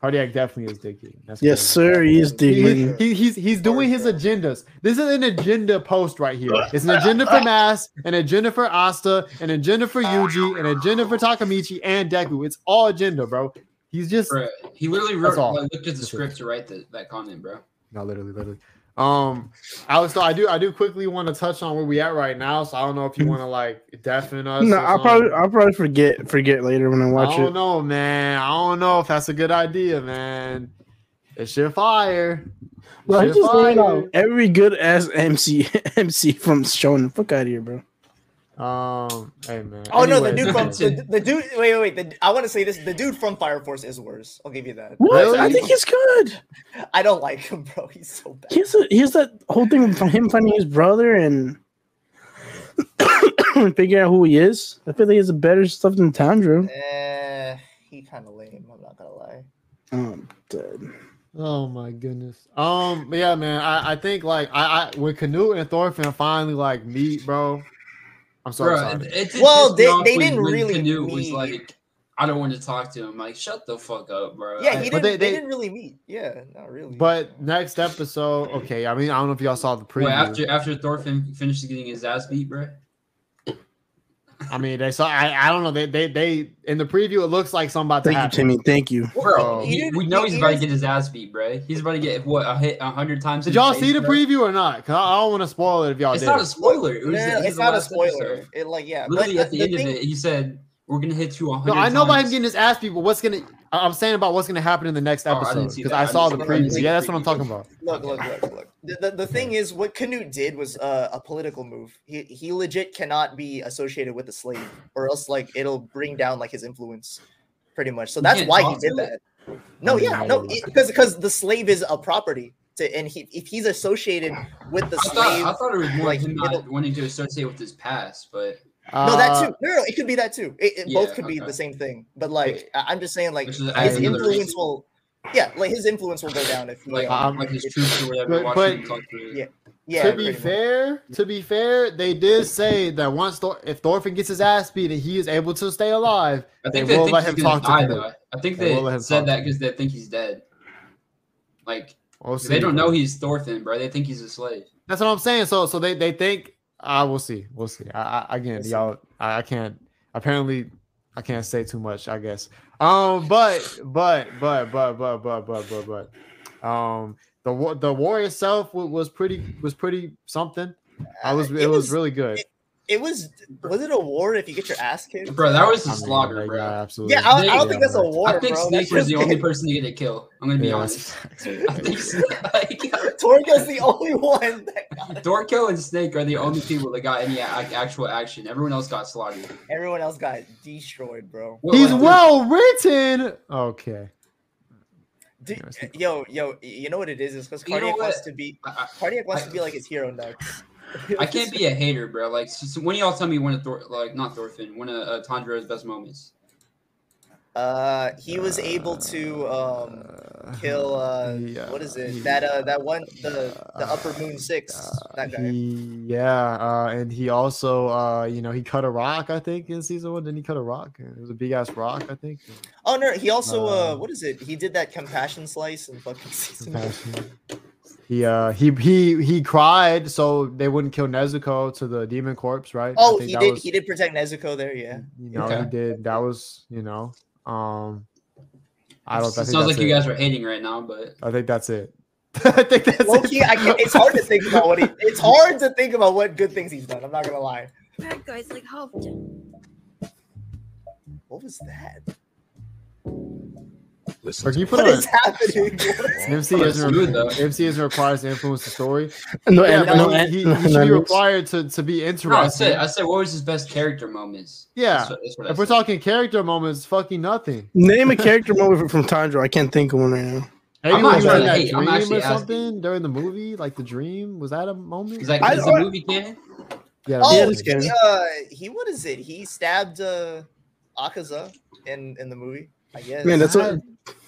Cardiac definitely is digging. That's yes, crazy. sir. He is He, digging. he- he's he's doing his agendas. This is an agenda post right here. It's an agenda for Mass, an agenda for Asta, an agenda for Yuji, an agenda for Takemichi and Deku. It's all agenda, bro. He's just Bro, he literally wrote, all. like, looked at the script to write the, that comment, bro. No, literally, literally. Um, Alex, though, I do, I do quickly want to touch on where we at right now. So I don't know if you want to like deafen us. No, I'll probably I'll probably forget forget later when I watch it. I don't it. know, man. I don't know if that's a good idea, man. It's your fire. It Bro, he should just fire. every good ass MC MC from Shonen. Fuck out of here, bro. Um, hey man. Oh no, the dude from the, the dude. Wait, wait, wait. The, I want to say this. The dude from Fire Force is worse. I'll give you that. What? Really? I think he's good. I don't like him, bro. He's so bad. He's a, he's that whole thing with him finding his brother and figuring out who he is. I feel like he has a better stuff than Tanjiro. Eh, he kind of lame. I'm not gonna lie. Um, dead. Oh my goodness. Um, yeah, man. I, I think like I, I when Canute and Thorfinn finally like meet, bro. I'm sorry. Bro, excited. it, it did Well, they- they didn't when really Canute was like, I don't want to talk to him. Like, shut the fuck up, bro. Yeah, he didn't. they- They, they- didn't really meet. Yeah, not really. But next episode, okay. I mean, I don't know if y'all saw the preview. Wait, after after Thorfinn finishes getting his ass beat, bro. I mean, they saw. I, I don't know. They, they they in the preview, it looks like something about to Thank you, happen. Timmy. Thank you. Bro, he- He we know he's about to get his ass beat, bro. He's about to get what a hit a hundred times. Did y'all face, see the bro. preview or not? Cause I, I don't want to spoil it if y'all It's did. not a spoiler. It was no, the- no, it was it's not a spoiler. episode. It like yeah. Literally but at the, the end thing- of it, he said, "We're gonna hit you a no. I know about him times." getting his ass beat, but what's gonna? I- I'm saying about what's gonna happen in the next Oh, I didn't episode because that. I I saw the didn't see- I didn't preview. Yeah, the that's what I'm talking about. Look, look, look, look. The, the, the thing is, what Canute did was uh, a political move. He he legit cannot be associated with the slave, or else like it'll bring down like his influence, pretty much. So that's why he did to that. No, yeah, no, because because the slave is a property, to, and he if he's associated with the I slave, thought, I thought it was more like, him not wanting to associate with his past, but no, that Uh, too. No, no, it could be that too. It, it both Yeah, could be the same thing. But like, I- I'm just saying, like Which his is adds another influence will, yeah, like his influence will go down if he, like Um, like his troops or whatever. but- but- Yeah. yeah. to be pretty much. fair, to be fair, they did say that once Thor- if Thorfinn gets his ass beat and he is able to stay alive, I think They they, will think let he's him gonna talk to die, though. I think They they, will let him said that because they think he's dead. Like we'll see. they don't know he's Thorfinn, bro. They think he's a slave. That's what I'm saying. So so they they think I will see. We'll see. I, I again, We'll y'all. I, I can't. Apparently, I can't say too much. I guess. Um, but but but but but but but but but um, the war the war itself was pretty was pretty something. I was it, It was, was- really good. It was was it a war if you get your ass kicked? Bro, that was a mean, slaughter, like, bro. yeah, absolutely. Yeah, I, I don't Yeah, think that's a war, I think bro. Snake That's was the only person to get a kill. I'm gonna be Yeah, honest. that's- I think so. like, Torgo's the only one that. Dorko and Snake are the only people that got any a- actual action. Everyone else got slaughtered. Everyone else got destroyed, bro. Well, He's well written. Okay. Dude, Yeah, I see. yo, yo, you know what it is? It's because You know Cardiac wants to be I, Cardiac wants I- to be like his hero next. I, I can't be a hater, bro. Like, so, so when y'all tell me one of Thor, like not Thorfinn, one of uh, Tanjiro's best moments. Uh, he was able to um kill uh Yeah, what is it? he- That uh that one the the Upper Moon Six that guy. He, yeah, uh, and he also, uh, you know, he cut a rock. I think in season one, didn't he cut a rock? It was a big ass rock. I think. Oh no, he also uh Uh, what is it? He did that compassion slice in fucking season. one. Compassion. He uh he he he cried so they wouldn't kill Nezuko to the demon corpse, right? I Oh, think he that did. was- He did protect Nezuko there. Yeah. You know, Okay. he did. That was you know, um, I don't. I It think sounds that's like you it. guys are hating right now, but I think that's it. I think that's Low it. key, I can't, it's hard to think about what he. It's hard to think about what good things he's done. I'm not gonna lie. Bad guys like helped. What was that? Or can you put What on is happening? MC isn't smooth. MC isn't required to influence the story. No, Yeah, and, no, he, he, no, he should be required to, to be no, I said I said what was his best character moments? yeah. That's what, that's what If we're talking character moments, fucking nothing. Name a character moment from Tanjiro. I can't think of one right now. Maybe I'm not was trying to that hate, I'm dream actually or asking. something during the movie, like the dream. Was that a moment? Is that I- is the movie canon? yeah. Oh, Yeah, the movie. he, uh, he what is it? He stabbed uh, Akaza in in the movie. I guess. Man, that's what.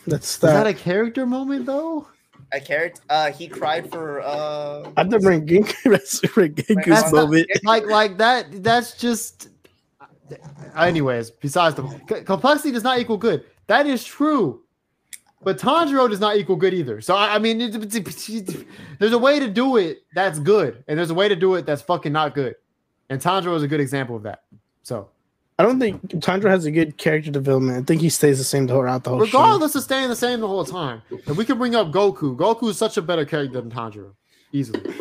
That's Is that that. a character moment though? a character. Uh, he cried for uh. I've never been That's That's Genku's not- moment. Like like that. That's just. Anyways, besides the complexity does not equal good. That is true. But Tanjiro does not equal good either. So I, I mean, it, it- it- there's a way to do it that's good, and there's a way to do it that's fucking not good. And Tanjiro is a good example of that. So I don't think Tanjiro has a good character development. I think he stays the same throughout the whole show. regardless of staying the same the whole time, if we can bring up Goku, Goku is such a better character than Tanjiro, easily.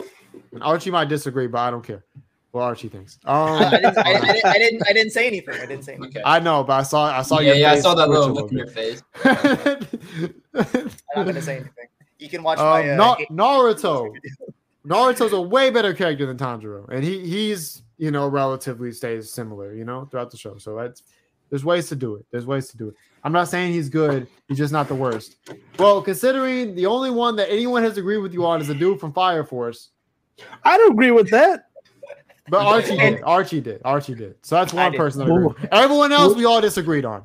And Archie might disagree, but I don't care what Archie thinks. I, I, Um, didn't, I, I, didn't, I didn't. I didn't say anything. I didn't say anything. Okay. I know, but I saw I saw yeah, your yeah, I saw that little look in your face. I'm not gonna say anything. You can watch um, my. Uh, Na- Naruto. Naruto's a way better character than Tanjiro, and he he's you know, relatively stays similar, you know, throughout the show. So that's there's ways to do it. There's ways to do it. I'm not saying he's good. He's just not the worst. Well, considering the only one that anyone has agreed with you on is the dude from Fire Force, I don't agree with that. but Archie did. Archie did. Archie did. So that's one did. person that agreed. Everyone else we all disagreed on.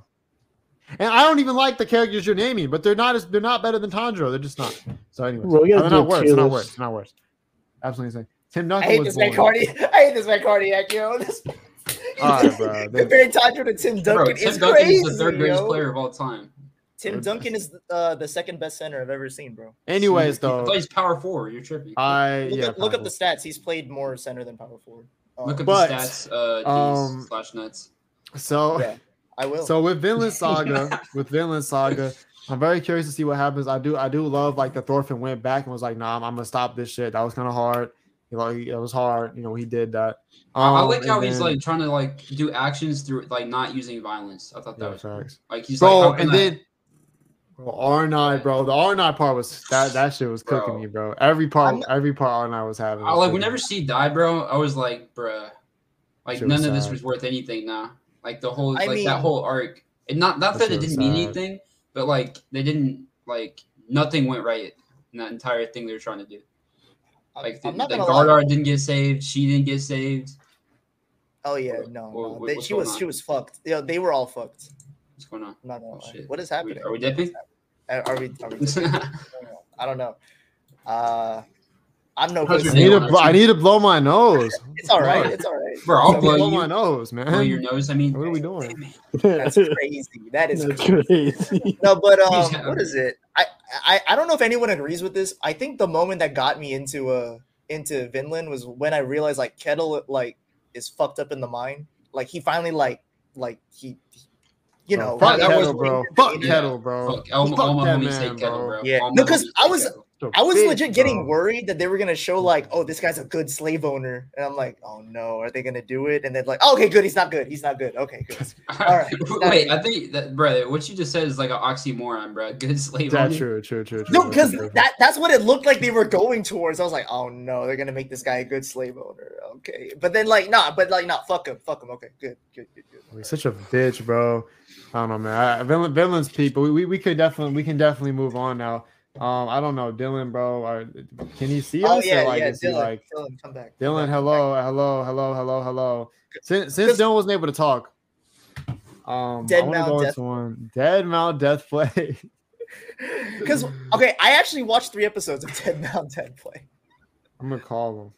And I don't even like the characters you're naming, but they're not as they're not better than Tanjiro. They're just not. So anyway, Bro, we gotta they're not worse. tier They're not worse. They're not worse. Absolutely insane. Tim I hate was this man boring. I hate this man cardiac, yo. This, All right, bro. They- comparing Tanjiro to Tim Bro, Duncan Tim is Duncan crazy, is the third greatest yo. player of all time. Tim Duncan is uh, the second best center I've ever seen, bro. Anyways, He though, plays power forward. You're tripping. I Look, yeah. up, look up the stats. He's played more center than power forward. Um, Look up But, the stats. Uh, um, slash nuts. So Yeah, I will. so with Vinland Saga, with Vinland Saga, I'm very curious to see what happens. I do I do love like the Thorfinn went back and was like, nah, I'm, I'm gonna stop this shit. That was kind of hard. You know, it was hard. You know, he did that. I- I Um, like how and he's like trying to like do actions through like not using violence. I thought that Yeah, was cool. facts. like he's bro, like, how can and I- then bro, Arnheid, bro, the Arnheid part was that that shit was cooking Bro. me, bro. Every part, I'm- every part Arnheid was having. I, like cooking whenever me. she died, bro, I was like, bruh, like Shit none of this was worth anything now. Like the whole, I like mean- that whole arc, and not not That that it didn't mean anything, but like they didn't like nothing went right in that entire thing they were trying to do. Like the, I'm not the gonna lie. Gardar didn't get saved, she didn't get saved. Oh yeah, What- no, what- no. They- she was on? she was fucked. Yeah, they were all fucked. What's going on? Not Oh, lie. What is Are we, happening? are we dipping? Are, are we? Are we I don't know. Uh, I'm no How's good. I need to, bl- I need to blow my nose. It's all right. Bro, It's all right. Bro, I'll blow blow you. my nose, man. Blow your nose. I mean, What are we doing? That's crazy. That is That's crazy. crazy. No, but um, what is it? I, I I don't know if anyone agrees with this. I think the moment that got me into uh into Vinland was when I realized like Ketil like is fucked up in the mind. Like he finally like like he, he- you know Bro, fuck that Ketil, was- bro. Yeah. Fuck Ketil, bro. Fuck, all, Fuck all my that homies say man, Ketil, bro. bro. Yeah. No, my 'cause homies I was- Ketil. I was Bitch, legit getting bro. worried that they were gonna show mm. like, oh, this guy's a good slave owner, and I'm like, oh no, are they gonna do it? And then like, oh, okay, good, he's not good, he's not good. Okay, good. All right. Wait, I think that, bro, what you just said is like an oxymoron, bro. Good slave. That's owner. true, true, true, true. No, because that that's what it looked like they were going towards. I was like, oh no, they're gonna make this guy a good slave owner. Okay, but then like, nah, but like, nah, fuck him, fuck him. Okay, good, good, good, good. He's such a bitch, bro. I don't know, man. I, Vinland, Vinland's people. We, we we could definitely we can definitely move on now. Um, I don't know, Dylan, bro. Are, can you see Oh us? yeah, or like, yeah, is he Dylan, like Dylan, come back. Dylan? Hello, hello, hello, hello, hello. Since since Dylan wasn't able to talk, um, Dead I want to go Death into one Dead Mount Death Play. Because okay, I actually watched three episodes of Dead Mount Death Play. I'm gonna call them.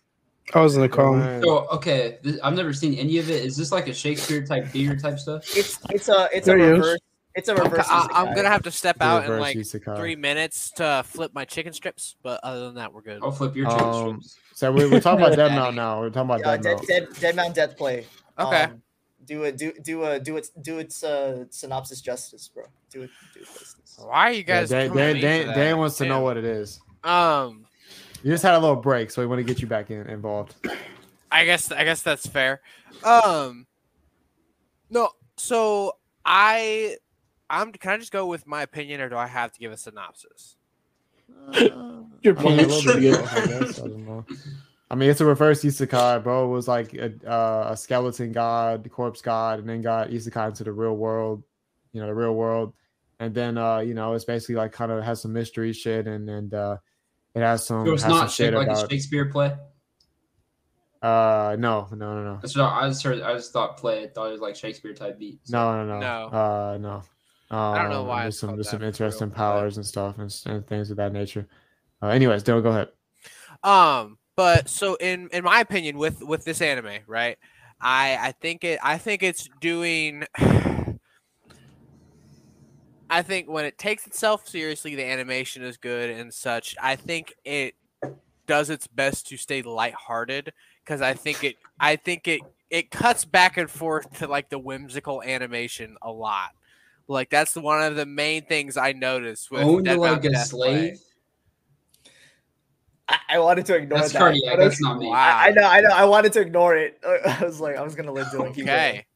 I was gonna call him. Man. So okay, this, I've never seen any of it. Is this like a Shakespeare type theater type stuff? It's it's a it's a There he is. reverse. It's a reverse. I, I'm gonna have to step out in like isekai. three minutes to flip my chicken strips, but other than that, we're good. I'll flip your chicken Um, strips. So we're, we're talking about Dead Daddy. Mount now. We're talking about Uh, Dead Dead, Mount. Dead, Dead Mount Death Play. Okay. Um, do a do do a do its do its uh synopsis justice, bro. Do it do it justice. Why are you Yeah, guys? Dan, coming Dan, Dan, Dan wants to know what it is. Um, You just had a little break, so we want to get you back in involved. I guess I guess that's fair. Um, no, so I, I'm. Can I just go with my opinion, or do I have to give a synopsis? Your I mean, a opinion little should bit be both, I. I don't know. I mean, it's a reverse isekai, bro. It was like a, uh, a skeleton god, corpse god, and then got isekai into the real world, you know, the real world. And then, uh, you know, it's basically like kind of has some mystery shit, and and uh, it has some. So it's has some not shit shaped like a. Shakespeare play. Uh, no, no, no, no, That's what I just heard. I just thought play. I thought it was like Shakespeare type beat. So- no, no, no, No. Uh, no. Um, don't know why There's some called there's some for real, interesting but- powers and stuff and, and things of that nature. Uh, anyways, Dylan, go ahead. Um, but so in in my opinion, with with this anime, right? I I think it I think it's doing. I think when it takes itself seriously, the animation is good and such. I think it does its best to stay lighthearted because I think it I think it it cuts back and forth to like the whimsical animation a lot. Like that's one of the main things I noticed with Owned Dead like Mountain a Death Play. slave. I, I wanted to ignore That's that. cardiac. but I- That's not me. Wow. I, I know, I know. I wanted to ignore it. I was like, I was gonna let Dylan keep going. Okay,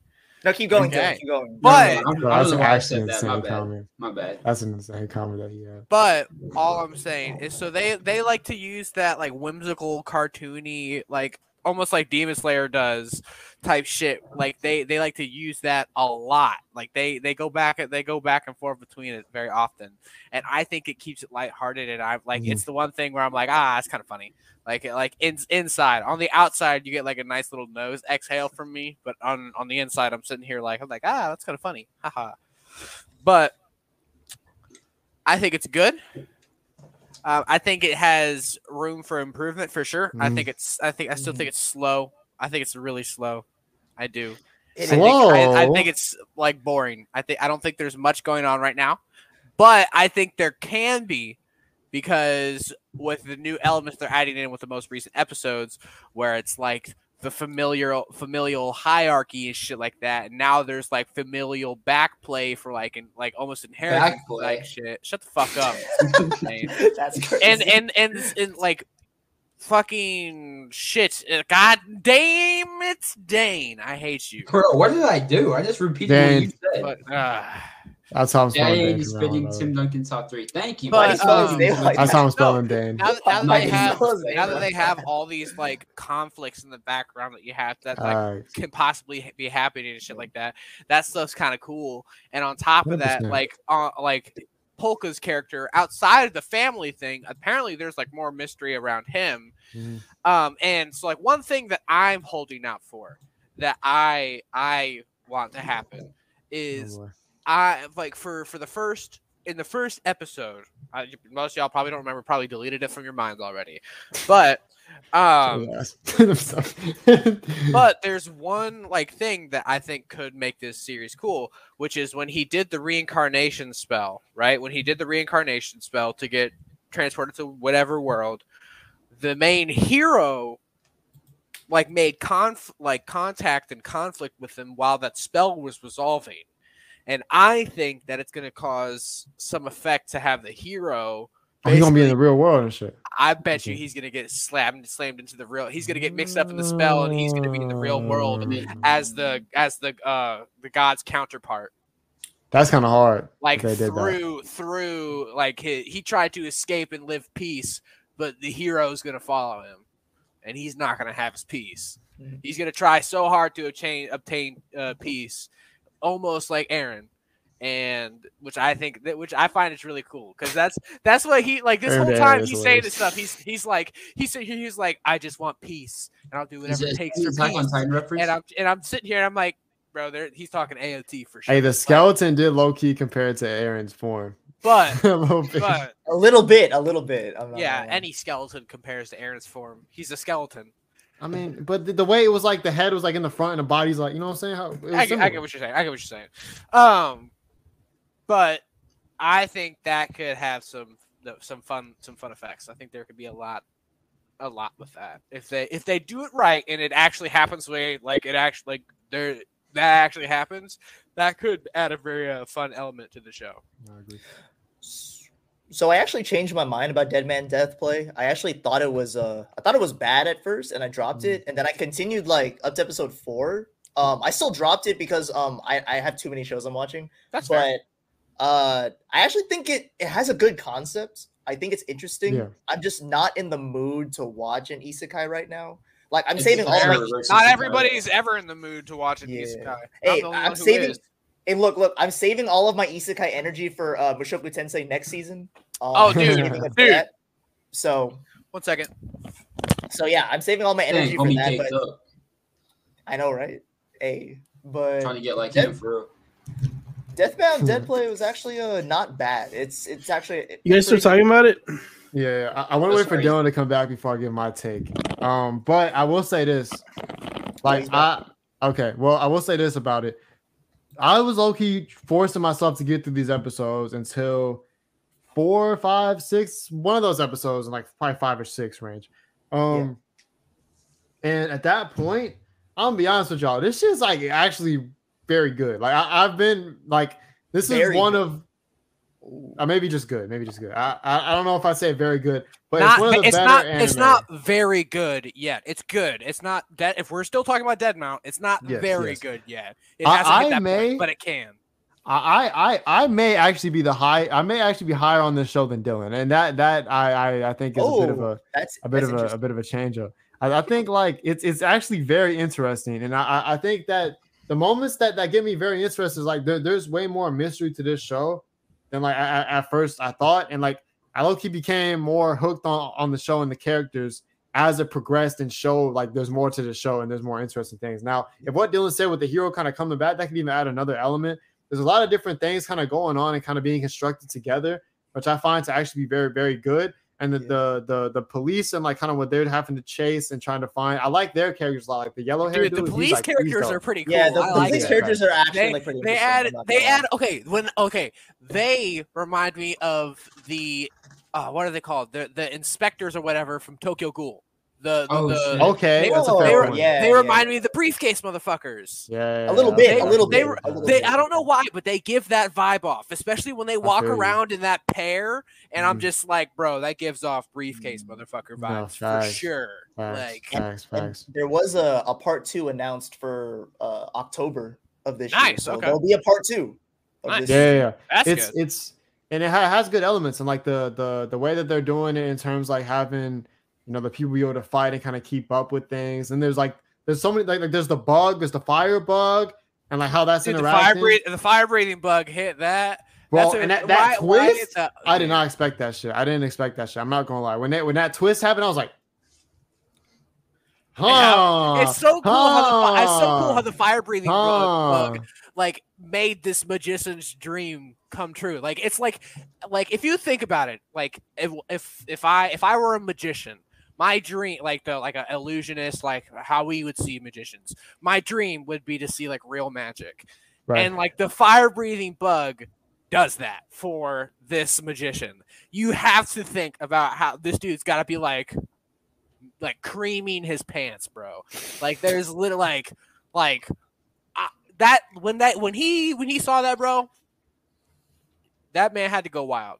No, keep going, Okay. Dylan. Keep going. But- No, no, I'm- Bro, I that's don't know why I actually said that. My insane bad. comment. My bad. That's an insane comment that he had. But all I'm saying is, so they they like to use that like whimsical, cartoony like almost like Demon Slayer does type shit. Like they they like to use that a lot. Like they they go back they go back and forth between it very often, and I think it keeps it lighthearted. And I'm like, Mhm. it's the one thing where I'm like, ah, it's kind of funny. Like like in, inside on the outside you get like a nice little nose exhale from me, but on on the inside I'm sitting here like I'm like ah that's kind of funny, haha. But I think it's good. Uh, I think it has room for improvement for sure. I Mhm. think it's. I think I still think it's slow. I think it's really slow. I do. It I think, I, I think it's like boring. I think I don't think there's much going on right now, but I think there can be because with the new elements they're adding in with the most recent episodes, where it's like the familial familial hierarchy and shit like that. And now there's like familial backplay for like and like almost inheritance like shit. Shut the fuck up. That's crazy. and and and and like fucking shit. Uh, God damn it's Dane. I hate you. Bro, what did I do? I just repeated what you said. But uh, That's how I'm spelling Dang, Dane. he's from spitting Tim Duncan top three. Thank you. But, Why do you spell his um, like That's that? how I'm spelling Dane. now, that- now that they have spell his name now that they have all these like conflicts in the background that you have that like Alright. can possibly be happening and shit like that. That stuff's kind of cool. And on top of that, 100%. like uh, like Polka's character outside of the family thing, apparently there's like more mystery around him. Mhm. Um, and so like one thing that I'm holding out for that I I want to happen is Oh, boy. I like for for the first in the first episode. I, most of y'all probably don't remember, probably deleted it from your minds already, but um. But there's one like thing that I think could make this series cool, which is when he did the reincarnation spell, right? When he did the reincarnation spell to get transported to whatever world, the main hero like made conf like contact and conflict with him while that spell was resolving. And I think that it's going to cause some effect to have the hero Oh, he's gonna be in the real world and shit. I bet you he's gonna get slammed, slammed into the real. He's gonna get mixed up in the spell, and he's gonna be in the real world as the as the uh the god's counterpart. That's kind of hard. Like if they did that. through through like he, he tried to escape and live peace, but the hero's gonna follow him, and he's not gonna have his peace. Mhm. He's gonna try so hard to obtain obtain uh, peace, almost like Eren. And which I think that which I find is really cool because that's that's what he like this Eren whole time he's saying this stuff. He's he's like he's sitting here he's like I just want peace and I'll do whatever it it takes for it on peace. Reference? And I'm and I'm sitting here and I'm like, bro, there he's talking AOT for sure. Hey, the Like, skeleton did low key compared to Eren's form. but a little bit. but a little bit, a little bit. I'm yeah, any skeleton compares to Eren's form. He's a skeleton. I mean, but the, the way it was like the head was like in the front and the body's like, you know what I'm saying? How, it was I, get- I get what you're saying. I get what you're saying. Um, but I think that could have some some fun some fun effects. I think there could be a lot a lot with that if they if they do it right and it actually happens the way like it actually like there that actually happens. That could add a very uh, fun element to the show. I agree. So I actually changed my mind about Dead Man Death Play. I actually thought it was uh I thought it was bad at first and I dropped Mm. it and then I continued like up to episode 4. Um I still dropped it because um I I have too many shows I'm watching. That's fair. but uh I actually think it it has a good concept. I think it's interesting. Yeah. I'm just not in the mood to watch an isekai right now. Like I'm It's saving all my Not everybody's ever in the mood to watch an Yeah. isekai. I'm Hey, I'm saving is. Hey, look, look, I'm saving all of my isekai energy for uh Mushoku Tensei next season. Um, Oh, dude, saving it for dude. that. So One second. so yeah, I'm saving all my Dang, energy for that, but up. I know, right? Hey, but Trying to get like Dead- him for real. Deathbound Dead Play was actually uh not bad. It's it's actually You guys still pretty- talking about it? Yeah, yeah. I, I want to wait for right. Dylan to come back before I give my take. Um, but I will say this. Like I okay, well, I will say this about it. I was low key forcing myself to get through these episodes until four, five, six, one of those episodes in like probably five or six range. Um and at that point, I'm gonna be honest with y'all, this shit's like actually very good. Like I, I've been like this is Very one good. of uh, maybe just good, maybe just good. I, I I don't know if I say very good, but not, it's one of the it's better not it's not very good yet. It's good. It's not that if we're still talking about Dead Mount, it's not Yes, very yes. good yet. It I- hasn't hit I that may- point, but it can. I, I I may actually be the high. I may actually be higher on this show than Dylan, and that that I I, I think is a bit of Oh, a that's a bit that's of a, a bit of a change up. I, I think like it's it's actually very interesting, and I I- I think that the moments that that get me very interested is like there, there's way more mystery to this show than like I, I- at first I thought, and like I low key became more hooked on on the show and the characters as it progressed and showed like there's more to the show and there's more interesting things. Now, if what Dylan said with the hero kind of coming back, that could even add another element. There's a lot of different things kind of going on and kind of being constructed together, which I find to actually be very, very good. And the Yeah. the the, the police and like kind of what they're having to chase and trying to find. I like their characters a lot, like the yellow hair Dude, the police characters are pretty cool. Yeah, the, I the like police it. characters are actually They, like pretty. they add they gonna add okay when okay they remind me of the uh what are they called the the inspectors or whatever from Tokyo Ghoul. The, the, Oh, the. Okay, They- that's a Oh, fair they were- point. yeah. they remind me of the briefcase motherfuckers. yeah, A little yeah, bit, that's a little They bit. were- a little They bit. I don't know why, but they give that vibe off, especially when they walk feel you. around in that pair, and I'm Mhm. just like, bro, that gives off briefcase motherfucker No, vibes for sure. Facts, Like facts, And facts. there was a, a part two announced for uh, October of this year. So okay. there'll be a part two. Of Nice. this Yeah, yeah, yeah. that's it's good. it's and it ha- has good elements and like the the the way that they're doing it in terms like having you know the people be able to fight and kind of keep up with things and there's like there's so many like, like there's the bug there's the fire bug and like how that's Dude, the fire interacting the fire breathing bug hit that. well That's a- and that, that why twist i did not expect that shit i didn't expect that shit i'm not gonna lie when that when that twist happened i was like huh It's so cool how the it's so cool how the fire breathing huh. bug like made this magician's dream come true. Like it's like like if you think about it, like if if if I if I were a magician, my dream like the like an illusionist, like how we would see magicians, my dream would be to see like real magic. right And like the fire breathing bug does that for this magician. You have to think about how this dude's got to be like like creaming his pants, bro. Like there's little like like that when that when he when he saw that, bro, that man had to go wild.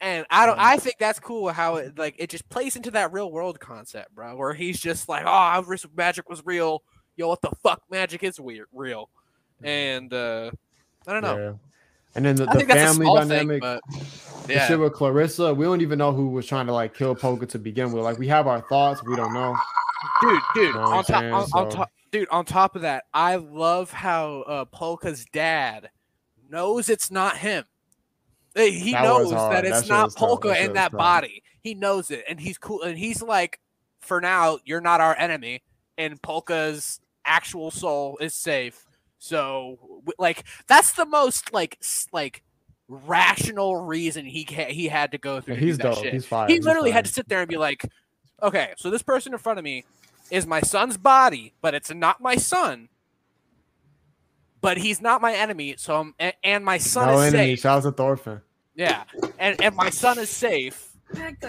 And I don't. I think that's cool how it like it just plays into that real world concept, bro. Where he's just like, "Oh, I wish magic was real. Yo, what the fuck? Magic is weird, real." And uh I don't know. Yeah. and then the, the think that's a family dynamic thing, but the shit with Clarissa, we don't even know who was trying to like kill Polka to begin with. Like we have our thoughts, we don't know. dude, dude, know on top, on, on top, dude, on top of that, I love how uh, Polka's dad knows it's not him. He That knows that That it's shit not. Polka That in that body. He knows it, and he's cool. And he's like, for now, you're not our enemy, and Polka's actual soul is safe. So, like, that's the most like like rational reason he ca- he had to go through. Yeah, he's that dope. shit He's fine. he literally had to sit there and be like, okay, so this person in front of me is my son's body, but it's not my son. But he's not my enemy, so I'm, a- and my son no is enemy. safe. Shout out to Thorfinn. Yeah, and and my son is safe,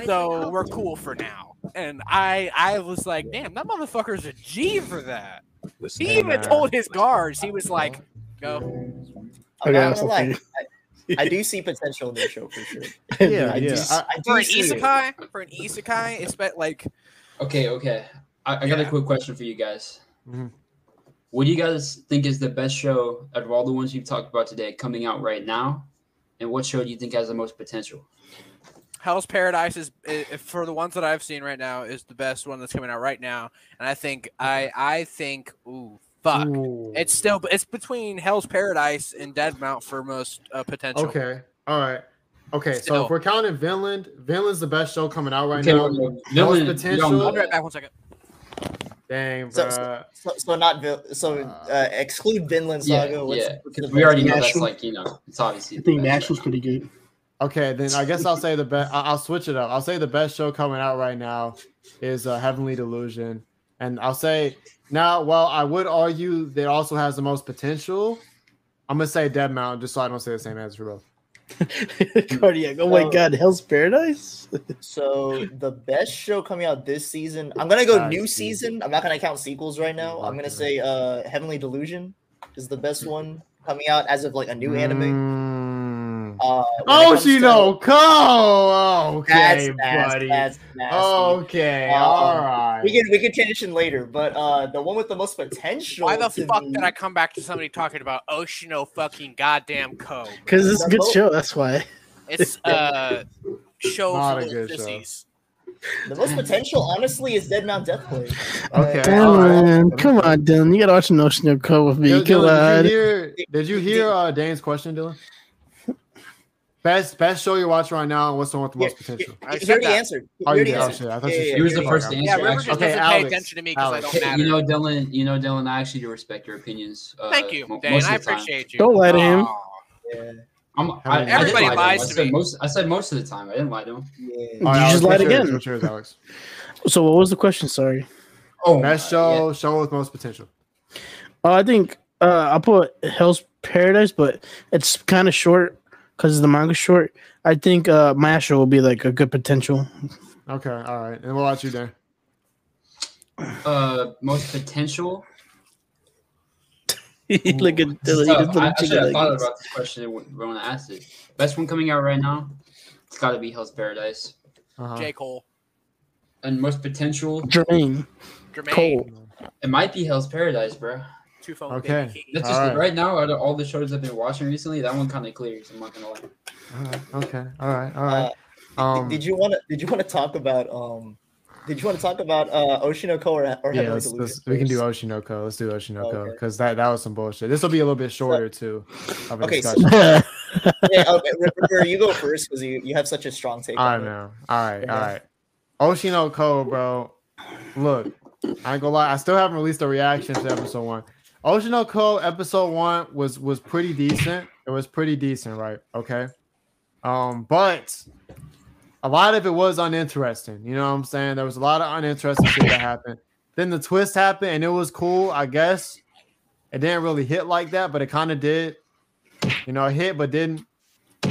so we're cool for now. And I I was like, damn, that motherfucker's a G for that. He even man. told his guards, he was like, go. I'm Okay, not that's gonna lie. I, I do see potential in this show for sure. Yeah, I yeah. do, I- I do For an see it. isekai, for an isekai, it's be- like Okay, okay. I, I got Yeah. a quick question for you guys. Mhm. What do you guys think is the best show out of all the ones you've talked about today coming out right now? And what show do you think has the most potential? Hell's Paradise is, i for the ones that I've seen right now is the best one that's coming out right now, and I think I I think ooh fuck Ooh. it's still it's between Hell's Paradise and Deadmount for most uh, potential. okay. All right. Okay, so if we're counting Vinland, Vinland's the best show coming out right Okay, now. well, no, Most potential- I'll be right back one second. Dang, So- bruh. So, so not so uh, exclude Vinland Yeah, Saga. what's- yeah, what's because we already know best? that's like you know it's obviously. I think best Nash pretty good. Okay, then I guess I'll say the best. I'll switch it up. I'll say the best show coming out right now is uh, Heavenly Delusion, and I'll say now. Well, I would argue that also has the most potential. I'm gonna say Dead Mountain, just so I don't say the same answer for both. Cardiac. Oh my god, Hell's Paradise. So the best show coming out this season, I'm gonna go Nice, new dude. season. I'm not gonna count sequels right now. I'm gonna say uh Heavenly Delusion is the best one coming out as of like a new anime. Uh, Oh, comes she to- know. Oh, okay, That's nasty. buddy. That's nasty. okay, Um, all right. We can we can transition later, but uh, the one with the most potential. Why the to fuck me- did I come back to somebody talking about Oshino fucking goddamn Co? Because it's a good show. That's why. It's a show Not for a good show. sissies. The most potential, honestly, is Dead Mount Death Play. Okay. Damn, all right. man. Come on, Dylan. You gotta watch an Oshi no Ko with me. Dylan, Come Dylan, did you hear? Did you hear uh, Dane's question, Dylan? Best best show you're watching right now, and what's the one with the most potential? I He already that. answered. He Oh, you already did? Oh, answered. shit. I thought Yeah, you- yeah, He was the first to answer. River actually. Okay, Alex. pay attention to me because I don't matter. you know, Dylan. You know, Dylan. I actually do respect your opinions. Uh, Thank you, mo- Dane. most of I the time. appreciate you. Don't let him. Aw. Yeah, I'm, I, I Everybody lie to him. lies I to said me. most. I said most of the time. I didn't lie to him. yeah. All You Alex, just lied again. What's yours, Alex? So what was the question? Sorry. Oh, Best my God, show, show with most potential. Uh, I think uh, I'll put Hell's Paradise, but it's kind of short because the manga's short. I think uh, Mashle will be like a good potential. Okay, all right. And we'll watch you, there. Uh, most potential. Look at Dylan. This is he tough. just I, little I should have thought about this question when when I asked it. Best one coming out right now. It's got to be Hell's Paradise. Uh-huh. J. Cole. And most potential. Jermaine Jermaine. Cole. It might be Hell's Paradise, bro. Two phone Okay. That's just right. right now. Out of all the shows I've been watching recently, that one kind of clears. I'm not gonna lie. All right. Okay. All right. All right. Uh. Um, did you want to? Did you want to talk about? Um, did you want to talk about uh, Oshinoko or, or yeah, Heavenly let's, let's, we can do first? Oshinoko. Let's do Oshinoko Okay. because that, that was some bullshit. This will be a little bit shorter too. Of a Okay, so- yeah, okay, River, you go first because you, you have such a strong take. I on it. All right, Yeah. all right. Oshinoko, bro. Look, I ain't gonna lie. I still haven't released a reaction to episode one. Oshinoko episode one was was pretty decent. It was pretty decent, right? Okay. Um, but a lot of it was uninteresting. You know what I'm saying? There was a lot of uninteresting shit that happened. Then the twist happened, and it was cool, I guess. It didn't really hit like that, but it kind of did. You know, it hit but didn't.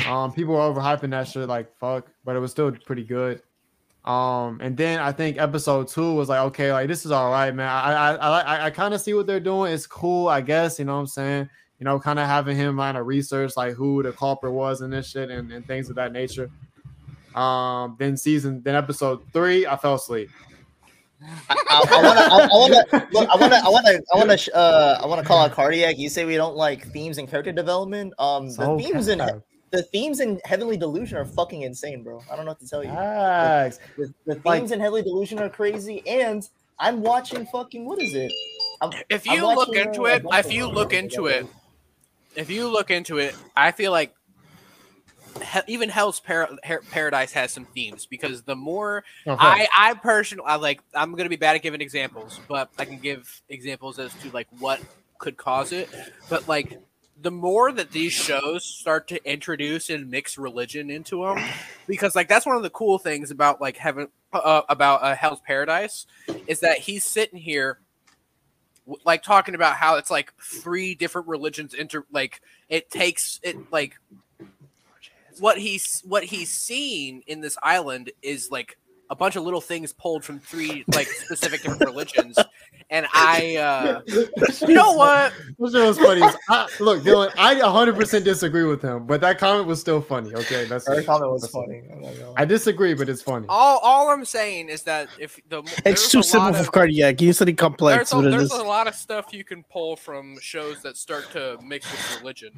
Um, people were overhyping that shit like fuck, but it was still pretty good. Um, and then I think episode two was like, okay, like this is all right, man. I I I I, I kind of see what they're doing. It's cool, I guess. You know what I'm saying? You know, kind of having him kind of research like who the culprit was and this shit and, and things of that nature. Um, then season, then episode three, I fell asleep. I, I, I wanna, I, I wanna, I wanna, I wanna, I wanna, uh, I wanna call out cardiac. You say we don't like themes and character development. Um, the So themes in bad. The themes in Heavenly Delusion are fucking insane, bro. I don't know what to tell you. Facts. The, the themes Like- in Heavenly Delusion are crazy, and I'm watching fucking what is it? I'm, If I'm you look into uh, it, if you look into it, if you look into it, I feel like he- even Hell's Par- Har- Paradise has some themes because the more Okay. I, I personally, I like, I'm gonna be bad at giving examples, but I can give examples as to like what could cause it. But like, the more that these shows start to introduce and mix religion into them, because like that's one of the cool things about like heaven, uh, about uh, Hell's Paradise, is that he's sitting here like talking about how it's like three different religions inter like it takes it like what he's what he's seeing in this island is like a bunch of little things pulled from three like specific different religions and i uh you know what Which was funny. is I, look, Dylan, I 100% disagree with him, but that comment was still funny. Okay, that's Her comment was that's- funny. I'm not gonna lie. I disagree, but it's funny. all all i'm saying is that if the It's too simple for of- cardiac. You study complex. there's, a, it there's a lot of stuff you can pull from shows that start to mix with religion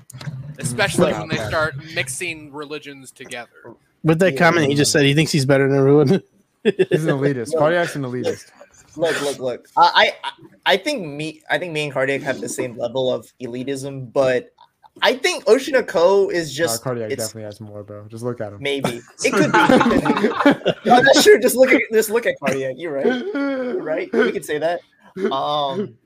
especially when they start mixing religions together With that Yeah. comment, he just said he thinks he's better than everyone. He's an elitist. Cardiac's an elitist. look, look, look. I, I, I think me, I think me and Cardiac have the same level of elitism, but I think Oshi no Ko is just Cardiac it's definitely has more, bro. Just look at him. maybe it could be. It could be. No, that's true. Just look at just look at Cardiac. You're right. You're right. We could say that. Um,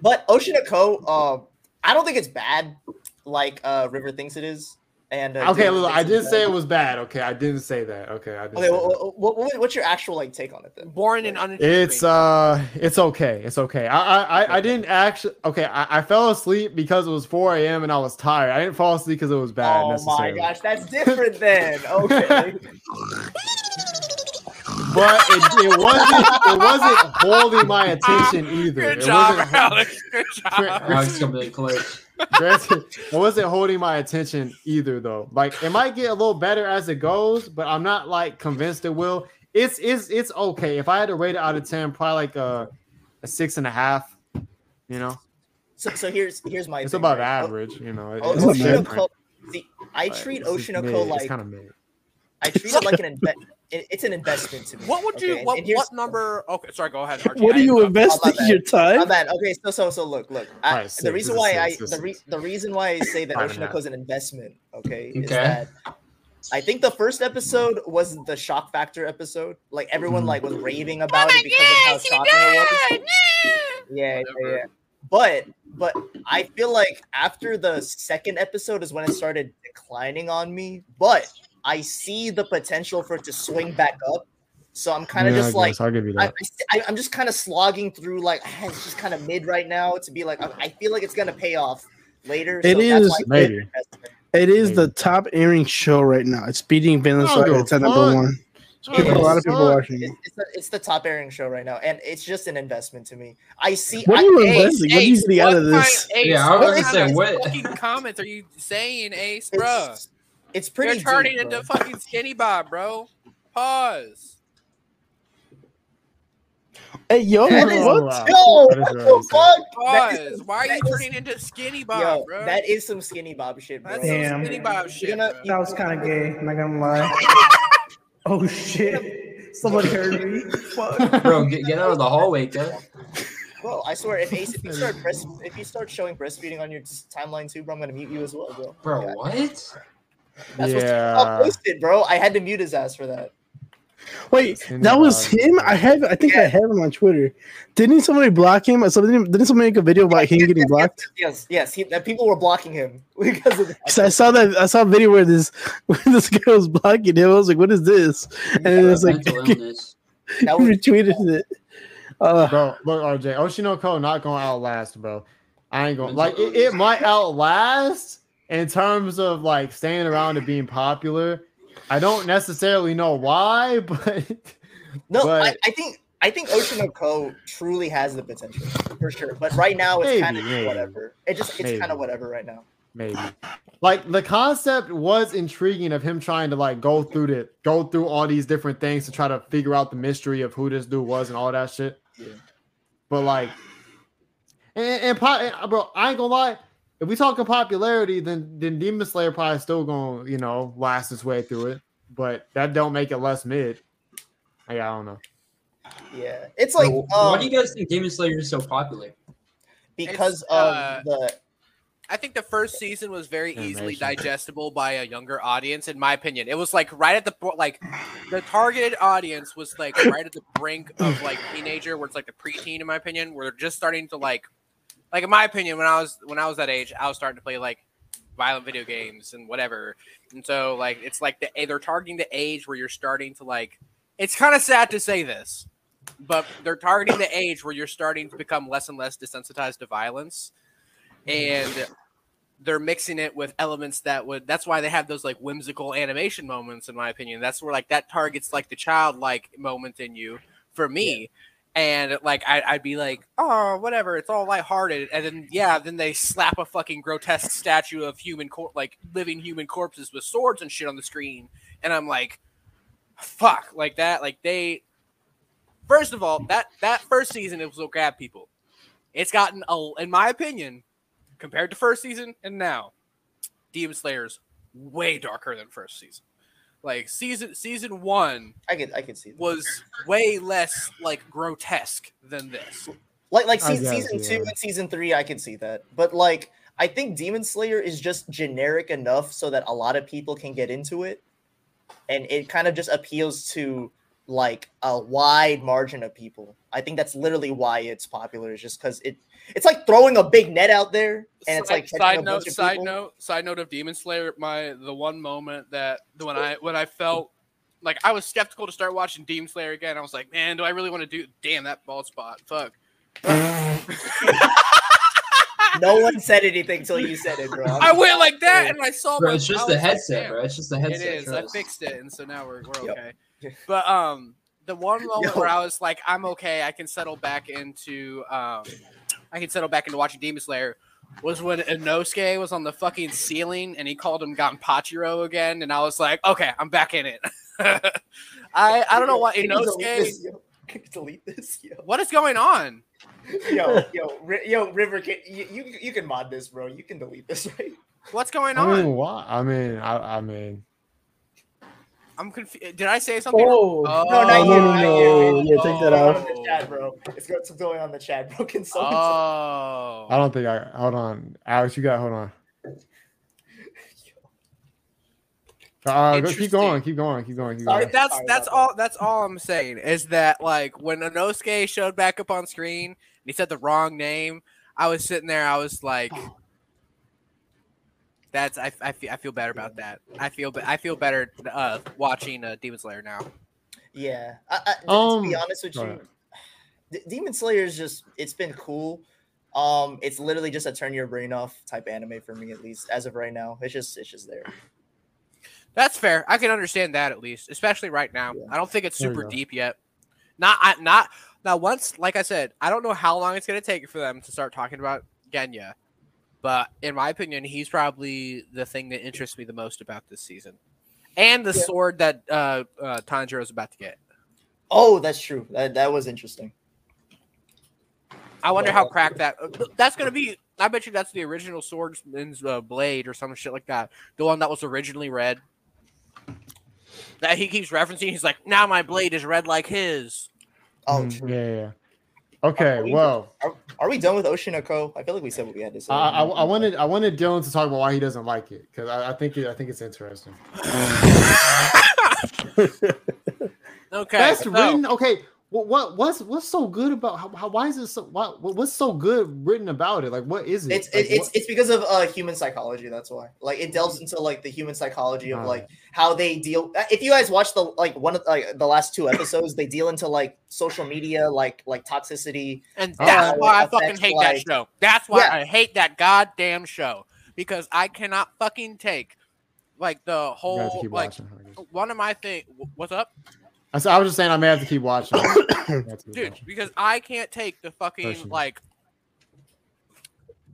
but Ocean Co. Um, I don't think it's bad, like uh, River thinks it is. And uh, Okay, look, I didn't say it was bad. Okay, I didn't say that. Okay, I didn't. Okay, say well, that. what, what, what's your actual like take on it then? boring and uninteresting It's uh, it's okay. It's okay. I I I- I didn't actually. Okay, I, I fell asleep because it was 4 a.m. and I was tired. I didn't fall asleep because it was bad. oh my gosh, that's different then. Okay. But it, it wasn't. It wasn't holding my attention either. good It job alex good job Alex coming in clutch. Granted, it wasn't holding my attention either, though. Like it might get a little better as it goes, but I'm not like convinced it will. It's it's it's okay. If I had to rate it out of ten, probably like a a six and a half. You know, So, so here's here's my. it's thing, above right? Oh, average. You know, Oh, it's Ocean bad. different. Oko- see, I treat it's Ocean mid. Oko like kind of. I treat it like an invest. It, it's an investment to me. What would you? okay? What, what number? Okay, sorry. Go ahead. Archie. What I are you interrupted. investing bad. your My time? bad. Okay, so so so look, look. I, Alright, the reason This is why I the, re- the reason why I say that Five and Ocean a half. Oko is an investment, okay, is that I think the first episode was the shock factor episode. Like everyone Mhm. like was raving about it because of how shocking it was. Yeah, yeah, yeah. But but I feel like after the second episode is when it started declining on me. But I see the potential for it to swing back up. So I'm kind of Yeah, just I like I'll give you I, that. I, I'm just kind of slogging through like ah, it's just kind of mid right now to be like I, I feel like it's gonna pay off later. It so that's is, why I say maybe. investment. It is Maybe. the top airing show right now. It's beating Vinland Oh, It's at number one. It a lot of is. people watching. It's, it's, the, it's the top airing show right now, and it's just an investment to me. I see. What are you Ace, investing? What are you Ace, getting out of this? Ace, Yeah, I was what gonna kind say, what- fucking comments are you saying, Ace, bruh? it's, it's pretty. You're turning deep, into bro. fucking skinny bob, bro. Pause. Hey, yo, That what? is- what? wow. Yo, That is what the fuck? Pause. some- Why are you that is- turning into skinny bob, Yo, bro? that is some skinny bob shit, bro. That's Damn. some skinny bob shit. gonna- bro. That was kind of gay. I'm not gonna lie. oh shit! Someone heard me. Fuck. Bro, get, get out of the hallway, cuz. Bro, I swear, if Ace, if you start breast, if you start showing breastfeeding on your timeline too, bro, I'm gonna mute you as well, bro. Bro, Yeah, what? That's what Yeah. TikTok posted, bro. I had to mute his ass for that. Wait, that was him. I have. I think I have him on Twitter. Didn't somebody block him? Or Somebody didn't somebody make a video about him getting blocked? Yes, yes. He, that people were blocking him because of that. 'Cause I saw that. I saw a video where this where this guy was blocking him. I was like, "What is this?" And then it's like Mental illness. That was retweeted it. Uh, Bro, look, RJ, Oshinoko not gonna outlast, bro. I ain't gonna like it, it might outlast in terms of like staying around and being popular. I don't necessarily know why, but no. I, but- I think I think Oshi no Ko truly has the potential for sure. But right now, it's kind of whatever. It just it's kind of whatever right now. maybe. Like the concept was intriguing of him trying to like go through the go through all these different things to try to figure out the mystery of who this dude was and all that shit. Yeah. But like, and, and, and, bro, I ain't gonna lie. If we talking popularity, then then Demon Slayer probably still gonna you know last its way through it. But that don't make it less mid. Like, I don't know. Yeah, it's like Bro, um, why do you guys think Demon Slayer is so popular? because It's, of uh, the I think the first season was very easily digestible by a younger audience, in my opinion. It was like right at the po- like the targeted audience was like right at the brink of like teenager, where it's like the preteen, in my opinion, where they're just starting to like, like in my opinion, when I was when I was that age, I was starting to play like violent video games and whatever, and so like it's like the they're targeting the age where you're starting to like. It's kind of sad to say this, but they're targeting the age where you're starting to become less and less desensitized to violence. And they're mixing it with elements that would that's why they have those like whimsical animation moments in my opinion. That's where like that targets like the childlike moment in you for me and like I, i'd be like oh whatever it's all lighthearted. And then yeah then they slap a fucking grotesque statue of human cor- like living human corpses with swords and shit on the screen. And i'm like fuck like that like they first of all that that first season it was what people. It's gotten a, in my opinion compared to first season and now, Demon Slayer's way darker than first season. Like season season one I can I can see that. was way less like grotesque than this. like like se- season two yeah. and season three. I can see that, but like I think Demon Slayer is just generic enough so that a lot of people can get into it, and it kind of just appeals to like a wide margin of people. I think that's literally why it's popular. Is just because it it's like throwing a big net out there, and it's like side a note, bunch of side people. note, side note of Demon Slayer. My the one moment that when I when I felt like I was skeptical to start watching Demon Slayer again. I was like, man, do I really want to do? Damn that bald spot. Fuck. No one said anything till you said it, bro. I'm- I went like that, and I saw. Bro, my, it's just I the was like, headset, damn. bro. It's just the headset. It is. I fixed it, and so now we're we're Yep. okay. But um, the one moment Yo. where I was like, I'm okay. I can settle back into um, I can settle back into watching Demon Slayer was when Inosuke was on the fucking ceiling and he called him Gonpachiro again, and I was like, okay, I'm back in it. I I don't know why you delete Inosuke. this, yo? Can you delete this, yo? What is going on? Yo, yo, Ri- yo, River, can, you, you you can mod this, bro. You can delete this, right? What's going on? I mean, on? why? I mean, I, I mean, I'm confused. Did I say something? Oh, Oh, No, not you, no, not no, you. yeah, take that It's out. on the chat, bro. It's got something going on the chat, bro. Can someone? Oh. I don't think I. Hold on, Alex, you got. Hold on. Uh, go, keep going, keep going, keep going, keep Sorry. going. that's Sorry that's about all that's all I'm saying is that like when Inosuke showed back up on screen and he said the wrong name, I was sitting there, I was like that's I, I, feel, I feel better about that. I feel I feel better uh, watching uh, Demon Slayer now. Yeah. I, I, to- to Um, be honest with you, ahead. D- Demon Slayer is just it's been cool. Um, it's literally just a turn your brain off type anime for me, at least as of right now. It's just it's just there. That's fair. I can understand that at least, especially right now. Yeah. I don't think it's super deep yet. Not I not now once like I said, I don't know how long it's gonna take for them to start talking about Genya. But in my opinion, he's probably the thing that interests me the most about this season. And the Yeah. sword that uh uh Tanjiro is about to get. Oh, that's true. That that was interesting. I wonder Yeah. how cracked that uh, that's gonna be. I bet you that's the original swordsman's uh, blade or some shit like that. The one that was originally red. That he keeps referencing. He's like, now my blade is red like his. Oh, Mm, true. yeah, yeah, yeah. Okay, Are we- well, Are, are we done with Oshinoko? I feel like we said what we had to say. I, I, I wanted I wanted Dylan to talk about why he doesn't like it because I, I think it, I think it's interesting. Okay. That's so- written. Okay, what what what's what's so good about how, how why is it so what what's so good written about it? Like what is it? It's Like, it's what- it's because of uh human psychology. That's why. Like it delves into like the human psychology of like how they deal. uh, If you guys watch the like one of like the last two episodes, they deal into like social media, like like toxicity. And Oh, that's it why I fucking affects, hate that show. That's why Yeah. I hate that goddamn show. Because I cannot fucking take like the I have to whole like watching. One of my thing what's up? I, s- I was just saying I may have to keep watching. To keep Dude, watching. because I can't take the fucking Personally. like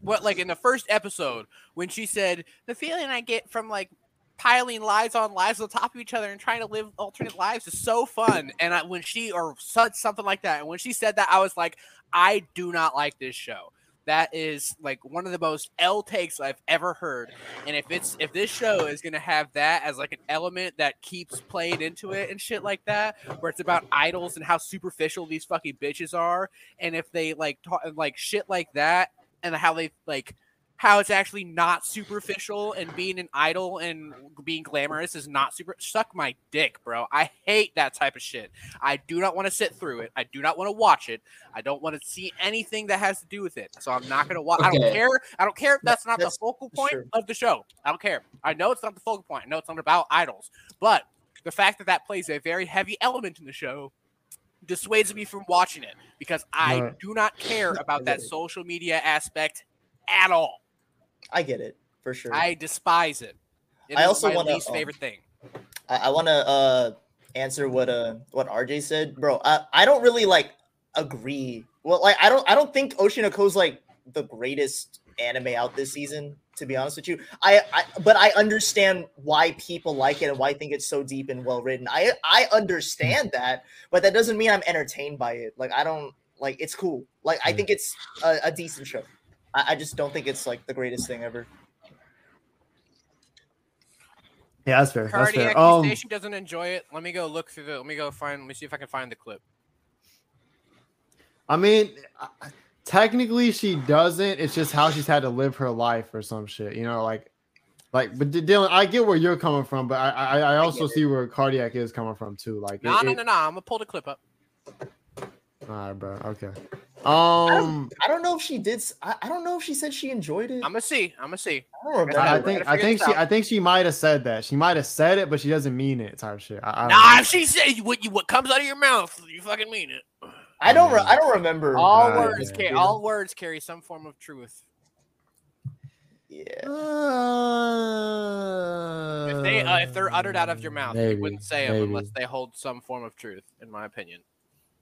what like in the first episode when she said the feeling I get from like piling lies on lies on top of each other and trying to live alternate lives is so fun. And I, when she or said something like that, and when she said that, I was like, I do not like this show. That is like one of the most L takes I've ever heard. And if it's if this show is gonna have that as like an element that keeps playing into it and shit like that, where it's about idols and how superficial these fucking bitches are, and if they like talk like shit like that, and how they like how it's actually not superficial and being an idol and being glamorous is not super suck my dick bro. I hate that type of shit. I do not want to sit through it. I do not want to watch it. I don't want to see anything that has to do with it. So i'm not going to watch i don't care i don't care if that's not That's- the focal point of the show. I don't care. I know it's not the focal point. I know it's not about idols. But the fact that that plays a very heavy element in the show dissuades me from watching it because i do not care about that social media aspect at all I get it for sure. I I despise it. It I is also my wanna, least um, favorite thing. I, want to uh answer what uh what RJ said, bro. I I don't really like agree. Well, like I don't I don't think Oshinoko's like the greatest anime out this season. To be honest with you, I, I but I understand why people like it and why I think it's so deep and well written. I I understand that, but that doesn't mean I'm entertained by it. Like I don't like it's cool. Like I think it's a, a decent show. I, I just don't think it's like the greatest thing ever. Yeah, that's fair. That's Cardiac fair. Um, Station doesn't enjoy it. Let me go look through the. Let me go find. Let me see if I can find the clip. I mean, I- technically she doesn't. It's just how she's had to live her life or some shit. You know, like, like. But D- Dylan, I get where you're coming from, but I, I, I also get see where cardiac is coming from too. Like, No, it- no, it- no, no. I'm gonna pull the clip up. All right, bro. Okay. I don't, Um, I don't know if she did. s- I, I don't know if she said she enjoyed it. I'm gonna see. I'm gonna see. I don't. I, I think I think she out. I think she might have said that. She might have said it, but she doesn't mean it. Type shit. I, I don't Nah, know. if she says what you what comes out of your mouth, you fucking mean it. I don't. Re- I don't remember. All Right, words yeah. carry. All words carry some form of truth. Yeah. If they uh, if they're uttered out of your mouth, Maybe, you wouldn't say them unless they hold some form of truth, in my opinion.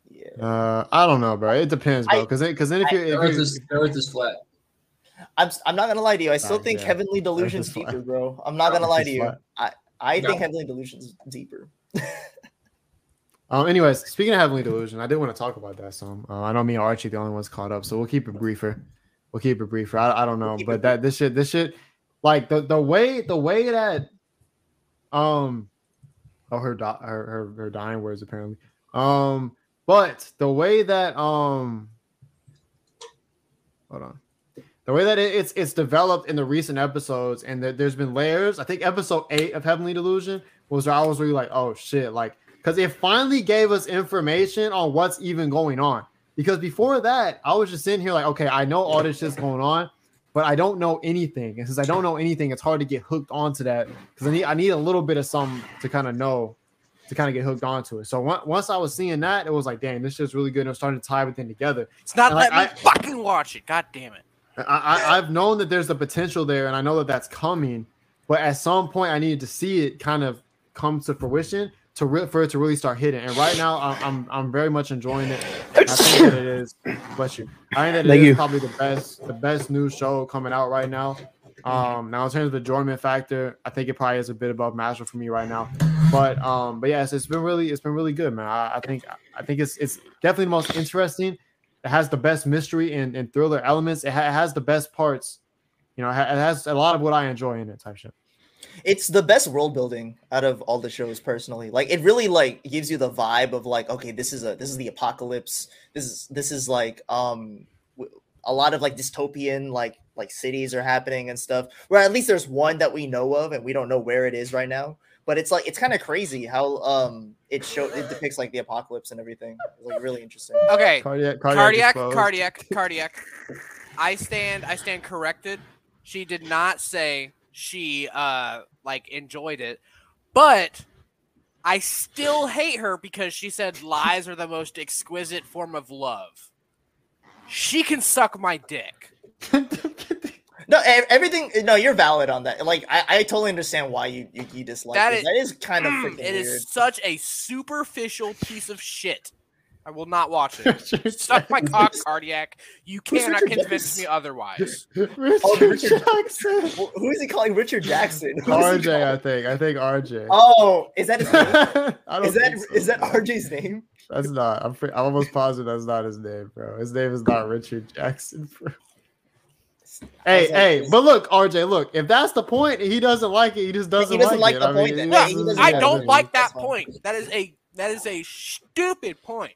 Yeah. Uh, I don't know, bro. It depends, bro. Because because then if I- you're The if earth you're, is, earth is flat. I'm I'm not gonna lie to you. I still Fine, think yeah. Heavenly Delusion's just fine. deeper, bro. I'm not gonna lie to you. fine. I I No. think Heavenly Delusion's deeper. Um, anyways, speaking of Heavenly Delusion, I did want to talk about that some. Uh, I know me and Archie the only ones caught up, so we'll keep it briefer. We'll keep it briefer. I, I don't know, keep but that this shit, this shit, like the the way the way that, um, oh her di- her her, her dying words apparently. Um, but the way that um, hold on. The way that it, it's it's developed in the recent episodes, and that there's been layers. I think episode eight of Heavenly Delusion was where I was really like, oh shit, like because it finally gave us information on what's even going on. Because before that, I was just sitting here like, okay, I know all this shit's going on, but I don't know anything. And since I don't know anything, it's hard to get hooked onto that because I need I need a little bit of something to kind of know to kind of get hooked onto it. So once I was seeing that, it was like, damn, this shit's really good. And I'm starting to tie everything together. It's not Like, letting me I- fucking watch it. God damn it. I, I, I've known that there's the potential there, and I know that that's coming. But at some point, I needed to see it kind of come to fruition to re- for it to really start hitting. And right now, I'm I'm, I'm very much enjoying it. I think that it is. Bless you. I think that it Thank is you. probably the best the best new show coming out right now. Um, now in terms of enjoyment factor, I think it probably is a bit above Mashle for me right now. But um, but yes, it's been really it's been really good, man. I, I think I think it's it's definitely the most interesting. It has the best mystery and, and thriller elements. It, ha- it has the best parts. You know, it, ha- it has a lot of what I enjoy in it. Type shit. It's the best world building out of all the shows personally. Like it really like gives you the vibe of like okay, this is a this is the apocalypse. This is this is like um a lot of like dystopian like like cities are happening and stuff. Where at least there's one that we know of and we don't know where it is right now. But it's like it's kind of crazy how um it show it depicts like the apocalypse and everything. It's like really interesting. Okay. Cardiac, cardiac, explode. cardiac, cardiac. I stand, I stand corrected. She did not say she uh like enjoyed it, but I still hate her because she said lies are the most exquisite form of love. She can suck my dick. No, everything. No, you're valid on that. Like, I, I totally understand why you you, you dislike That it. is- that is kind of Mm, freaking it weird. is such a superficial piece of shit. I will not watch it. Suck my cock, cardiac. You Who's cannot Richard convince Jackson? me otherwise. Richard, Oh, Richard- Jackson. Wh- Who is he calling Richard Jackson? Who is RJ, I think. I think RJ. Oh, is that his name? I don't Is that so, is that. RJ's name? That's not. I'm, pre- I'm almost positive that's not his name, bro. His name is not Richard Jackson. Bro. Hey, like, hey, is- but look, RJ, look. If that's the point, he doesn't like it. He just doesn't, he doesn't like it. the I point mean, then. he Yeah, doesn't- he doesn't I don't that's like that point. That is a that is a stupid point.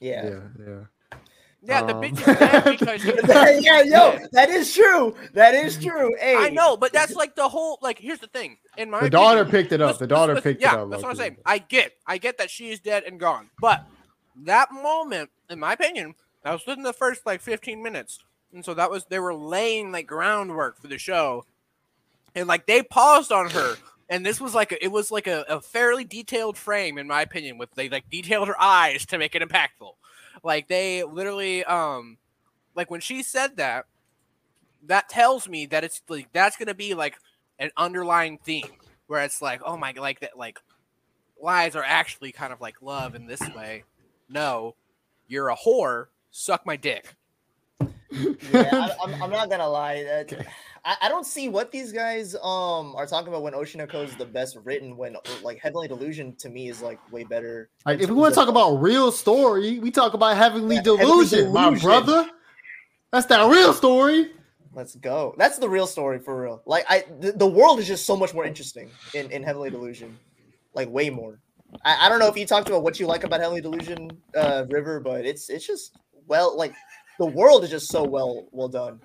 Yeah. Yeah, yeah. Yeah, the Um, bitch is dead because he yeah, yo, that is true. That is true. Hey, I know, but that's like the whole like. Here's the thing. In my The daughter opinion- picked it up. listen, The daughter listen, picked yeah, it up. that's what I'm saying. I get, I get that she is dead and gone, but that moment, in my opinion, that was within the first like 15 minutes, and so that was they were laying like groundwork for the show, and like they paused on her. And this was like a, it was like a, a fairly detailed frame, in my opinion, with they like detailed her eyes to make it impactful. Like they literally, um, like when she said that, that tells me that it's like that's gonna be like an underlying theme where it's like, oh my, like that, like lies are actually kind of like love in this way. No, you're a whore. Suck my dick. yeah, I, I'm, I'm not gonna lie. That Okay. I, I don't see what these guys um are talking about when Oshinoko is the best written. When like Heavenly Delusion to me is like way better. Like, if we want to talk about real story, we talk about Heavenly Yeah, Heavenly Delusion, my brother. That's that real story. Let's go. That's the real story for real. Like I, the, the world is just so much more interesting in in Heavenly Delusion, like way more. I, I don't know if you talked about what you like about Heavenly Delusion, uh, River, but it's it's just well, like the world is just so well well done.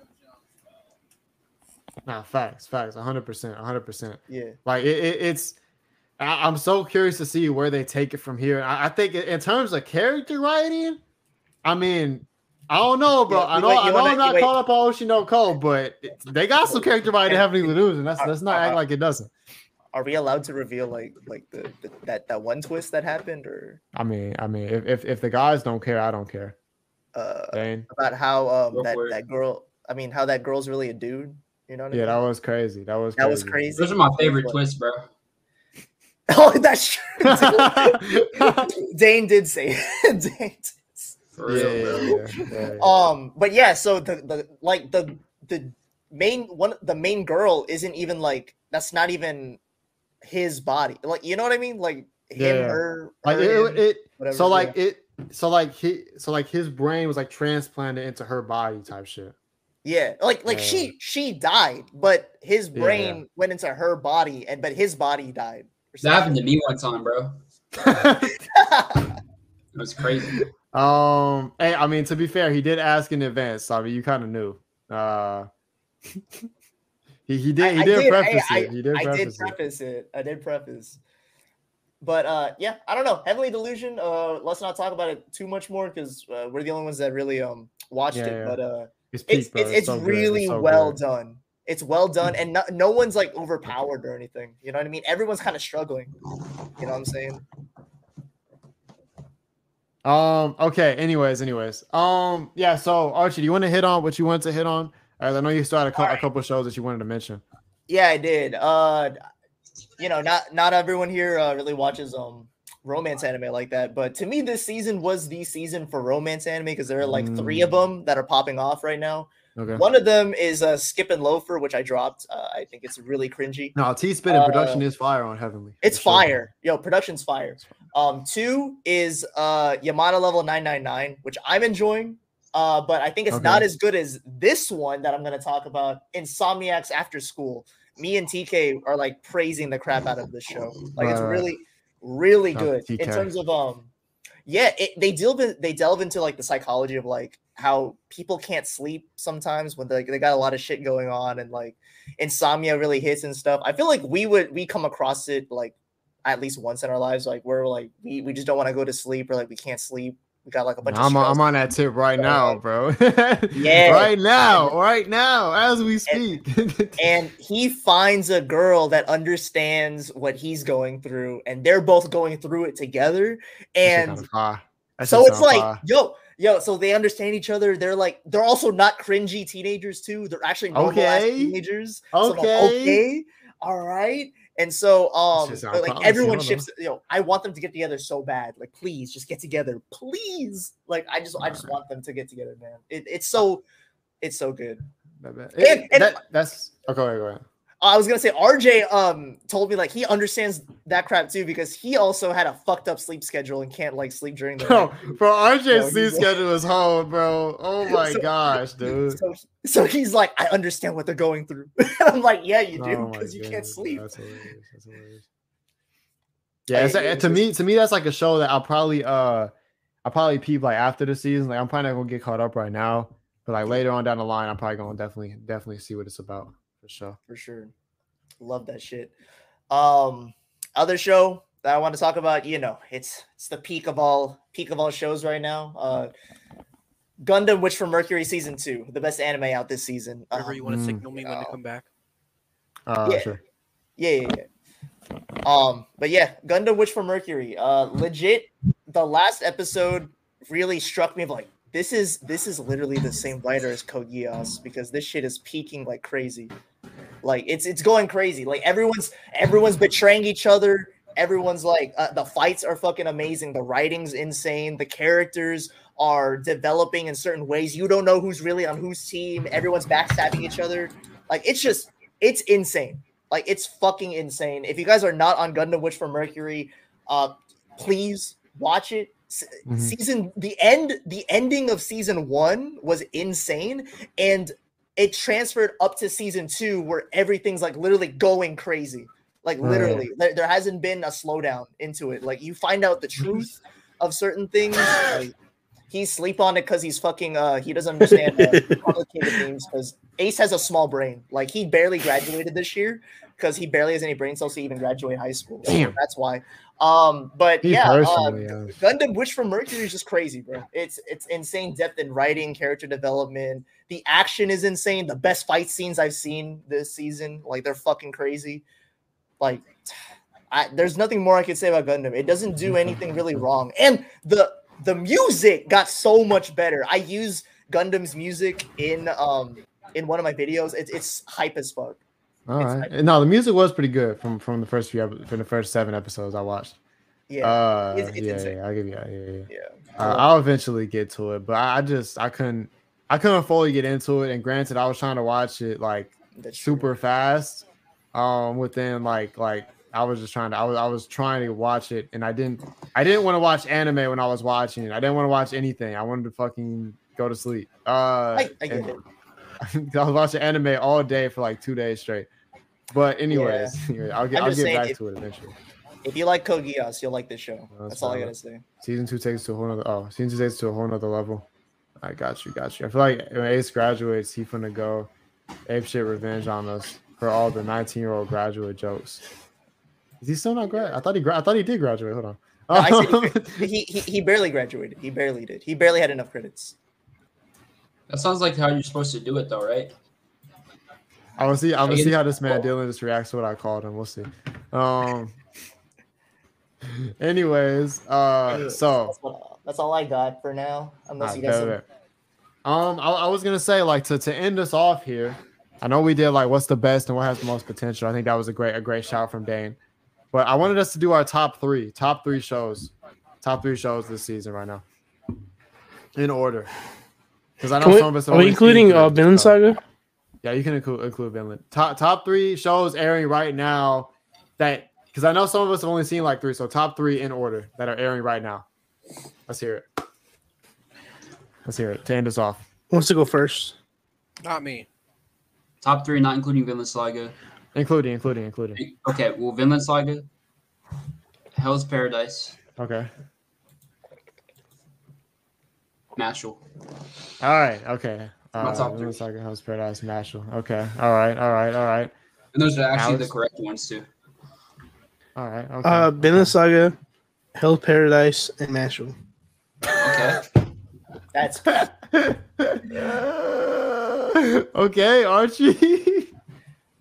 Nah, facts, facts, 100%, 100%. Yeah. Like, it, it, it's, I, I'm so curious to see where they take it from here. I, I think in terms of character writing, I mean, I don't know, bro. Yeah, I know, wait- I know wanna, I'm not wait. caught up on Oshinoko, but they got some character writing in Heavenly Delusion. Let's, let's not act like it doesn't. Are we allowed to reveal like like the, the that that one twist that happened, or I mean, I mean, if, if, if the guys don't care, I don't care. uh Dane. about how um that that girl? I mean, how that girl's really a dude. You know what I Yeah, mean? that was crazy. That was that was crazy. crazy. Those are my favorite twists, bro. Oh, that's true. Dane did say it. Dane did say- For Yeah, real, yeah, bro. yeah, yeah, yeah. Um, but yeah, so the the like the the main one the main girl isn't even like that's not even his body. Like you know what I mean? Like him, Yeah. her, like her, it, him, it whatever, so like yeah. it so like he so like his brain was like transplanted into her body type shit. Yeah, like like Yeah. she she died, but his brain yeah. went into her body, and but his body died. That happened to me one time, bro. It was crazy. um, hey, I mean to be fair, he did ask in advance, so I mean you kind of knew. Uh, he he did he I did, did, preface I- it. He did I preface did it. preface it. I did preface. But uh, yeah, I don't know. Heavenly Delusion. Uh, let's not talk about it too much more because uh, we're the only ones that really um watched Yeah, it. yeah. But uh, It's peak, it's bro. it's, it's so really so well good. done. It's well done, and no, no one's like overpowered or anything. You know what I mean? Everyone's kind of struggling. You know what I'm saying? Um. Okay. Anyways. Anyways. Um. Yeah. So Archie, do you want to hit on what you wanted to hit on? As I know you still had a, cou- a Alright. couple shows that you wanted to mention. Yeah, I did. Uh, you know, not not everyone here uh, really watches um romance anime like that, but to me, this season was the season for romance anime because there are like three of them that are popping off right now. Okay. One of them is uh, Skip and Loafer, which I dropped. Uh, I think it's really cringy. No, T Spin and production Uh, is fire on Heavenly. It's sure. fire. Yo, production's fire. Um, two is uh Yamada level 999, which I'm enjoying. Uh, but I think it's not as good as this one that I'm gonna talk about, Insomniacs After School. Me and TK are like praising the crap out of this show. Like it's right. Really, good in terms of um yeah, it, they delve in, they delve into like the psychology of like how people can't sleep sometimes when they, they got a lot of shit going on and like insomnia really hits and stuff. I feel like we would we come across it like at least once in our lives, like we're like we, we just don't want to go to sleep or like we can't sleep. We got like a bunch I'm, of on, stress. I'm on that tip right now, bro. Yeah. Right now. Right now, as we speak. and he finds a girl that understands what he's going through, and they're both going through it together. And so it's like, yo, yo, so they understand each other. They're like, they're also not cringy teenagers too. They're actually normal Okay. teenagers. So like, Okay. okay, all right. And so, um, shit sound but, like everyone ships. You know, I want them to get together so bad. Like, please, just get together, please. Like, I just, I just want them to get together, man. It, it's so, it's so good. And- and- that- that's okay. Go ahead. Go ahead. I was gonna say RJ um told me like he understands that crap too because he also had a fucked up sleep schedule and can't like sleep during the Bro, night. bro, RJ's sleep he's- schedule is hard, bro. Oh my So- gosh, dude. So, so he's like, I understand what they're going through. I'm like, yeah, you do Oh because you can't sleep. That's hilarious. That's hilarious. Yeah, I- it's, it's to me, to me, that's like a show that I'll probably uh I'll probably peep like after the season. Like I'm probably not gonna get caught up right now. But like later on down the line, I'm probably gonna definitely definitely see what it's about for sure. for sure. Love that shit. Um, other show that I want to talk about, you know, it's it's the peak of all peak of all shows right now. Uh, Gundam Witch from Mercury season two, the best anime out this season. Whenever Um, you want to Mm. signal me when to come back. Uh Yeah. sure. Yeah, yeah, yeah. Um, but yeah, Gundam Witch from Mercury. Uh legit, the last episode really struck me of like this is this is literally the same writer as Code Geass because this shit is peaking like crazy. Like it's it's going crazy. Like everyone's everyone's betraying each other. Everyone's like uh, the fights are fucking amazing. The writing's insane. The characters are developing in certain ways. You don't know who's really on whose team. Everyone's backstabbing each other. Like it's just it's insane. Like it's fucking insane. If you guys are not on Gundam Witch for Mercury, uh, please watch it. Se- Mhm. Season the end, the ending of season one was insane, and it transferred up to season two where everything's like literally going crazy. Like Right. literally, there, there hasn't been a slowdown into it. Like you find out the truth of certain things. Like, he sleep on it because he's fucking uh he doesn't understand uh, complicated things because Ace has a small brain. Like he barely graduated this year because he barely has any brain cells to even graduate high school. So that's why. Um, but yeah, uh, yeah. Gundam Witch from Mercury is just crazy, bro. It's it's insane depth in writing, character development. The action is insane. The best fight scenes I've seen this season, like they're fucking crazy. Like, I, there's nothing more I could say about Gundam. It doesn't do anything really wrong, and the the music got so much better. I use Gundam's music in um in one of my videos. It's it's hype as fuck. All It's right. No, the music was pretty good from from the first few from the first seven episodes I watched. Yeah, Uh, It's- it's yeah, insane. yeah, I'll give you that. Yeah, yeah. yeah. Uh, I'll eventually get to it, but I just I couldn't I couldn't fully get into it. And granted, I was trying to watch it like That's true. super fast. Um, within like like I was just trying to I was I was trying to watch it, and I didn't I didn't want to watch anime when I was watching it. I didn't want to watch anything. I wanted to fucking go to sleep. Uh, I, I get and- it. I was watching anime all day for like two days straight. But anyways, anyway, I'll get I'm I'll get saying back if- to it eventually. If you like Code Geass, uh, you'll like this show. That's That's all I gotta say. Season two takes to a whole nother. Oh, season two takes to a whole nother level. I got you, got you. I feel like when Ace graduates, he finna go ape shit revenge on us for all the 19 year old graduate jokes. Is he still not grad? I thought he gra- I thought he did graduate. Hold on. No, I he, um, he, he he barely graduated. He barely did. He barely had enough credits. That sounds like how you're supposed to do it, though, right? I will see. I will I see how this man Dylan just reacts to what I called him. We'll see. Um. Anyways, uh, so That's, what, that's all I got for now. Unless Alright, you guys. bet, bet. Um, I, I was gonna say like to to end us off here. I know we did like what's the best and what has the most potential. I think that was a great a great shout from Dane. But I wanted us to do our top three, top three shows, top three shows this season right now, in order. Because I know Can we, some of us have are we including seen uh, three, Vinland so- Saga? Yeah, you can include include Vinland. Top top three shows airing right now that because I know some of us have only seen like three, so top three in order that are airing right now. Let's hear it. Let's hear it to end us off. Who wants to go first? Not me. Top three, not including Vinland Saga. Including, including, including. Okay, well, Vinland Saga, Hell's Paradise, Okay. Mashle. All right. Okay. My Uh, top Vinland three. Saga, Hell's Paradise, Mashle. Okay. All right. All right. All right. And those are actually Alex? the correct ones, too. All right. Okay. Uh, Vinland Saga, Hell's Paradise, and Mashle. Okay. That's okay, Archie.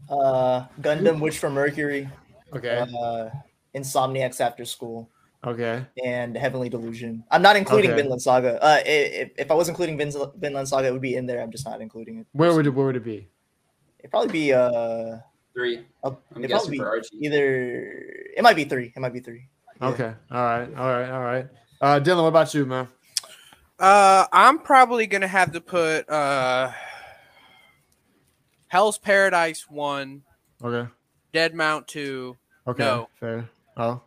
uh Gundam Witch from Mercury, okay. uh Insomniacs After School, Okay. and Heavenly Delusion. I'm not including Okay. Vinland Saga. Uh, if, if I was including Vin- Vinland Saga, it would be in there. I'm just not including it. Where would it? Where would it be? It'd probably be uh, Three. up- I'm it'd guessing for be Archie. either. It might be three. It might be three. Yeah. Okay. All right. All right. All right. Uh, Dylan, what about you, man? Uh, I'm probably gonna have to put uh, Hell's Paradise one, Okay. Dead Mount two, Okay. No. Fair. Oh.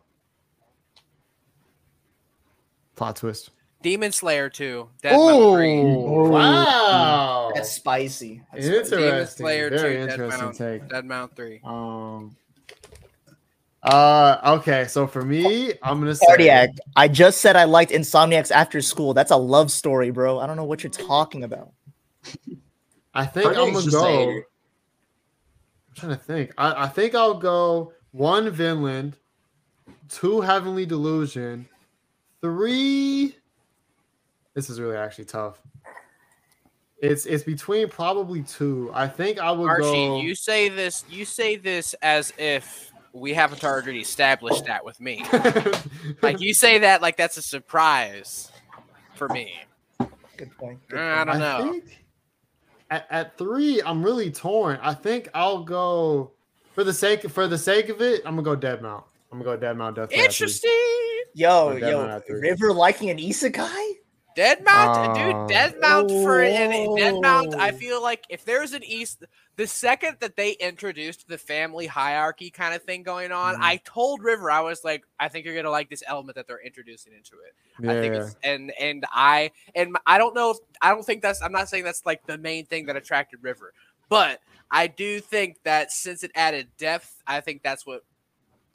Plot twist. Demon Slayer two, Dead Mount three. Oh, wow. That's spicy. That's spicy. Interesting. Demon Slayer Very two, Dead interesting Mount, take. Dead Mount three. Um. Uh. Okay. So for me, I'm gonna say. Cardiac. I just said I liked Insomniacs After School. That's a love story, bro. I don't know what you're talking about. I think I'm Cardiac's gonna just go. hater. I'm trying to think. I, I think I'll go one Vinland, two Heavenly Delusion, three. This is really actually tough. It's it's between probably two. I think I would Archie, go. you say this. You say this as if we haven't already established that with me. Like you say that like that's a surprise for me. Good point. Good Uh, I don't know. think at, at three, I'm really torn. I think I'll go for the sake for the sake of it. I'm gonna go Dead Mount. I'm gonna go Dead Mount. Death Note at. Interesting. Yo, Or Dead yo, Mount at three. River liking an isekai? Dead Mount, Uh, dude. Dead Mount for an Dead Mount. I feel like if there's an East, the second that they introduced the family hierarchy kind of thing going on, Mhm. I told River I was like, I think you're gonna like this element that they're introducing into it. I think Yeah. it's and and I and I don't know if I don't think that's I'm not saying that's like the main thing that attracted River, but I do think that since it added depth, I think that's what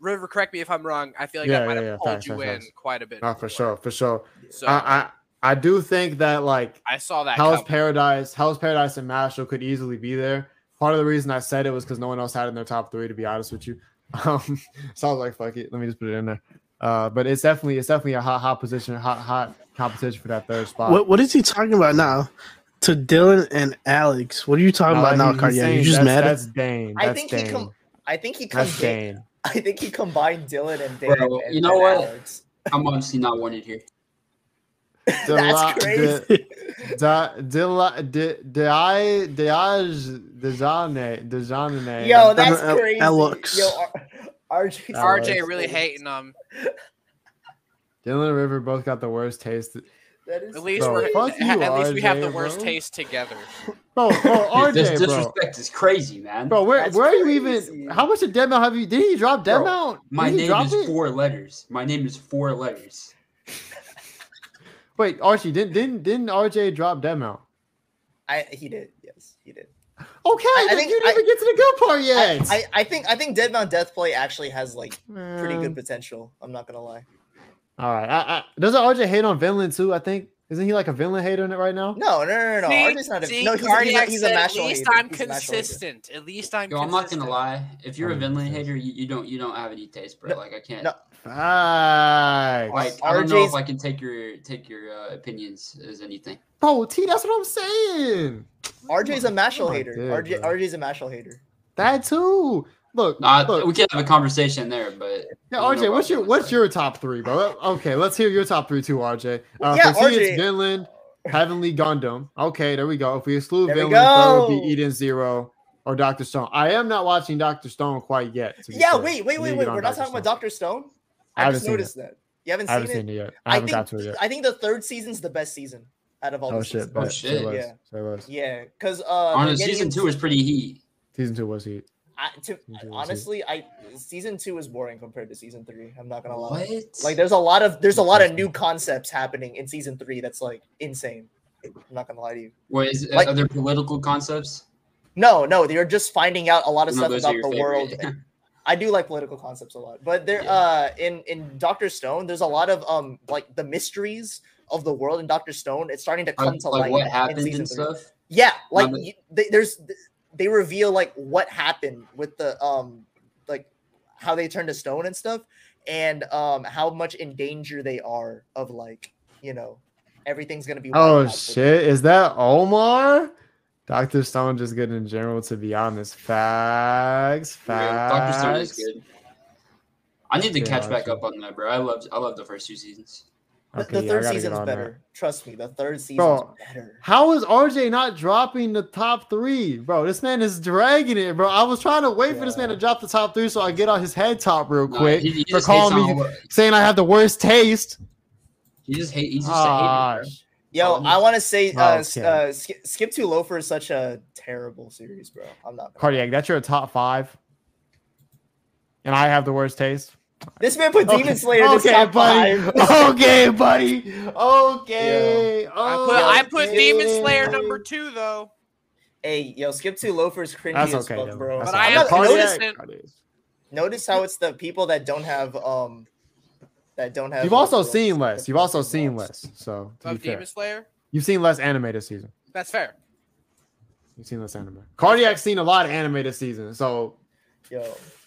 River. Correct me if I'm wrong. I feel like Yeah, that might yeah, have yeah. pulled Facts, you facts, in facts. quite a bit. Not for sure, for sure. So I, I I do think that like I saw that. Hell's coming. Paradise, Hell's Paradise, and Mashle could easily be there. Part of the reason I said it was because no one else had it in their top three. To be honest with you, um, so I was like, "Fuck it, let me just put it in there." Uh, but it's definitely it's definitely a hot hot position, hot hot competition for that third spot. What What is he talking about now? To Dylan and Alex, what are you talking No, about he- now, he's Cardiac? saying You just that's, mad? That's Dane. I That's think he Dane. com- I think he that's combined. Dane. I think he combined Dylan and Dave. Bro, and, you know what? Alex. I'm honestly not wanted here. Dela- That's crazy. Da, Dela- De, De, Deaj, Dejane, Dejane. Yo, that's Al- crazy. Alex. Yo, R- RJ. RJ really hating them. Dylan and River both got the worst taste. That is At least Bro, we're fuck you, at least we have the RJ, worst bro. taste together. Bro, bro, RJ, this bro. disrespect is crazy, man. Bro, where That's where are you crazy. even? How much did Dead Mount have you? Did he drop Dead Mount? My name is it? four letters. My name is four letters. Wait, Archie, didn't didn't didn't RJ drop Dead Mount? I he did. Yes, he did. Okay, I then think you didn't I- even get to the good part yet. I, I think I think Dead Mount Death Play actually has like pretty good potential. I'm not gonna lie. All right, I, I, doesn't RJ hate on Vinland too? I think isn't he like a Vinland hater in it right now? No, no, no, no. no. See, RJ's not a see, no. He's, a, he's, a, he's a said, At least hater. I'm He's a Mashle hater. consistent. At least I'm Yo, I'm not gonna lie. If you're a Vinland yes. hater, you, you don't you don't have any taste, bro. No, like I can't. no. Facts. Like I don't know if I can take your take your uh, opinions as anything. Bro, T, that's what I'm saying. RJ's a Mashle my hater. dick, RJ, bro. RJ's a Mashle hater. That too. Look, Nah, look. we can have a conversation there, but Yeah, I don't RJ, what's your what's your top three, bro? Okay, let's hear your top three too, RJ. Uh, Yeah, for RJ. it's Vinland, Heavenly Gundam. Okay, there we go. If we exclude There we Vinland, third would be go. Eden Zero or Doctor Stone. I am not watching Doctor Stone quite yet. Yeah, fair. wait, wait, wait, wait. We're not Dr. talking about Doctor Stone. I I, haven't just seen noticed that. You haven't I haven't seen, seen it? it yet. I I haven't think got to it yet. I think the third season's the best season out of all Oh the shit! seasons. bet. shit. Say less. Yeah. Say. Yeah, because uh, on they're getting season two into- is pretty heat. Season two was he? I, to, Season two was honestly, I season two is boring compared to season three. I'm not gonna lie. What? Like, there's a lot of there's a lot of new concepts happening in season three. That's like insane. I'm not gonna lie to you. What is like- other political concepts? No, no, you're just finding out a lot of No, stuff about the your world. I do like political concepts a lot, but there, Yeah. uh, in in Doctor Stone, there's a lot of um like the mysteries of the world in Doctor Stone. It's starting to come like, to like light what in happened season and three. stuff. Yeah, like but- you, they, there's they reveal like what happened with the um like how they turned to stone and stuff, and um how much in danger they are of like you know everything's gonna be. Oh out shit! Is that Omar? Doctor Stone just good in general. To be honest, facts, Yeah, Doctor Stone is facts. good. I need to Yeah, catch back up on that, bro. I loved I loved the first two seasons. The, Okay, the yeah, third gotta get season's on that. better. Trust me, the third season's Bro, better. How is RJ not dropping the top three, bro? This man is dragging it, bro. I was trying to wait for this man to drop the top three so I get on his head top real Nah, quick he, he for calling me, saying I have the worst taste. He just hate. He's just a hater, bro. Yo, I want to say, uh, okay. uh, Skip, Skip to Loafer is such a terrible series, bro. I'm not. Gonna Cardiac, that's your top five, and I have the worst taste. This man put Demon Okay. Slayer in his okay, top buddy. five. okay, buddy. Okay. I put I put. Demon Slayer number two though. hey, yo, Skip to Loafer's cringy That's as okay, fuck, bro. That's But all I am Notice- Cardiac- consistent. Notice how it's the people that don't have um that don't have. You've like, also real- seen less. You've also seen less. So to Of be fair, Demon Slayer. you've seen less anime this season. That's fair. You've seen less anime. Cardiac's seen a lot of anime this season, so Yo,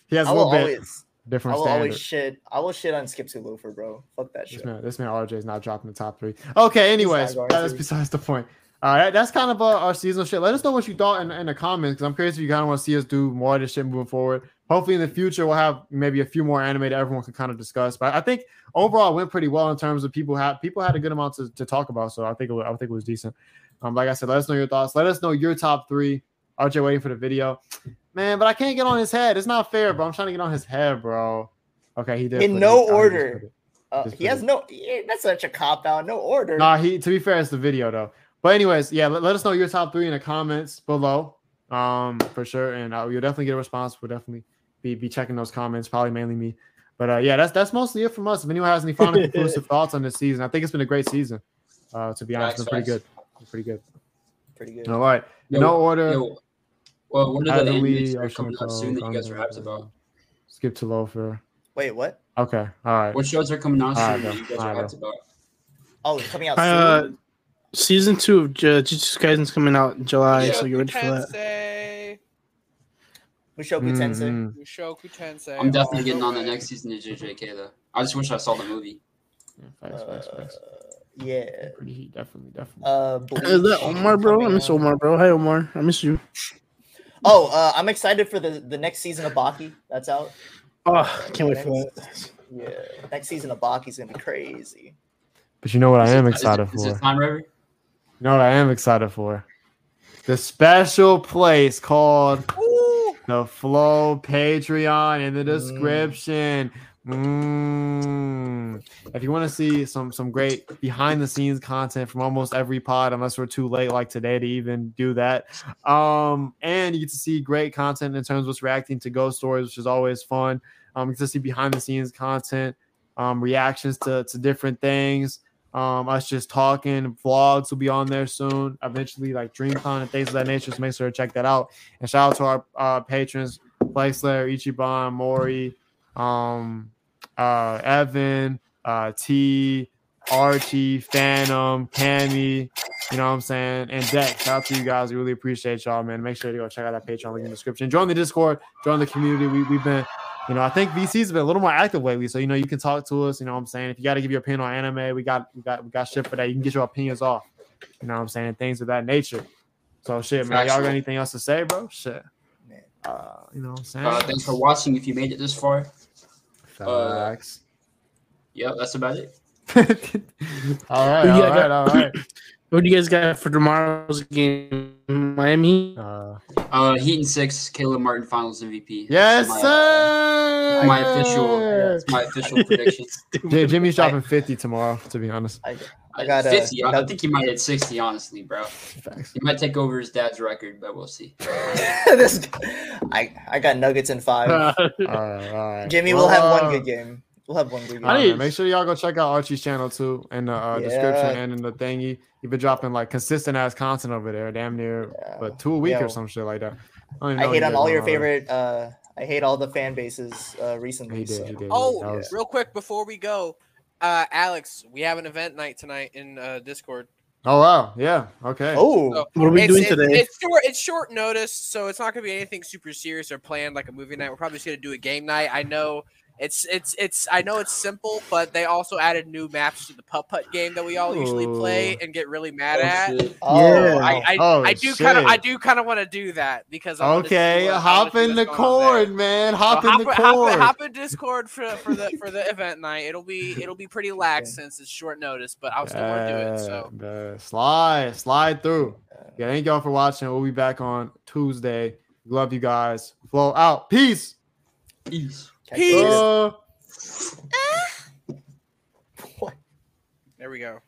he has a I little will bit always, I will standard. always shit. I will shit on Skip to Loafer, bro. Fuck that This shit. man, this man RJ is not dropping the top three. Okay, anyways, that's besides the point. All right, that's kind of uh, our seasonal shit. Let us know what you thought in, in the comments because I'm curious if you kind of want to see us do more of this shit moving forward. Hopefully, in the future, we'll have maybe a few more anime that everyone can kind of discuss. But I think overall, it went pretty well in terms of people had people had a good amount to, to talk about. So I think it, I think it was decent. Um, like I said, let us know your thoughts. Let us know your top three. RJ waiting for the video, man. But I can't get on his head. It's not fair, bro. I'm trying to get on his head, bro. Okay, he did In put it. no he just order. Uh, he has it. no. that's such a cop out. No order. Nah, he to be fair, it's the video though. But anyways, yeah, let, let us know your top three in the comments below, um, for sure, and uh, you'll definitely get a response. We'll definitely be be checking those comments, probably mainly me. But uh, yeah, that's that's mostly it from us. If anyone has any final conclusive thoughts on this season, I think it's been a great season. Uh, to be honest, it's Facts, been pretty good. pretty good. Pretty good. All right, Yo, no order. Yo, well, what are the Heavenly, that are coming out soon that you guys are hyped about? Skip to Loafer. Wait, what? Okay, all right. What shows are coming out Alright, soon that you guys are hyped about? Oh, it's coming out soon. Uh, season two of J- Jujutsu Kaisen's coming out in July, so get ready for that. Mushoku Tensei. Mhm. Mushoku Tensei. I'm definitely all getting the on the next season of JJK though. I just wish I saw the movie. Yeah, facts, facts, facts. Uh, yeah. Pretty heat, definitely, definitely. Uh, Is that Omar, bro? I miss. Omar, bro. Hi, Omar. I miss you. Oh, uh, I'm excited for the the next season of Baki. That's out. Oh, I can't wait for that. Yeah, next season of Baki's gonna be crazy. but you know what I am it- excited is it, for. Is it Time River? You know what I am excited for? The special place called Ooh, the Flow Patreon in the description. Mm. If you want to see some some great behind the scenes content from almost every pod, unless we're too late like today to even do that, um, and you get to see great content in terms of what's reacting to ghost stories, which is always fun. Um, you get to see behind the scenes content, um, reactions to to different things. Um, us just talking, vlogs will be on there soon. Eventually, like DreamCon and things of that nature. So make sure to check that out. And shout out to our uh, patrons, Play Slayer, Ichiban, Mori, um, uh, Evan, uh, T, Archie, Phantom, Cammy, you know what I'm saying? And Deck. Shout out to you guys. We really appreciate y'all, man. Make sure to go check out that Patreon link in the description. Join the Discord, join the community. We, we've been, you know, I think VC's been a little more active lately. So, you know, you can talk to us, you know what I'm saying? If you got to give your opinion on anime, we got we got we got shit for that. You can get your opinions off. You know what I'm saying? Things of that nature. So shit, man. Y'all got anything else to say, bro? Shit. Man. Uh, you know what I'm saying? Uh, thanks for watching. If you made it this far, uh, Facts. Uh, yeah, that's about it. all right, Who all you right, got? all right. What do you guys got for tomorrow's game? Miami. Uh, Uh, Heat and six, Caleb Martin Finals MVP. yes, my, sir. My official, that's my official prediction. J- Jimmy's dropping 50 tomorrow, to be honest. I, I got, uh, fifty. I- I think he might hit sixty. Honestly, bro, Facts. he might take over his dad's record, but we'll see. this, I I got Nuggets in five. Uh, All right, all right. Jimmy, Well, we'll have uh, one good game. We'll have one good game. all right, need- man, make sure y'all go check out Archie's channel too in the uh, description and in the thingy. You've been dropping like consistent ass content over there, damn near, Yeah. but two a week Yo. or some shit like that. don't I hate on all your favorite. Uh, I hate all the fan bases uh, recently. He did, so. he did. Oh, That was- real quick before we go, uh, Alex, we have an event night tonight in uh, Discord. oh wow, yeah, okay. Oh, So what are we it's, doing it's- today? It's short. It's short notice, so it's not gonna be anything super serious or planned like a movie night. We're probably just gonna do a game night. I know it's it's it's. I know it's simple, but they also added new maps to the putt putt game that we all usually play and get really mad Oh, at. shit. oh, Yeah. I I, Oh, I do kind of I do kind of want to do that because I Okay, see what- hop see in the what's going on there. cord, man. So Hop in the hop, hop, cord. hop in Discord for for the for the event night. It'll be it'll be pretty lax since it's short notice, but I'll still want to do it. So Yeah, yeah. slide, slide through. Yeah, thank y'all for watching. We'll be back on Tuesday. Love you guys. Flow out. Peace. Peace. Catch you Peace. later. Uh, there we go.